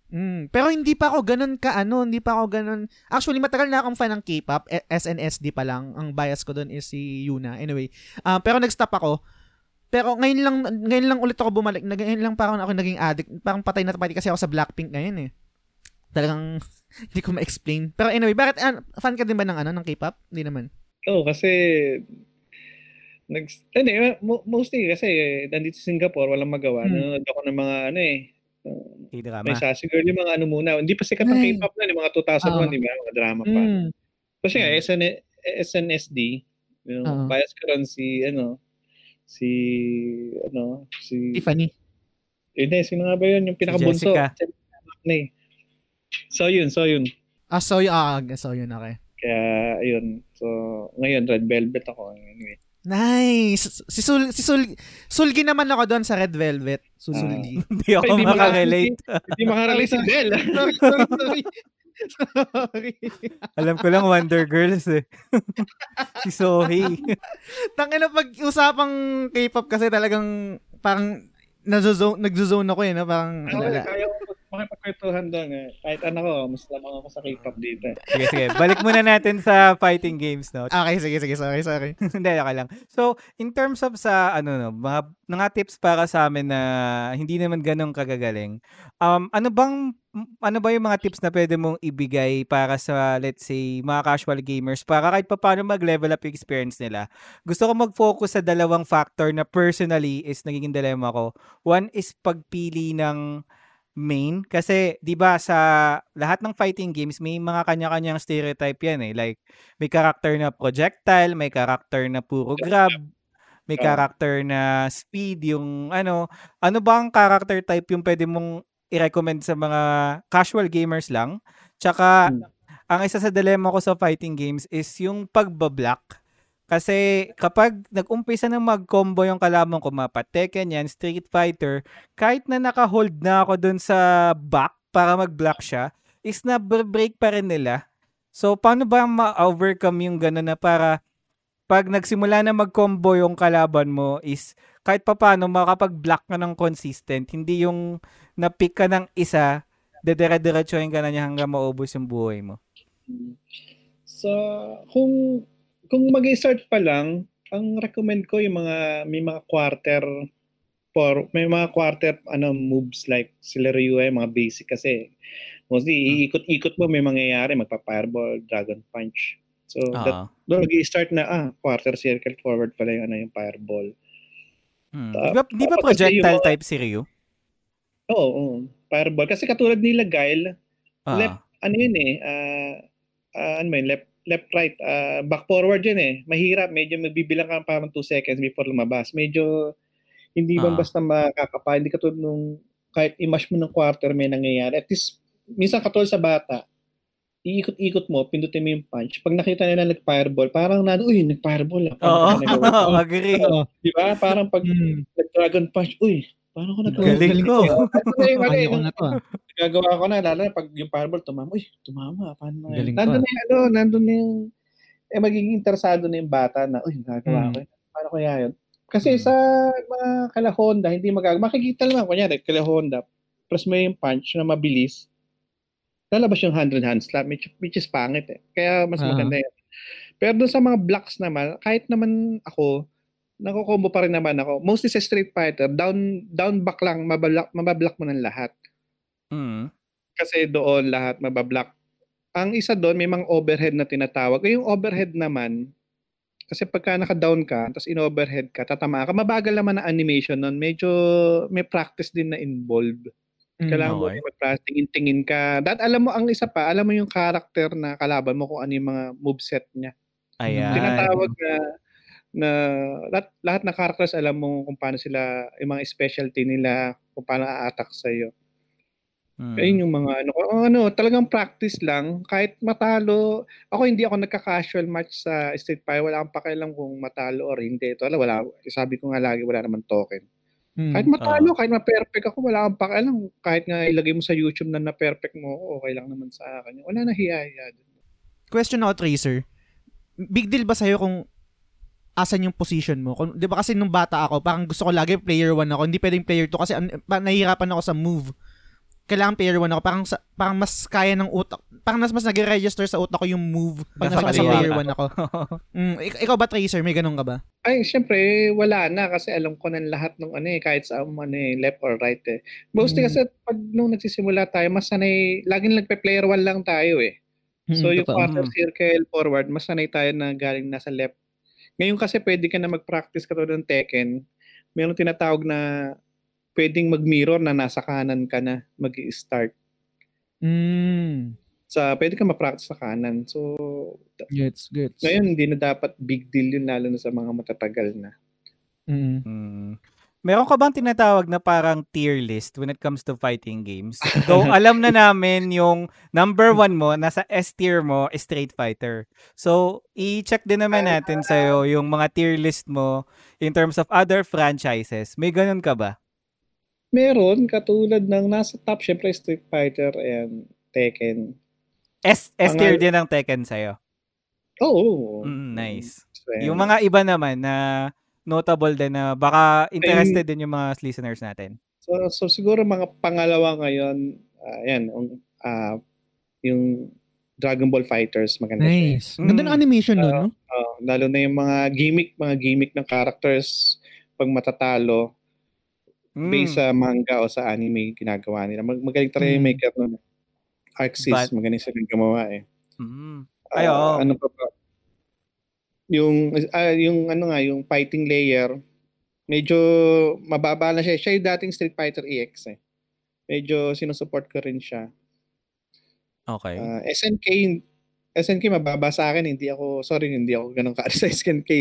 Mm, pero hindi pa ako ganun ka ano, hindi pa ako ganun. Actually, matagal na akong fan ng K-pop, eh, SNSD pa lang. Ang bias ko doon is si Yuna. Anyway, ah, pero nag-stop ako. Pero ngayon lang ngayon lang ulit ako bumalik. Ngayon lang parang ako naging addict. Parang patay na patay kasi ako sa Blackpink ngayon eh. Talagang hindi ko ma-explain. Pero anyway, bakit ah, fan ka din ba ng ano ng K-pop? Hindi naman. Oo, kasi nag hindi, mo- mostly kasi nandito sa Singapore, walang magawa. Hmm. Nanonood ako ng mga ano eh. uh, K-drama. May sassy girl yung mga ano muna. Hindi pa sikat ng Ay. K-pop na, yung mga 2001, Oo. di ba? Mga drama pa. Mm. Kasi nga, SN, SNSD, you know, Oo. bias ko ron si, ano, si, ano, si, Tiffany. yun eh, sino nga ba yun? Yung pinakabunso. Jessica. Na eh. So yun, so yun. Ah, so yun, ah, so yun, okay. Kaya, ayun. So, ngayon, Red Velvet ako. Anyway. Nice. Si Sul, si Sul, Sulgi naman ako doon sa Red Velvet. Susulgi. Hindi ako Ay, di makarelate. Hindi makarelate si Bell. sorry, sorry, sorry. sorry. Alam ko lang Wonder Girls eh. si Sohei. Tangina pag usapang K-pop kasi talagang parang nagzo-zone, nagzo-zone ako eh, no? Parang wala. kaya ko makipagkwentuhan doon eh. Kahit ano ko, mas lamang ako sa K-pop dito. eh. Sige, sige. Balik muna natin sa fighting games, no? Okay, sige, sige, sorry, sorry. Hindi, okay lang. So, in terms of sa, ano, no, mga, mga tips para sa amin na hindi naman ganun kagagaling, um, ano bang, ano ba yung mga tips na pwede mong ibigay para sa, let's say, mga casual gamers para kahit pa paano mag-level up yung experience nila? Gusto ko mag-focus sa dalawang factor na personally is nagiging dilemma ko. One is pagpili ng main kasi 'di ba sa lahat ng fighting games may mga kanya-kanyang stereotype yan eh like may character na projectile, may character na puro grab, may character na speed, yung ano, ano ba ang character type yung pwede mong i-recommend sa mga casual gamers lang? Tsaka, Hmm. ang isa sa dilemma ko sa fighting games is yung pagbablock. Kasi kapag nag-umpisa na mag-combo yung kalaban ko, mapa Tekken yan, Street Fighter, kahit na naka-hold na ako dun sa back para mag-block siya, is na break pa rin nila. So, paano ba ma-overcome yung gano'n na para pag nagsimula na mag-combo yung kalaban mo is kahit pa paano makapag-block ka ng consistent, hindi yung na pick ka ng isa, dedire-diretsuhin ka na niya hanggang maubos yung buhay mo? So, kung kung mag-start pa lang, ang recommend ko yung mga may mga quarter for may mga quarter ano moves like sila Ryu eh, mga basic kasi mostly iikot-ikot mo may mangyayari magpa-fireball, dragon punch. So that Oo. doon mag-start na ah quarter circle forward pala yung ano yung fireball. Hmm. Ta- Di ba, di ba projectile mga- type si Ryu? Oo, oo, fireball kasi katulad nila Guile, Ah. left ano yun eh, ah ah, ano yun, left left right, ah, back forward yun eh. Mahirap, medyo magbibilang ka parang 2 seconds before lumabas. Medyo hindi Ah. basta makakapa, hindi katulad nung kahit i-mash mo ng quarter may nangyayari. At least minsan katulad sa bata, iikot-ikot mo, pindutin mo yung punch. Pag nakita nila nag-fireball, parang na, uy, nag-fireball. Ah. Oo, ko nagawa?" agree. Di ba? Parang pag Mm. nag-dragon punch, uy, paano ko nagawa? Galing ko. Kaya ko yung- na to. ah. Gagawa ko na, lalo na pag yung fireball tumama, uy, tumama, paano na yun? Nandun ko. na yung, ano, nandun na yung, eh, magiging interesado na yung bata na, uy, gagawa Mm. ko yun. Paano kaya yun? Kasi Mm. sa mga kala Honda, hindi magagawa. Makikita naman, kunyari, kala Honda, plus may yung punch na mabilis, lalabas yung 100 hand slap, which, which is pangit eh. Kaya mas Ah. maganda yun. Pero doon sa mga blocks naman, kahit naman ako, nakukombo pa rin naman ako. Mostly sa Street Fighter, down down back lang, mabablock, mabablock mo ng lahat Mm. kasi doon lahat mabablock. Ang isa doon, may mga overhead na tinatawag. Yung overhead naman, kasi pagka naka-down ka, tapos in-overhead ka, tatama ka, mabagal naman ang animation nun. Medyo may practice din na involved. Mm. Kailangan mo okay. rin mag-practice, tingin-tingin ka. Dahil alam mo, ang isa pa, alam mo yung character na kalaban mo kung ano yung mga moveset niya. Ayan. Tinatawag na na lahat, lahat ng characters alam mo kung paano sila, yung mga specialty nila, kung paano a-attack sa'yo. Mm. Ayun yung mga ano, ko- ano, talagang practice lang. Kahit matalo, ako hindi ako nagka-casual match sa Street Fighter. Wala akong pakialam kung matalo or hindi. Ito, wala, wala. Sabi ko nga lagi, wala naman token. Mm. Kahit matalo, kahit ma-perfect ako, wala akong pakialam. Kahit nga ilagay mo sa YouTube na na-perfect mo, okay lang naman sa akin. Wala na hiya-hiya. Question ako, Tracer. Big deal ba sa'yo kung asan yung position mo? Kung, di ba kasi nung bata ako, parang gusto ko lagi player 1 ako. Hindi pwedeng player 2 kasi an, pa, nahihirapan ako sa move. Kailangan player 1 ako. Parang, sa, parang mas kaya ng utak. Parang mas, mas nag-register sa utak ko yung move pag Nasa nasa, player ka. 1 ako. Mm, ik- ikaw ba, Tracer? May ganun ka ba? Ay, syempre, wala na kasi alam ko ng lahat ng ano eh, kahit sa ano eh, left or right eh. Mostly Mm. kasi pag nung nagsisimula tayo, mas sanay, laging nagpe-player one lang tayo eh. So Mm, yung quarter circle forward, mas sanay tayo na galing nasa left. Ngayon kasi pwede ka na mag-practice katulad ng Tekken. Meron tinatawag na pwedeng mag-mirror na nasa kanan ka na mag start Mm. Sa, pwede ka ma-practice sa kanan. So, Gets, gets. ngayon hindi na dapat big deal yun lalo na sa mga matatagal na. Mm. Mm. Meron ka bang tinatawag na parang tier list when it comes to fighting games? Though alam na namin yung number one mo, nasa S tier mo, Street Fighter. So, i-check din naman natin sa'yo yung mga tier list mo in terms of other franchises. May ganun ka ba? Meron, katulad ng nasa top, syempre Street Fighter and Tekken. S, S tier din ang Tekken sa'yo. Oo. Mm, nice. So, Yung mga iba naman na notable din na baka interested din yung mga listeners natin. So, so siguro mga pangalawa ngayon, ah, yan, yung, ah, yung Dragon Ball Fighters, maganda siya. Nice. Ganda ng Mm. animation nun, no? Oh, lalo na yung mga gimmick, mga gimmick ng characters pag matatalo Mm. based sa manga o sa anime ginagawa nila. Mag magaling talaga yung Mm. maker nun. Arxis, But- magaling silang gumawa eh. Mm. Ah, Ay, oo. Ano pa ba? Yung, ah, yung ano nga, yung fighting layer, medyo mababa na siya. Siya yung dating Street Fighter EX eh. Medyo sinusupport ko rin siya. Okay. Ah, SNK, SNK mababa sa akin. Hindi ako, sorry, hindi ako ganun ka sa SNK.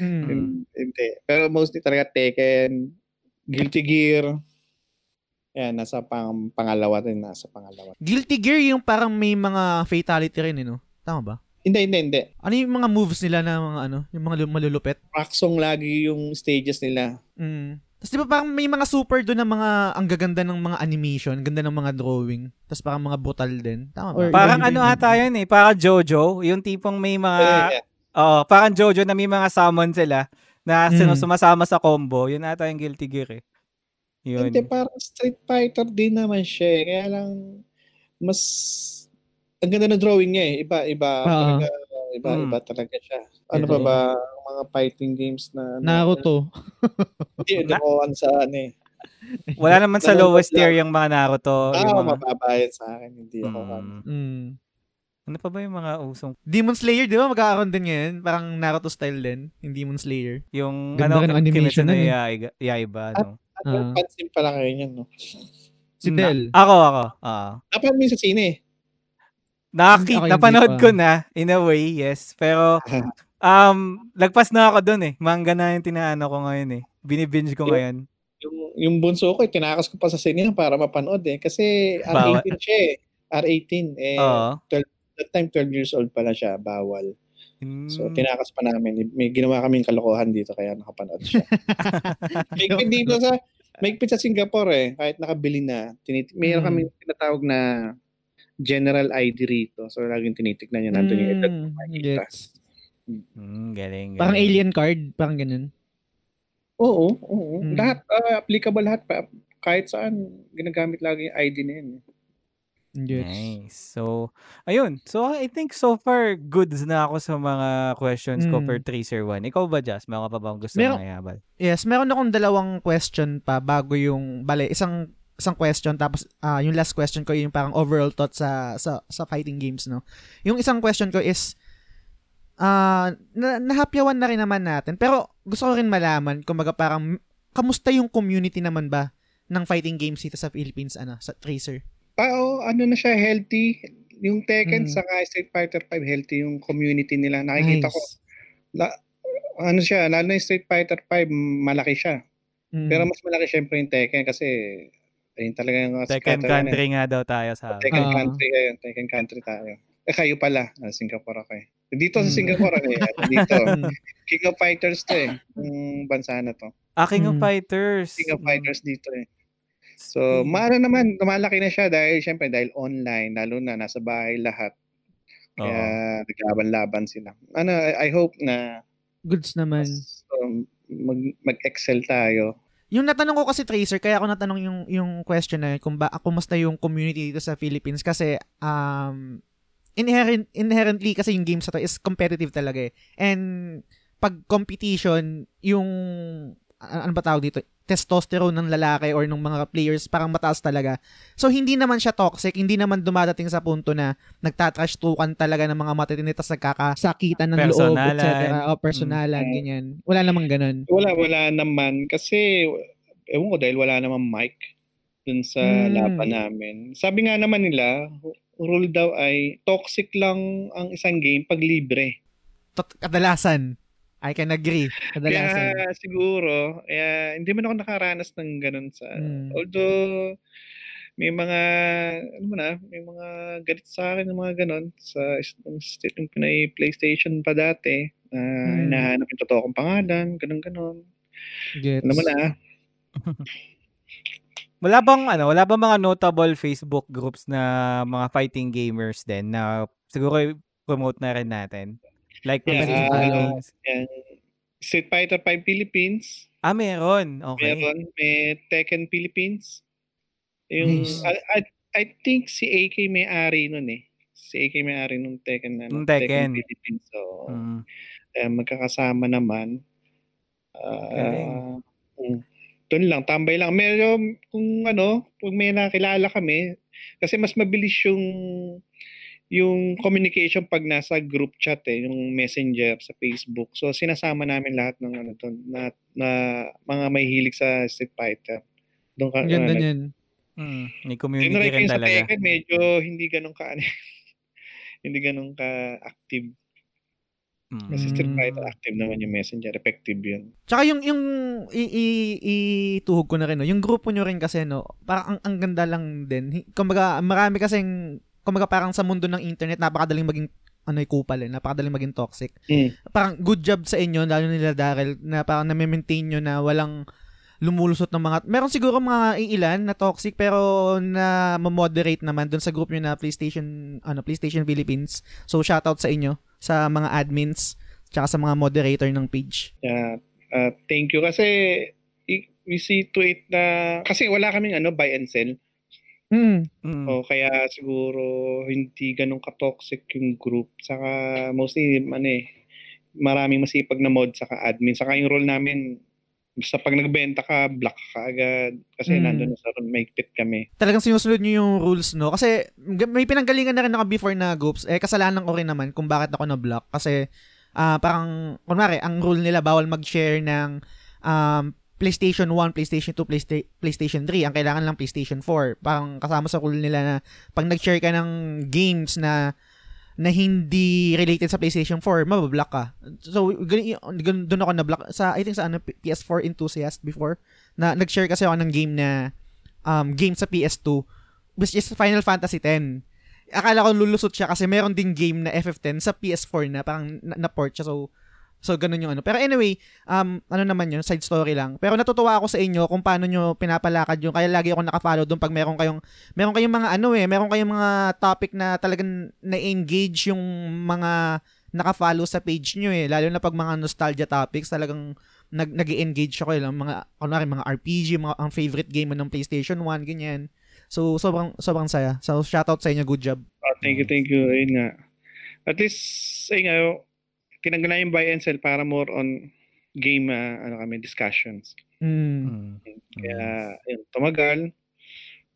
Mm. Hindi. Pero mostly talaga Tekken, Guilty Gear. Yan, nasa pang, pangalawa din. Nasa pangalawa. Guilty Gear yung parang may mga fatality rin, eh, no? Tama ba? Hindi, hindi, hindi. Ano yung mga moves nila na mga ano, yung mga lu- malulupet? Rock song lagi yung stages nila. Mm. Tapos di ba parang may mga super doon na mga, ang gaganda ng mga animation, ganda ng mga drawing. Tapos parang mga brutal din. Tama ba? Or- Parang ano ata yun eh, parang Jojo, yung tipong may mga, Eh, oh, parang Jojo na may mga summon sila na Mm. sino sumasama sa combo, yun ata yung Guilty Gear eh. Yun. Hindi, parang Street Fighter din naman siya eh. Kaya lang, mas, ang ganda ng drawing niya eh. Iba, iba, Oo. talaga, iba, Mm. iba talaga siya. Ano pa Oo. ba, ang mga fighting games na, Naruto. Hindi, hindi ko on sa ano eh. Wala naman sa lowest tier yung mga Naruto. Ah, yung mga, mababayad sa akin. Hindi ako. ano. Mm. Mm. ano pa ba yung mga usong Demon Slayer, di ba? Magkakaroon din ngayon. Parang Naruto style din. Yung Demon Slayer. yung Ganda ano ng animation no nun eh. Yaiba, Yaiba no? Ano, Ah. pansin pala kayo niyan, no? Si Na- Del. Ako, ako. Ah. Napanood mo yun sa sine eh. Nakakit, Ako hindi napanood pa. ko na, in a way, yes. Pero, um, lagpas na ako dun eh. Manga na yung tinaano ko ngayon eh. Binibinge ko Yung- ngayon. Yung, yung bunso ko, eh, tinakas ko pa sa sine para mapanood eh. Kasi Bawal. R18 siya eh. R18. Eh, Oo. that time 12 years old pala siya, bawal. So, Mm. tinakas pa namin. May ginawa kaming kalokohan dito kaya nakapanood siya. Mahigpit dito sa, mahigpit sa Singapore eh. Kahit nakabili na. Tinit mayroon Mm. kami tinatawag na general ID rito. So, laging tinitignan niya nandun yung edad. Mm, makikita. gets. Mm, galing, galing. Parang alien card, parang ganun. Oo, oo. Mm. Lahat, ah, applicable lahat pa. Kahit saan, ginagamit lagi yung ID na yun. eh. Gets. Nice. So, ayun. So, I think so far, goods na ako sa mga questions ko Mm. for Tracer 1. Ikaw ba, Jas? Mga pa bang gusto Meron- mong mayabal? Yes, meron akong dalawang question pa bago yung, bale, isang isang question tapos ah, yung last question ko yung parang overall thought sa sa sa fighting games no. Yung isang question ko is ah na, nahapyawan na rin naman natin pero gusto ko rin malaman kumbaga parang kamusta yung community naman ba ng fighting games dito sa Philippines ano sa Tracer. Ah, oo, ano na siya, healthy. Yung Tekken Mm. saka Street Fighter 5, healthy yung community nila. Nakikita ko, Nice. la, ano siya, lalo na yung Street Fighter 5, malaki siya. Mm. Pero mas malaki syempre yung Tekken kasi ayun talaga yung Second sikatan country nga daw tayo sa... Tekken Ah. country ayun, Tekken country tayo. Eh kayo pala, ah, Singapore ako eh. Dito sa Mm. Singapore ako eh. Dito, Mm. King of Fighters to eh. Yung bansa na to. Ah, King of Mm. Fighters. King of. Fighters dito eh. So, maara naman, lumalaki na siya dahil syempre dahil online, lalo na nasa bahay lahat. Kaya naglaban-laban sila. Ano, I, I hope na Goods naman. um, mag, mag-excel tayo. Yung natanong ko kasi Tracer, kaya ako natanong yung yung question na yun, kung ba kumusta yung community dito sa Philippines kasi um inherent inherently kasi yung games na to is competitive talaga eh. And pag competition, yung ano ba tawag dito? Testosterone ng lalaki or ng mga players parang mataas talaga. So hindi naman siya toxic, hindi naman dumadating sa punto na nagtatrash talkan talaga ng mga matitindi tas nagkakasakitan ng loob, Personalan. etc. O personalan, Mm. ganyan. Wala namang ganun. Wala, wala naman. Kasi, ewan ko, dahil wala naman mic dun sa Hmm. laban namin. Sabi nga naman nila, rule daw ay toxic lang ang isang game pag libre. Tot- kadalasan. I can agree. Kadalasan. Kaya siguro, kaya hindi man ako nakaranas ng ganun sa Mm. although may mga ano mo na, may mga galit sa akin ng mga ganun sa yung state yung Pinay PlayStation pa dati na Mm. hinahanap yung totoo kong pangalan, ganun ganun. Gets. Ano mo na? Wala bang ano, wala bang mga notable Facebook groups na mga fighting gamers din na siguro promote na rin natin? Like Yeah, ah, Philippines. Yan. Street Fighter 5 Philippines, Ah, meron. Okay. meron, may Tekken Philippines. Yung Nice. I, I, I think si AK may-ari nun eh. Si AK may-ari nung Tekken na Nung Tekken. Philippines. So, Mm. eh, magkakasama naman. Galing. mm, doon lang, tambay lang. Meron, kung ano, kung may nakilala kami, kasi mas mabilis yung yung communication pag nasa group chat eh, yung messenger sa Facebook. So sinasama namin lahat ng ano doon na, na mga may hilig sa Street Fighter. Doon ka ganda ano, niyan. Mm. May Yun community rin rin kayo sa talaga. Tekken, medyo hindi ganun ka hindi ganun ka active. Mm. Kasi Street. Fighter active naman yung messenger, effective yun. Tsaka yung yung i- i- ituhog ko na rin no. Yung grupo nyo rin kasi no, parang ang, ang ganda lang din. Kumbaga marami kasing kumbaga parang sa mundo ng internet napakadaling maging ano kupal eh, napakadaling maging toxic. Mm. Parang good job sa inyo lalo nila Daryl na parang na-maintain nyo na walang lumulusot ng mga meron siguro mga iilan na toxic pero na moderate naman doon sa group nyo na PlayStation ano PlayStation Philippines. So shoutout sa inyo sa mga admins tsaka sa mga moderator ng page. Yeah. Uh, thank you kasi we see to it na kasi wala kaming ano buy and sell. Mm. Mm. O kaya siguro hindi ganun ka-toxic yung group. Saka mostly ano eh, maraming masipag na mod saka admin. Saka yung role namin, basta pag nagbenta ka, block ka agad. Kasi Mm. nandun na sa maigpit kami. Talagang sinusunod nyo yung rules, no? Kasi may pinanggalingan na rin ako before na groups. Eh, kasalanan ko rin naman kung bakit ako na-block. Kasi ah parang, kunwari, ang rule nila bawal mag-share ng um, PlayStation 1, PlayStation 2, Playsta- PlayStation 3. Ang kailangan lang PlayStation 4. Parang kasama sa rule nila na pag nag-share ka ng games na na hindi related sa PlayStation 4, mabablock ka. So, doon ako na-block. Sa, I think sa ano, P- PS4 enthusiast before, na nag-share kasi ako ng game na um, game sa PS2, which is Final Fantasy 10. Akala ko lulusot siya kasi meron ding game na FF10 sa PS4 na parang na- na-port siya. So, so ganun yung ano. Pero anyway, um, ano naman yun, side story lang. Pero natutuwa ako sa inyo kung paano nyo pinapalakad yung, kaya lagi ako nakafollow doon pag meron kayong, meron kayong mga ano eh, meron kayong mga topic na talagang na-engage yung mga nakafollow sa page nyo eh. Lalo na pag mga nostalgia topics, talagang nag nag engage ako eh. Mga, kunwari, mga RPG, mga, ang favorite game mo ng PlayStation 1, ganyan. So, sobrang, sobrang saya. So, shoutout sa inyo. Good job. Oh, thank you, thank you. Ayun nga. At least, ayun nga, tinanggal na yung buy and sell para more on game, ah, ano kami, discussions. Mm. Mm. Kaya, ayun, tumagal.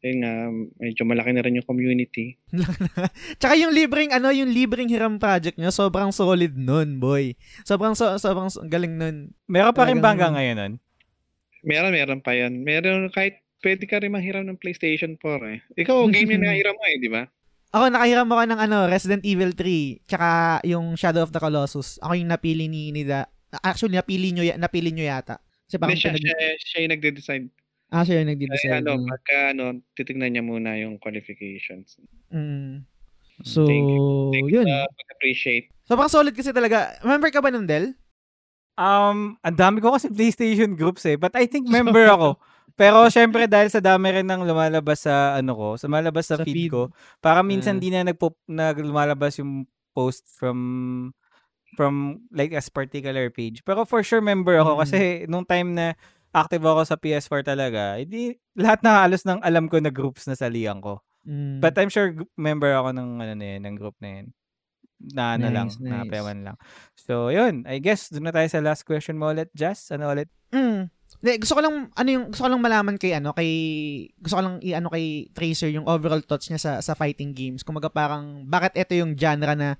Ayun nga, medyo malaki na rin yung community. Tsaka yung libreng, ano, yung libreng hiram project nyo, sobrang solid nun, boy. Sobrang, so, sobrang so- galing nun. Meron pa rin ba hanggang Talagang- ngayon nun? Meron, meron pa yan. Meron kahit pwede ka rin manghiram ng PlayStation 4 eh. Ikaw, game yung nahiram mo eh, di ba? Ako, nakahiram ako ng ano, Resident Evil 3, tsaka yung Shadow of the Colossus. Ako yung napili ni Nida. Actually, napili nyo, napili nyo yata. Kasi parang siya, pinag- siya, siya yung nagde-decide. Ah, siya yung Kaya nagdi-decide. ano, no? pagka ano, titignan niya muna yung qualifications. Mm. So, Thank Thank you yun. sa pag-appreciate. Sobrang solid kasi talaga. Member ka ba ng Del? Um, ang dami ko kasi PlayStation groups eh. But I think member ako. Pero syempre dahil sa dami rin ng lumalabas sa ano ko, sa malabas sa, Sa feed, feed. ko, para minsan Ah. di na nagpo, nag lumalabas yung post from from like as particular page. Pero for sure member ako Mm. kasi nung time na active ako sa PS4 talaga, hindi lahat na halos ng alam ko na groups na salihan ko. Mm. But I'm sure member ako ng ano na yun, ng group na yun. Na ano lang, Nice, na nice. pewan lang. So, yun. I guess, doon na tayo sa last question mo ulit, Jess. Ano ulit? Mm. Hindi, gusto ko lang ano yung gusto ko lang malaman kay ano kay gusto ko lang i-ano kay Tracer yung overall thoughts niya sa sa fighting games. Kumaga parang bakit ito yung genre na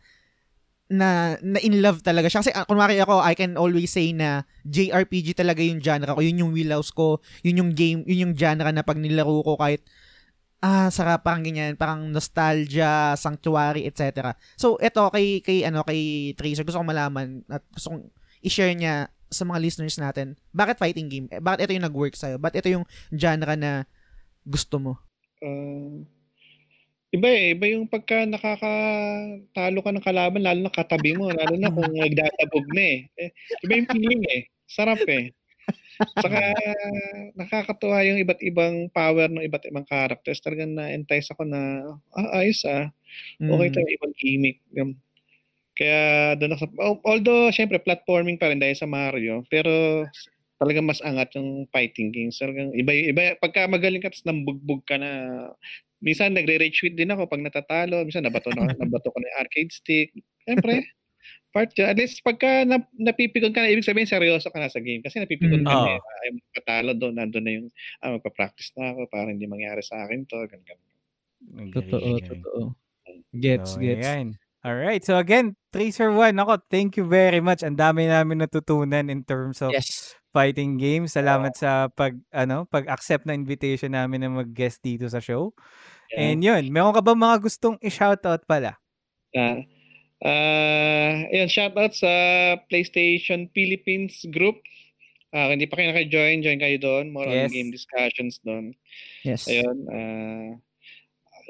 na na in love talaga siya. Kasi uh, kunwari ako, I can always say na JRPG talaga yung genre ko. Yun yung wheelhouse ko. Yun yung game, yun yung genre na pag nilaro ko kahit ah, sarap parang ganyan, parang nostalgia, sanctuary, etc. So, eto kay kay ano kay Tracer gusto ko malaman at gusto kong i-share niya sa mga listeners natin. Bakit fighting game? Eh, Bakit ito yung nag-work sa'yo? Bakit ito yung genre na gusto mo? Uh, iba eh. Iba yung pagka nakakatalo ka ng kalaban, lalo na katabi mo, lalo na kung nagdadabog na eh. eh. Iba yung feeling eh. Sarap eh. Saka nakakatuwa yung iba't ibang power ng iba't ibang characters. Talagang na-entice ako na, ah, ayos ah. Okay Mm. to, ibang gimmick. Kaya doon ako although syempre platforming pa rin dahil sa Mario, pero talagang mas angat yung fighting games. Talagang iba, iba, pagka magaling ka, tapos nambugbog ka na, minsan nagre-rage quit din ako pag natatalo, minsan nabato, na, nabato ko na yung arcade stick. Siyempre, part yun. At least pagka na, napipikon ka na, ibig sabihin seryoso ka na sa game. Kasi napipikon Mm. ka na, eh, ayaw mo patalo doon, nandun na yung, ah, magpa-practice na ako para hindi mangyari sa akin to, ganun, ganun. Totoo, totoo. Gets, So, gets. ayan. Alright. So again, Tracer 1, ako, thank you very much. Ang dami namin natutunan in terms of Yes. fighting games. Salamat sa pag ano, pag-accept na invitation namin na mag-guest dito sa show. Yeah. And yun, meron ka ba mga gustong i-shoutout pala? Ah, ah, ayun, shoutout sa PlayStation Philippines group. Ah, kung hindi pa kayo naka-join, join kayo doon. More Yes. on game discussions doon. Yes. Ayun, ah,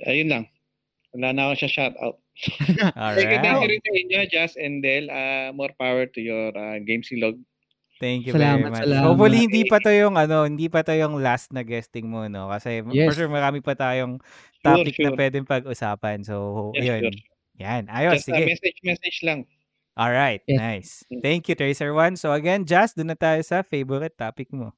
ayun lang. Wala na ako siya shoutout. Thank you, thank you rin sa inyo, Jazz and Del. Ah, more power to your ah, game silog. Thank you Salamat, very much. salamat. Hopefully hindi pa to yung ano, hindi pa to yung last na guesting mo no kasi for Yes. sure marami pa tayong Sure, topic na sure. pwedeng pag-usapan. So, Yes, yun. sure. Yan. Ayos, Just ah, sige. message, message lang. Alright, Yes. nice. Thank you, Tracer One. So again, Jazz, doon na tayo sa favorite topic mo.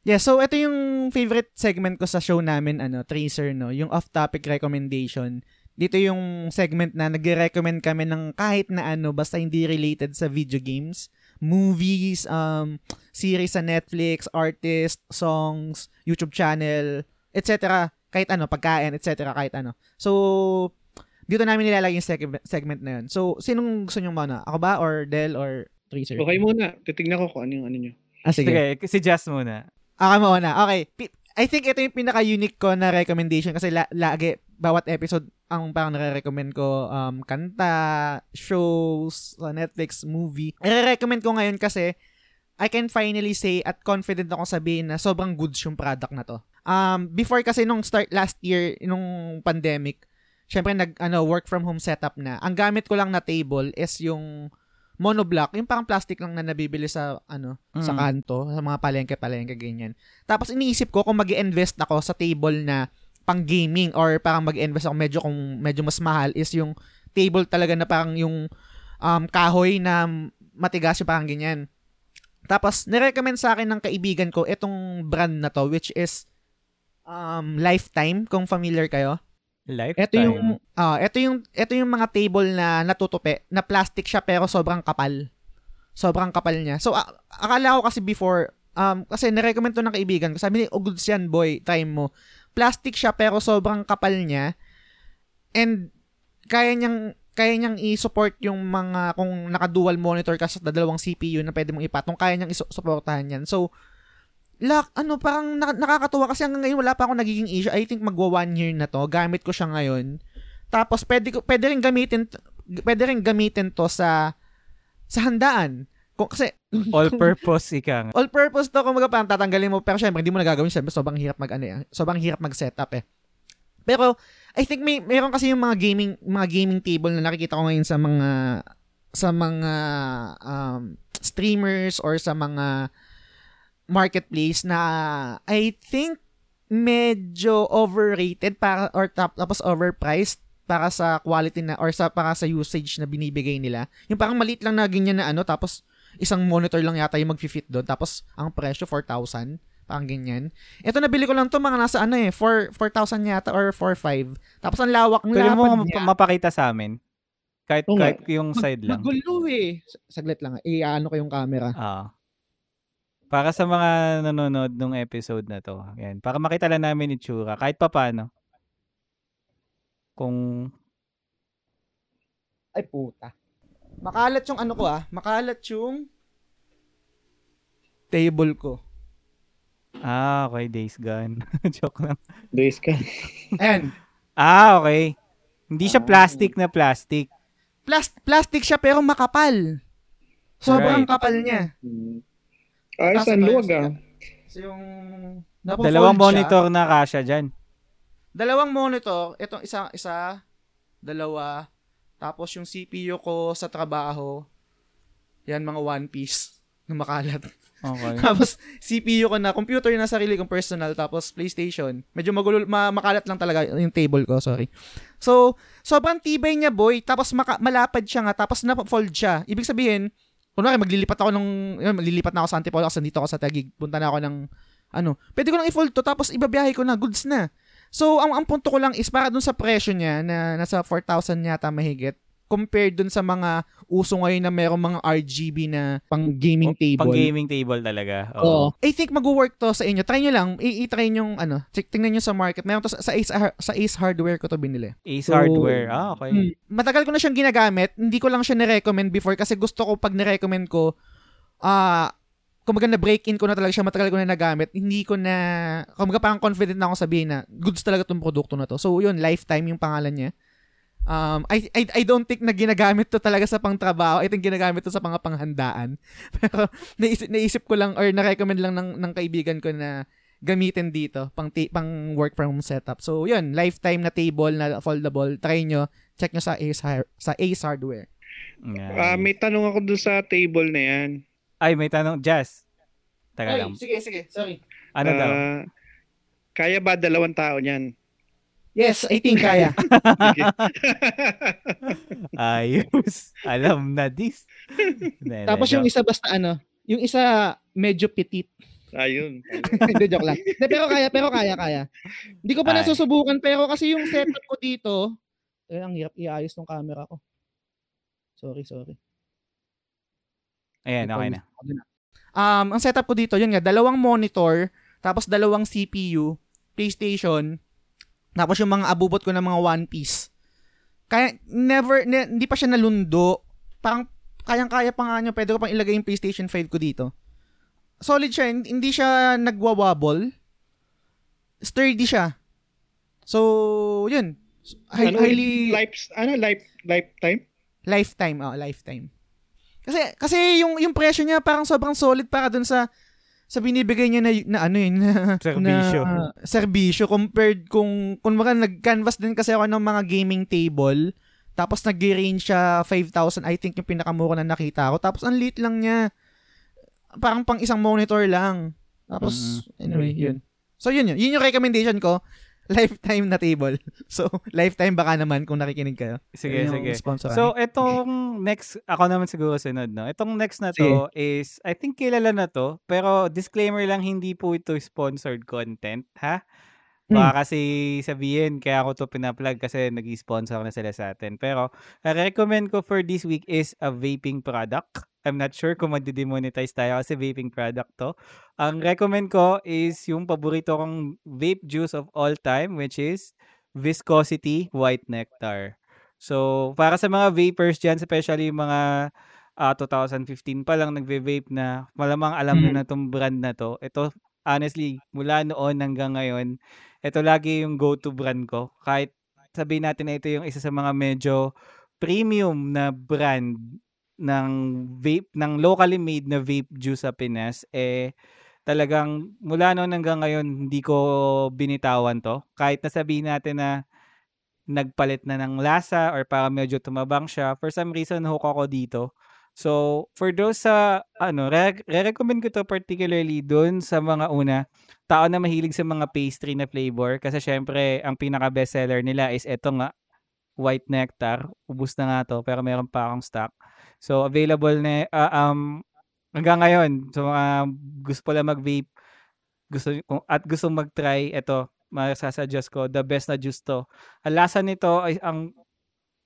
Yeah, so ito yung favorite segment ko sa show namin, ano, Tracer, no? Yung off-topic recommendation. Dito yung segment na nagre-recommend kami ng kahit na ano, basta hindi related sa video games, movies, um, series sa Netflix, artist, songs, YouTube channel, etc. Kahit ano, pagkain, etc. Kahit ano. So, dito namin nilalagay yung segment, segment na yun. So, sinong gusto nyo muna? Ako ba? Or Del? Or Tracer? Okay muna. Titignan ko kung ano yung ano nyo. Ah, sige. Sige, si Jazz muna. Ako muna. Okay. I think ito yung pinaka-unique ko na recommendation kasi la- lagi, bawat episode, ang parang nare-recommend ko, um, kanta, shows, sa Netflix, movie. I-recommend ko ngayon kasi I can finally say at confident ako sabihin na sobrang goods yung product na to. Um, before kasi nung start last year, nung pandemic, syempre nag ano work from home setup na. Ang gamit ko lang na table is yung monoblock, yung parang plastic lang na nabibili sa ano, sa Mm. kanto, sa mga palengke-palengke ganyan. Tapos iniisip ko kung mag invest ako sa table na pang gaming or parang mag-invest ako medyo kung medyo mas mahal is yung table talaga na parang yung um, kahoy na matigas yung parang ganyan. Tapos, nirecommend sa akin ng kaibigan ko itong brand na to which is um, Lifetime, kung familiar kayo. Lifetime. Ito yung ah, ito yung ito yung mga table na natutupi, na plastic siya pero sobrang kapal. Sobrang kapal niya. So a- akala ko kasi before um kasi nirecommend to ng kaibigan ko. Sabi ni, "Oh, goods yan, boy. Try mo." Plastic siya pero sobrang kapal niya. And kaya niyang kaya niyang i-support yung mga kung naka-dual monitor ka sa dalawang CPU na pwede mong ipatong, kaya niyang i-supportahan yan. So, lak, ano, parang na- nakakatuwa kasi hanggang ngayon wala pa ako nagiging issue. I think magwa one year na to. Gamit ko siya ngayon. Tapos, pwede, ko, pwede rin gamitin, pwede rin gamitin to sa, sa handaan. Kung, kasi, All-purpose ika nga. all purpose to, kung parang tatanggalin mo, pero syempre, hindi mo nagagawin, syempre, sobrang hirap mag, ano, eh, sobrang hirap mag setup eh. Pero, I think may, meron kasi yung mga gaming, mga gaming table na nakikita ko ngayon sa mga, sa mga, um, streamers or sa mga marketplace na I think medyo overrated para or tap, tapos overpriced para sa quality na or sa para sa usage na binibigay nila. Yung parang maliit lang na ganyan na ano tapos isang monitor lang yata yung mag-fit doon tapos ang presyo 4,000 parang ganyan. Ito nabili ko lang to mga nasa ano eh 4 4,000 yata or 4,500. Tapos ang lawak ang Pwede mo lapad map- niya. mapakita sa amin. Kahit, nga. kahit yung side lang. Magulo eh. Saglit lang. I-ano ko yung camera. Ah. Para sa mga nanonood nung episode na to. Yan. Para makita lang namin itsura. Kahit pa paano. Kung Ay puta. Makalat yung ano ko ah. Makalat yung table ko. Ah, okay. Days Gone. Joke lang. Days ka. Ayan. Ah, okay. Hindi siya plastic na plastic. Plas- plastic siya pero makapal. Sobrang Right. kapal niya. Hmm. Tapos ang ito, luwag ah. So yung Dalawang siya. monitor na kasha dyan. Dalawang monitor. Itong isa, isa, dalawa. Tapos yung CPU ko sa trabaho. Yan, mga one piece na makalat. Okay. Tapos, CPU ko na, computer na sarili kong personal, tapos PlayStation. Medyo magulo, ma- makalat lang talaga yung table ko, sorry. So, sobrang tibay niya, boy. Tapos, maka- malapad siya nga, tapos na-fold siya. Ibig sabihin, kunwari, maglilipat ako nung, yun, maglilipat na ako sa Antipolo kasi dito ako sa Tagig. Punta na ako ng, ano, pwede ko lang i-fold to, tapos ibabiyahe ko na, goods na. So, ang, ang punto ko lang is, para dun sa presyo niya, na nasa 4,000 yata mahigit, compared dun sa mga uso ngayon na merong mga RGB na pang gaming table. Pang gaming table talaga. Oo. I think mag-work to sa inyo. Try nyo lang. I-try nyo yung ano. Tingnan nyo sa market. Meron to sa, sa Ace, sa Ace Hardware ko to binili. Ace So, Hardware. Ah, okay. Hmm. Matagal ko na siyang ginagamit. Hindi ko lang siya ni-recommend before kasi gusto ko pag ni-recommend ko, ah, kumbaga na break in ko na talaga siya, matagal ko na nagamit. Hindi ko na, kumbaga parang confident na ako sabihin na goods talaga tong produkto na to. So yun, lifetime yung pangalan niya. Um, I, I, I don't think na ginagamit to talaga sa pangtrabaho. I think ginagamit to sa mga panghandaan. Pero naisip, naisip ko lang or na-recommend lang ng, ng kaibigan ko na gamitin dito pang ti- pang work from home setup. So, yun, lifetime na table na foldable. Try nyo. Check nyo sa Ace, Har- sa Ace Hardware. Yan. Ah, may tanong ako dun sa table na yan. Ay, may tanong. Jazz. Teka Ay, lang. sige, sige. Sorry. Ano daw? Ah, kaya ba dalawang tao niyan? Yes, I think kaya. Ayos. Alam na this. Tapos yung isa basta ano, yung isa medyo petit. Ayun. Hindi, joke lang. Hindi, pero kaya, pero kaya, kaya. Hindi ko pa Ay. nasusubukan, pero kasi yung setup ko dito, eh, ang hirap iayos ng camera ko. Sorry, sorry. Ayan, okay na. Um, ang setup ko dito, yun nga, dalawang monitor, tapos dalawang CPU, PlayStation, tapos yung mga abubot ko ng mga One Piece. Kaya, never, ne- hindi pa siya nalundo. Parang, kayang-kaya pa nga niya, pwede ko pang ilagay yung PlayStation 5 ko dito. Solid siya, hin- hindi siya nagwawabble. Sturdy siya. So, yun. Hi- ano, highly, life, ano, life, lifetime? Lifetime, oh, lifetime. Kasi kasi yung yung presyo niya parang sobrang solid para dun sa sa binibigay niya na, na ano yun, na, Serbisyo. na serbisyo. Compared kung kung mga nag-canvas din kasi ako ng mga gaming table tapos nag-range siya 5,000 I think yung pinakamura na nakita ko. Tapos ang liit lang niya. Parang pang isang monitor lang. Tapos anyway yun. So yun yun. Yun yung recommendation ko lifetime na table so lifetime baka naman kung nakikinig kayo Sige, sige. sponsor So, itong next, ako naman siguro sunod, no? Itong next na to is, I think kilala na to, pero disclaimer lang, hindi po ito sponsored content, ha? Baka kasi sabihin, kaya ako to pinaplug kasi nag-sponsor na sila sa atin. Pero, recommend ko for this week is a vaping product. I'm not sure kung madi-demonetize tayo kasi vaping product to. Ang recommend ko is yung paborito kong vape juice of all time, which is Viscosity White Nectar. So, para sa mga vapers dyan, especially yung mga ah, 2015 pa lang nagve-vape na, malamang alam Mm. na itong brand na to. Ito, honestly, mula noon hanggang ngayon, ito lagi yung go-to brand ko. Kahit sabihin natin na ito yung isa sa mga medyo premium na brand ng vape, ng locally made na vape juice sa Pinas, eh, talagang mula noon hanggang ngayon, hindi ko binitawan to. Kahit nasabihin natin na nagpalit na ng lasa or para medyo tumabang siya, for some reason, hook ako dito. So, for those sa, ano, re- re-recommend ko to particularly doon sa mga una, tao na mahilig sa mga pastry na flavor kasi syempre, ang pinaka-bestseller nila is eto nga, white nectar. Ubus na nga to, pero meron pa akong stock. So, available na, ah, um, hanggang ngayon, sa mga gusto pala mag-vape, gusto, kung- at gusto mag-try, eto, masasuggest ko, the best na juice to. Ang lasa nito, ay, ang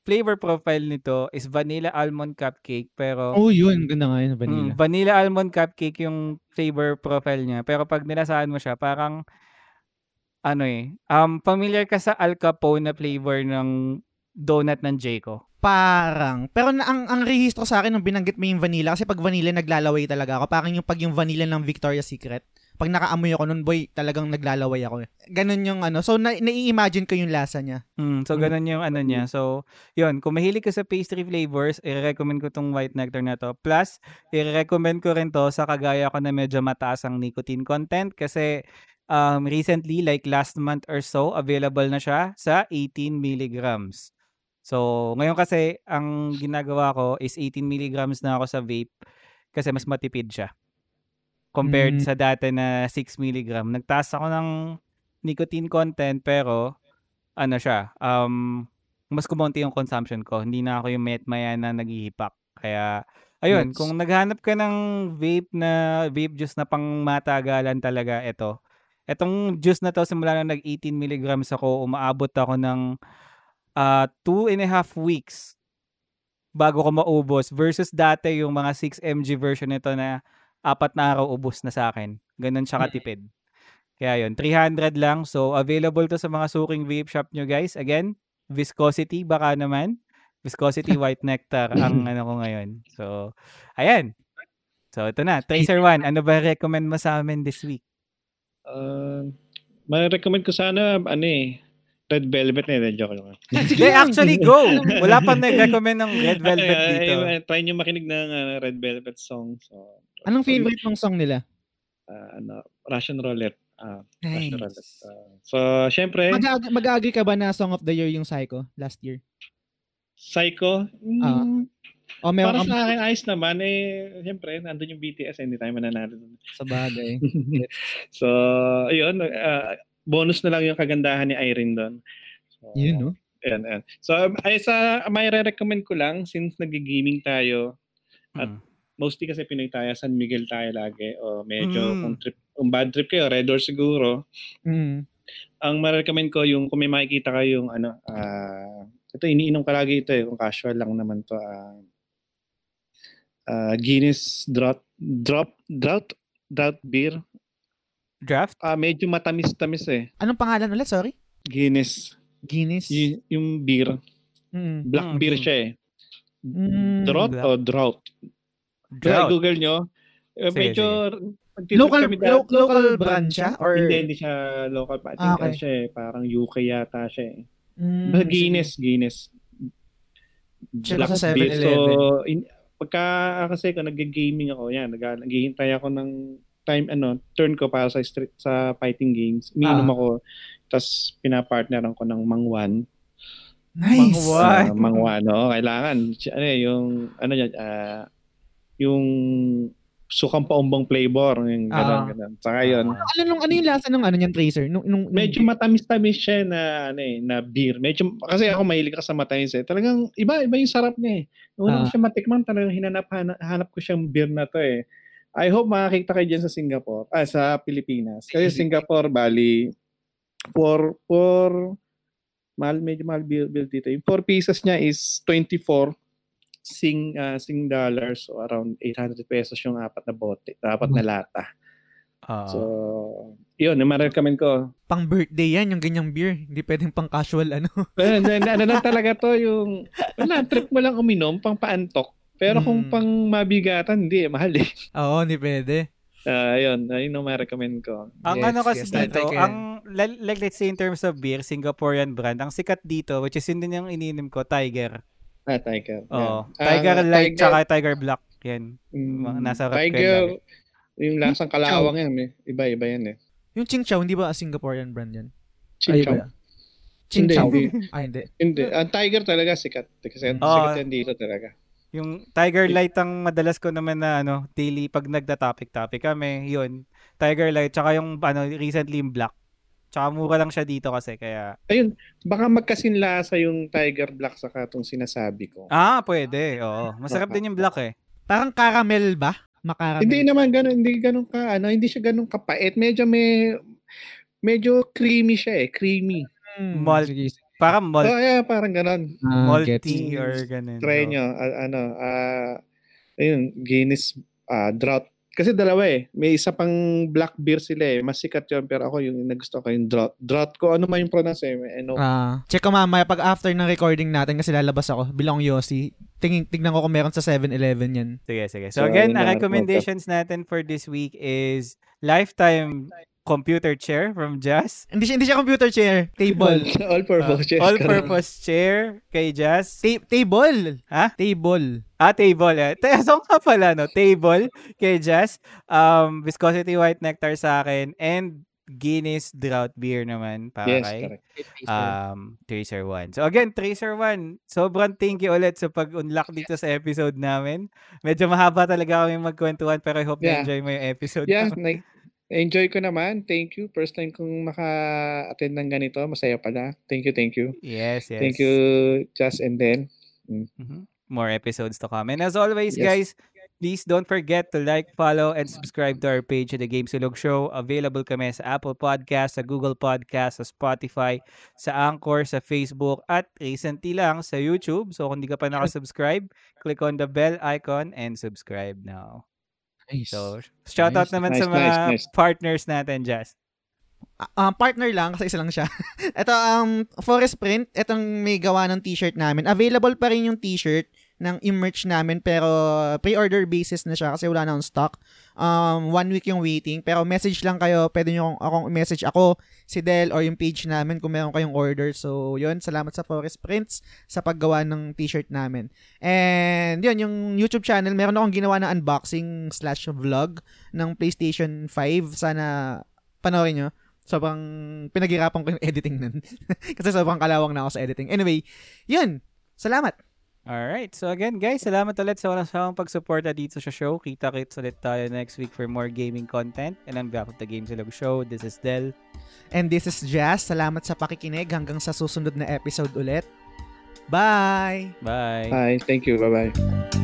flavor profile nito is vanilla almond cupcake, pero Oh, yun. Ganda nga yun, Mm, vanilla. vanilla almond cupcake yung flavor profile niya. Pero pag nilasahan mo siya, parang ano eh, um, familiar ka sa Al Capone na flavor ng donut ng Jayco. Parang. Pero na, ang, ang rehistro sa akin nung binanggit mo yung vanilla, kasi pag vanilla naglalaway talaga ako. Parang yung pag yung vanilla ng Victoria's Secret. Pag nakaamoy ako nun, boy, talagang naglalaway ako. eh. Ganon yung ano. So, na, nai-imagine ko yung lasa niya. Mm, so, ganun yung ano niya. So, yun. Kung mahilig ka sa pastry flavors, i-recommend ko tong white nectar na to. Plus, i-recommend ko rin to sa kagaya ko na medyo mataas ang nicotine content kasi um, recently, like last month or so, available na siya sa 18 milligrams. So, ngayon kasi, ang ginagawa ko is 18 milligrams na ako sa vape kasi mas matipid siya. Compared Mm. sa dati na 6 milligram. Nagtaas ako ng nicotine content pero ano siya, um, mas kumonti yung consumption ko. Hindi na ako yung met maya na naghihipak. Kaya, ayun, Yes. kung naghanap ka ng vape na, vape juice na pang matagalan talaga, ito. Etong juice na to, simula na nag-18 milligrams ako, umaabot ako ng uh, two and a half weeks bago ko maubos versus dati yung mga 6 mg version nito na apat na araw ubos na sa akin. Ganun siya katipid. Kaya yun, 300 lang. So, available to sa mga suking vape shop nyo guys. Again, viscosity baka naman. Viscosity white nectar ang ano ko ngayon. So, ayan. So, ito na. Tracer 1, ano ba recommend mo sa amin this week? Uh, ma-recommend ko sana, ano eh, Red Velvet na yun. Joke lang. They actually go. Wala pang nag-recommend ng Red Velvet Ay, dito. ay, ay, try nyo makinig ng uh, Red Velvet song. So, Anong favorite mong song nila? uh, ano, Russian Roulette. Ah, Russian Roulette. Nice. Ah, so, syempre, Mag- mag-agree ka ba na Song of the Year yung Psycho last year? Psycho. mm, Ah. O meron para kang sa akin, ayos naman. Eh, syempre, nandun yung BTS. eh, Hindi tayo mananalo sa bagay. So, ayun. ah, bonus na lang yung kagandahan ni Irene doon. So, Yun, no? Ayan, ayan. So, um, ay sa may re-recommend ko lang since nag-gaming tayo, At Mm. Mostly kasi Pinoy tayo, San Miguel tayo lagi o medyo Mm. kung trip kung bad trip kayo, Red Door siguro. Mm. Ang ma-recommend ko yung kung may makikita kayong ano, ah ito iniinom ka lagi ito eh, kung casual lang naman to. ah ah, Guinness Drought Drop Drought Drought beer. Draft? Ah, medyo matamis-tamis eh. Anong pangalan ulit? Sorry? Guinness. Guinness? Y- yung beer. Mm. Black Mm, beer mm. siya eh. Mm. Drought black. o drought? Kaya Drought. Google nyo. Eh, Sige, medyo pag-trip Local, kami lo- local brand siya? Or... Hindi, hindi siya local. I think Ah, okay. siya eh, parang UK yata siya eh. Mm, Basta Guinness, Guinness. Check Black sa beer. 7-Eleven. So, in, pagka kasi ko nag-gaming ako, yan, nag naghihintay ako ng time, ano, turn ko para sa street, sa fighting games. Umiinom Ah. ako, tapos pinapartneran ko ng mangwan. Nice. Mangwan. Uh, mangwan, oo, kailangan. Ano yung, ano yan, ah, yung sukang paumbong flavor, yung Ah. gano'n. Saka yun, Ano, nung, ano yung lasa ng ano niyan, Tracer? Nung, nung, nung- medyo matamis-tamis siya na ano eh, na beer. Medyo kasi ako mahilig ka sa matamis eh. Talagang iba iba yung sarap niya eh. Nung una Ah. siya matikman, talagang hinanap hanap, hanap ko siyang beer na to eh. I hope makakita kayo dyan sa Singapore, ah, sa Pilipinas. Kasi Singapore, Bali, for, for, mahal, medyo mahal bill, bill dito. Yung 4 pieces niya is 24 sing ah, sing dollars so around 800 pesos yung apat na bote, apat na lata. Oo. So, yun, yung ma-recommend ko. pang birthday yan, yung ganyang beer. Hindi pwedeng pang casual ano. Well, ano, ano lang talaga to yung, wala, trip mo lang uminom, pang paantok. Pero kung Mm. pang mabigatan, hindi, eh, mahal eh. Oo, hindi pwede. Ah, ayun, ayun ang ma-recommend ko. Ang Yes, ano kasi yes, dito, ang li- like let's say in terms of beer, Singaporean brand, ang sikat dito, which is yun din yung ininom ko, Tiger. Ah, Tiger. Oo. Yan. Tiger Ah, Light Tiger, tsaka Tiger Black. Yan. mm, nasa yan Tiger, yung lasang kalawang yan, eh. Iba-iba yan eh. Yung Ching Chow, hindi ba Singaporean brand yan? Chin Ay, chow. Ching Hindi, Chow. hindi. Ah, hindi. Hindi. Ang Tiger talaga sikat. Kasi Mm. Oo. sikat yan dito talaga. Yung Tiger Light ang madalas ko naman na ano, daily pag nagda-topic-topic kami, yun. Tiger Light tsaka yung ano recently yung Black. Tsaka mura lang siya dito kasi kaya Ayun, baka magkasinlasa yung Tiger Black sa katong sinasabi ko. Ah, pwede. Oo. Masarap din yung Black eh. Parang caramel ba? Makaramel. Hindi naman ganun, hindi ganun ka, ano, hindi siya ganun kapait. Medyo may, medyo creamy siya eh, creamy. Hmm, Malt. Parang malt, Oh, yeah, parang ganun. Ah, malty or ganun. Try nyo, a- ano, ah, ayun, Guinness ah, Drought. Kasi dalawa eh. May isa pang black beer sila eh. Mas sikat yun. Pero ako yung nagusto ko yung Drought. Drought ko, ano man yung pronounce eh. Ano, Ah, check ko mamaya pag after ng recording natin kasi lalabas ako bilang Yossi. Tingin tignan ko kung meron sa 7-Eleven yan. Sige, sige. So, So, again, ang recommendations natin for this week is Lifetime Computer Chair from Jazz. Hindi siya hindi siya computer chair, table. all purpose. yes, correct. All-purpose chair kay Jazz. Ta- table. Ha? Table. Ah, table. Eh. Te- So nga pala, no? Table kay Jazz. Um, Viscosity White Nectar sa akin. And Guinness Drought Beer naman para Yes, kay correct. um, Tracer 1. So again, Tracer 1, sobrang thank you ulit sa pag-unlock dito sa episode namin. Medyo mahaba talaga kami magkwentuhan pero I hope Yeah. na-enjoy mo yung episode. Yeah, na- enjoy ko naman. Thank you. First time kong maka-attend ng ganito. Masaya pala. Thank you, thank you. Yes, yes. Thank you, Just and then. Mhm. More episodes to come. And as always, Yes. guys, please don't forget to like, follow, and subscribe to our page at The Game Silog Show. Available kami sa Apple Podcast, sa Google Podcast, sa Spotify, sa Anchor, sa Facebook, at recently lang sa YouTube. So kung di ka pa nakasubscribe, click on the bell icon and subscribe now. Nice. So, shoutout Nice, naman nice, sa mga nice, nice. partners natin, Jazz. Ah, um, partner lang kasi isa lang siya. ito um Forest Print, itong may gawa ng t-shirt namin. Available pa rin yung t-shirt ng i-merch namin pero pre-order basis na siya kasi wala na on stock. Um, one week yung waiting pero message lang kayo. Pwede nyo akong message ako, si Del or yung page namin kung meron kayong order. So, yun. Salamat sa Forest Prints sa paggawa ng t-shirt namin. And yun, yung YouTube channel, meron akong ginawa na unboxing slash vlog ng PlayStation 5. Sana panoorin nyo sobrang pinaghirapan ko yung editing nun. Kasi sobrang kalawang na ako sa editing. Anyway, yun. Salamat. Alright. So again, guys, salamat ulit sa walang sawang pagsuporta dito sa show. Kita-kits ulit tayo next week for more gaming content. And on behalf of the Game Silog Show, this is Del. And this is Jazz. Salamat sa pakikinig. Hanggang sa susunod na episode ulit. Bye! Bye. Bye. Thank you. Bye-bye.